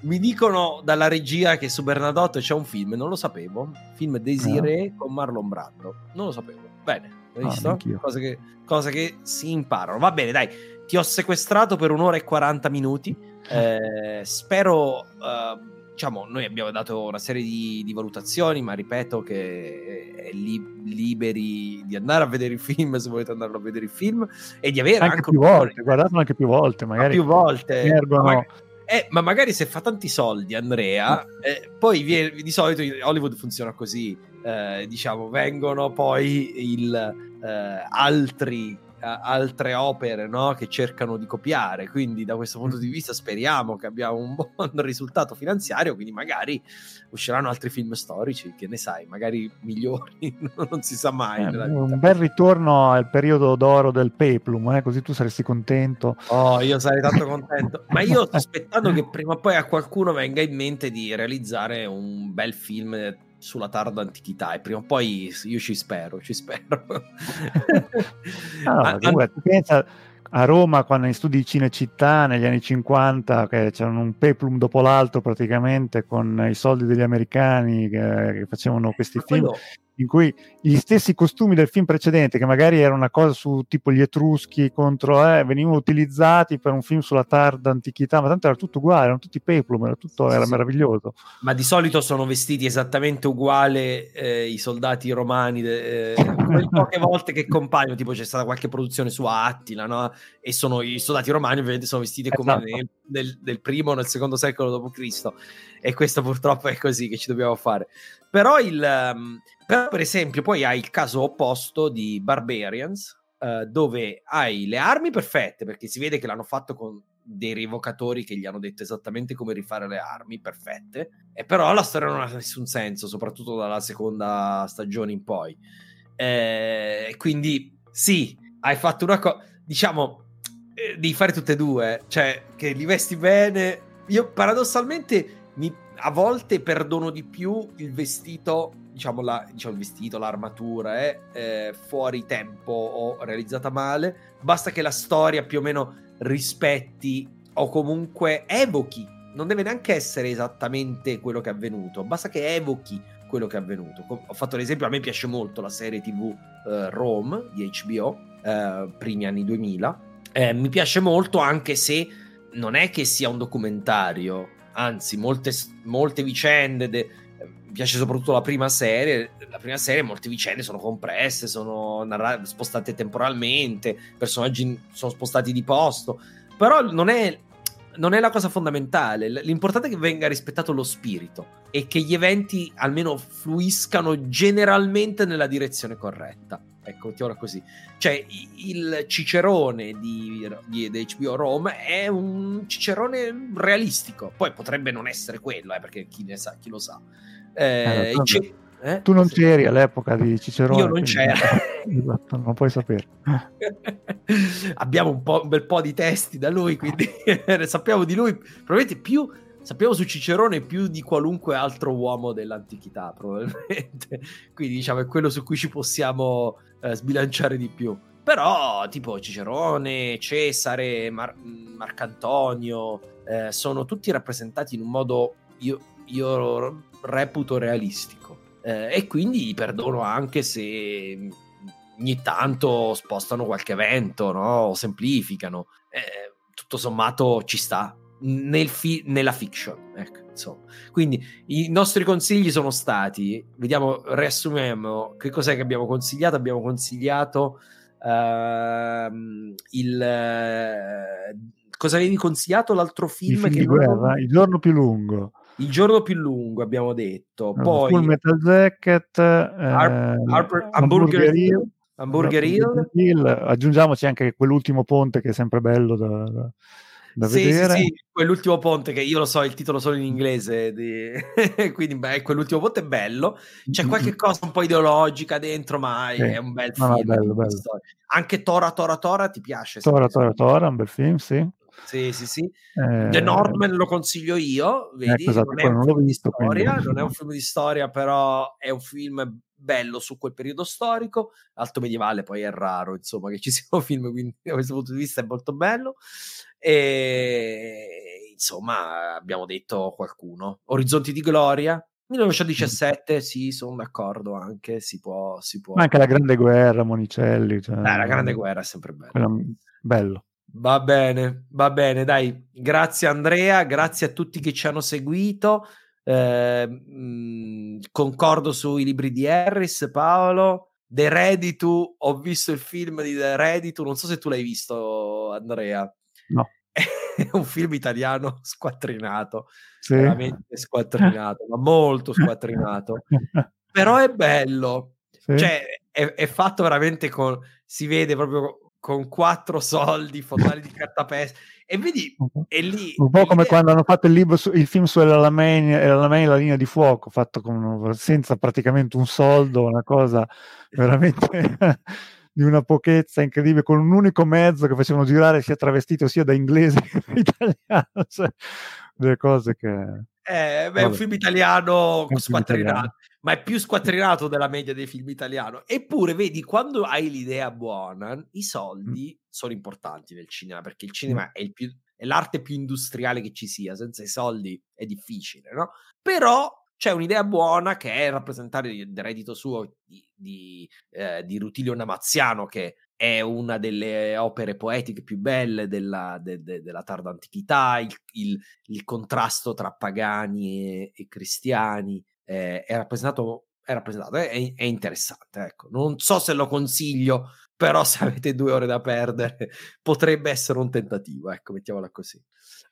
Mi dicono dalla regia che su Bernadotte c'è un film, non lo sapevo. Film Desiree con Marlon Brando. Non lo sapevo. Bene, hai Ah, visto? neanch'io. cose, che, cose che si imparano. Va bene, dai. Ti ho sequestrato per un'ora e 40 minuti. Eh, spero, eh, diciamo, noi abbiamo dato una serie di, di valutazioni, ma ripeto che è li- liberi di andare a vedere il film se volete andarlo a vedere il film e di avere anche anche più volte, guardatelo anche più volte, magari più volte. Ma, mag- eh, ma magari se fa tanti soldi, Andrea, eh, poi viene- di solito Hollywood funziona così. eh, diciamo, vengono poi il, eh, altri altre opere no? che cercano di copiare. Quindi, da questo punto di vista, speriamo che abbiamo un buon risultato finanziario. Quindi, magari usciranno altri film storici, che ne sai, magari migliori, non si sa mai. Eh, un bel ritorno al periodo d'oro del Peplum, eh? così tu saresti contento. Oh, io sarei tanto contento. Ma io sto aspettando che prima o poi a qualcuno venga in mente di realizzare un bel film sulla tarda antichità e prima o poi io ci spero, ci spero. no, ah, comunque, tu pensa a Roma quando in studi di Cinecittà negli anni 50 che c'erano un peplum dopo l'altro praticamente con i soldi degli americani che, che facevano questi film quello in cui gli stessi costumi del film precedente, che magari era una cosa su tipo gli Etruschi contro, eh, venivano utilizzati per un film sulla tarda antichità, ma tanto era tutto uguale, erano tutti peplum, era tutto era sì. meraviglioso. Ma di solito sono vestiti esattamente uguale eh, i soldati romani, eh, poche volte che compaiono, tipo c'è stata qualche produzione su Attila, no? E sono i soldati romani ovviamente sono vestiti come esatto. nel, nel, nel primo o nel secondo secolo d.C. E questo purtroppo è così che ci dobbiamo fare. Però, il, um, però, per esempio, poi hai il caso opposto di Barbarians, uh, dove hai le armi perfette, perché si vede che l'hanno fatto con dei rivocatori che gli hanno detto esattamente come rifare le armi perfette, e però la storia non ha nessun senso, soprattutto dalla seconda stagione in poi. Eh, quindi, sì, hai fatto una cosa, diciamo, eh, devi fare tutte e due, cioè che li vesti bene. Io paradossalmente mi a volte perdono di più il vestito, diciamo, la, diciamo il vestito, l'armatura eh, eh, fuori tempo o realizzata male, basta che la storia più o meno rispetti o comunque evochi, non deve neanche essere esattamente quello che è avvenuto, basta che evochi quello che è avvenuto. Ho fatto l'esempio, a me piace molto la serie TV eh, Rome di HBO, eh, primi anni 2000, eh, mi piace molto anche se non è che sia un documentario, anzi molte, molte vicende, de... mi piace soprattutto la prima serie, la prima serie molte vicende sono compresse, sono narrate, spostate temporalmente, personaggi sono spostati di posto, però non è, non è la cosa fondamentale, l'importante è che venga rispettato lo spirito e che gli eventi almeno fluiscano generalmente nella direzione corretta. Ecco, mettiamola così. Cioè, il Cicerone di, di, di, HBO Rome è un Cicerone realistico. Poi potrebbe non essere quello, eh, perché chi ne sa, chi lo sa. Eh, eh, c- eh? Tu non c'eri all'epoca di Cicerone. Io non c'ero. esatto, non puoi sapere. Abbiamo un, un, bel po' di testi da lui, quindi sappiamo di lui probabilmente più sappiamo su Cicerone più di qualunque altro uomo dell'antichità, probabilmente. Quindi, diciamo, è quello su cui ci possiamo eh, sbilanciare di più. Però, tipo Cicerone, Cesare, Mar- Marcantonio, eh, sono tutti rappresentati in un modo io, io reputo realistico. Eh, e quindi perdono anche se ogni tanto spostano qualche evento, no? O semplificano. Eh, tutto sommato ci sta, nel fi- nella fiction. Ecco, insomma. Quindi i nostri consigli sono stati, vediamo, riassumiamo che cos'è che abbiamo consigliato. Abbiamo consigliato uh, il... Uh, cosa avevi consigliato l'altro film? Il, film guerra, non... il giorno più lungo. Il giorno più lungo, abbiamo detto. No, Poi, Full Metal Jacket, Har- eh, Harper, Hamburger, Hill. Hamburger Hill. Hill. Aggiungiamoci anche quell'ultimo ponte che è sempre bello da, da da sì, vedere. Sì, sì, quell'ultimo ponte che io lo so il titolo solo in inglese, di... quindi beh, quell'ultimo ponte è bello. C'è qualche cosa un po' ideologica dentro, ma sì. è un bel no, film. No, bello, bello. Anche Tora, Tora, Tora ti piace? Tora, Tora, Tora, un bel film, sì. Sì, sì, sì. Eh... The Northman lo consiglio io, vedi? Ecco, esatto, non è di storia, non è un film di storia, però è un film bello su quel periodo storico. Alto medievale poi è raro, insomma, che ci siano film, quindi da questo punto di vista è molto bello. E insomma, abbiamo detto qualcuno. Orizzonti di Gloria. 1917, sì, sono d'accordo anche, si può, si può. Ma anche la Grande Guerra, Monicelli. Cioè... Eh, la Grande Guerra è sempre bello. Bello. Va bene, va bene, dai. Grazie Andrea, grazie a tutti che ci hanno seguito. Eh, mh, concordo sui libri di Harris, Paolo. The Reditu, ho visto il film di The Reditu, non so se tu l'hai visto, Andrea. No. È un film italiano squattrinato, sì. veramente squattrinato, ma molto squattrinato. Però è bello, sì. cioè è, è, fatto veramente con... si vede proprio con quattro soldi, fondali di cartapesta. E vedi, è lì. Un po' come quando hanno fatto il, libro su, il film su L'Alamein, L'Alamein la linea di fuoco, fatto con, senza praticamente un soldo, una cosa veramente di una pochezza incredibile, con un unico mezzo che facevano girare sia travestito sia da inglese che da italiano. Cioè, delle cose che... Eh, beh, è un film italiano squattrinato, ma è più squattrinato della media dei film italiani. Eppure, vedi, quando hai l'idea buona, i soldi mm. sono importanti nel cinema, perché il cinema mm. è, il più, è, l'arte più industriale che ci sia, senza i soldi è difficile, no? Però c'è un'idea buona che è rappresentare il reddito suo di, di, eh, di Rutilio Namaziano, che è una delle opere poetiche più belle della, de, de, della tarda antichità, il, il, il, contrasto tra pagani e, e cristiani eh, è rappresentato, è, rappresentato è, è, interessante. Ecco. Non so se lo consiglio, però se avete due ore da perdere potrebbe essere un tentativo, ecco, mettiamola così.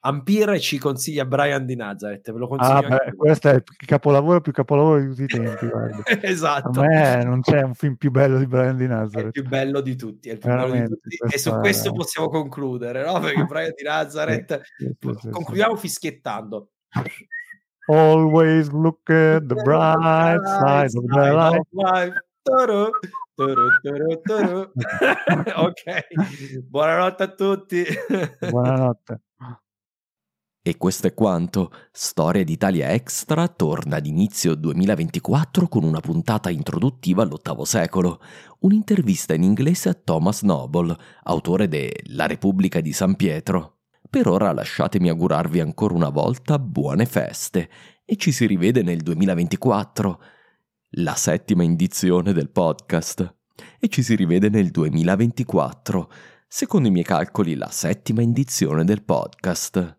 Ampire ci consiglia Brian di Nazareth, ve lo consiglio. Ah, beh, questo è il capolavoro più capolavoro di tutti i tempi. esatto. A me non c'è un film più bello di Brian di Nazareth. È il più bello di tutti, è il più bello di tutti. E su questo è... possiamo concludere, no? Perché Brian di Nazareth sì, sì, sì, concludiamo fischiettando. Always look at the bright side of the life. ok, buonanotte a tutti. Buonanotte. E questo è quanto. Storia d'Italia Extra torna ad inizio 2024 con una puntata introduttiva all'VIII secolo, un'intervista in inglese a Thomas Noble, autore de La Repubblica di San Pietro. Per ora lasciatemi augurarvi ancora una volta buone feste e ci si rivede nel 2024, la settima indizione del podcast. E ci si rivede nel 2024, secondo i miei calcoli la settima indizione del podcast.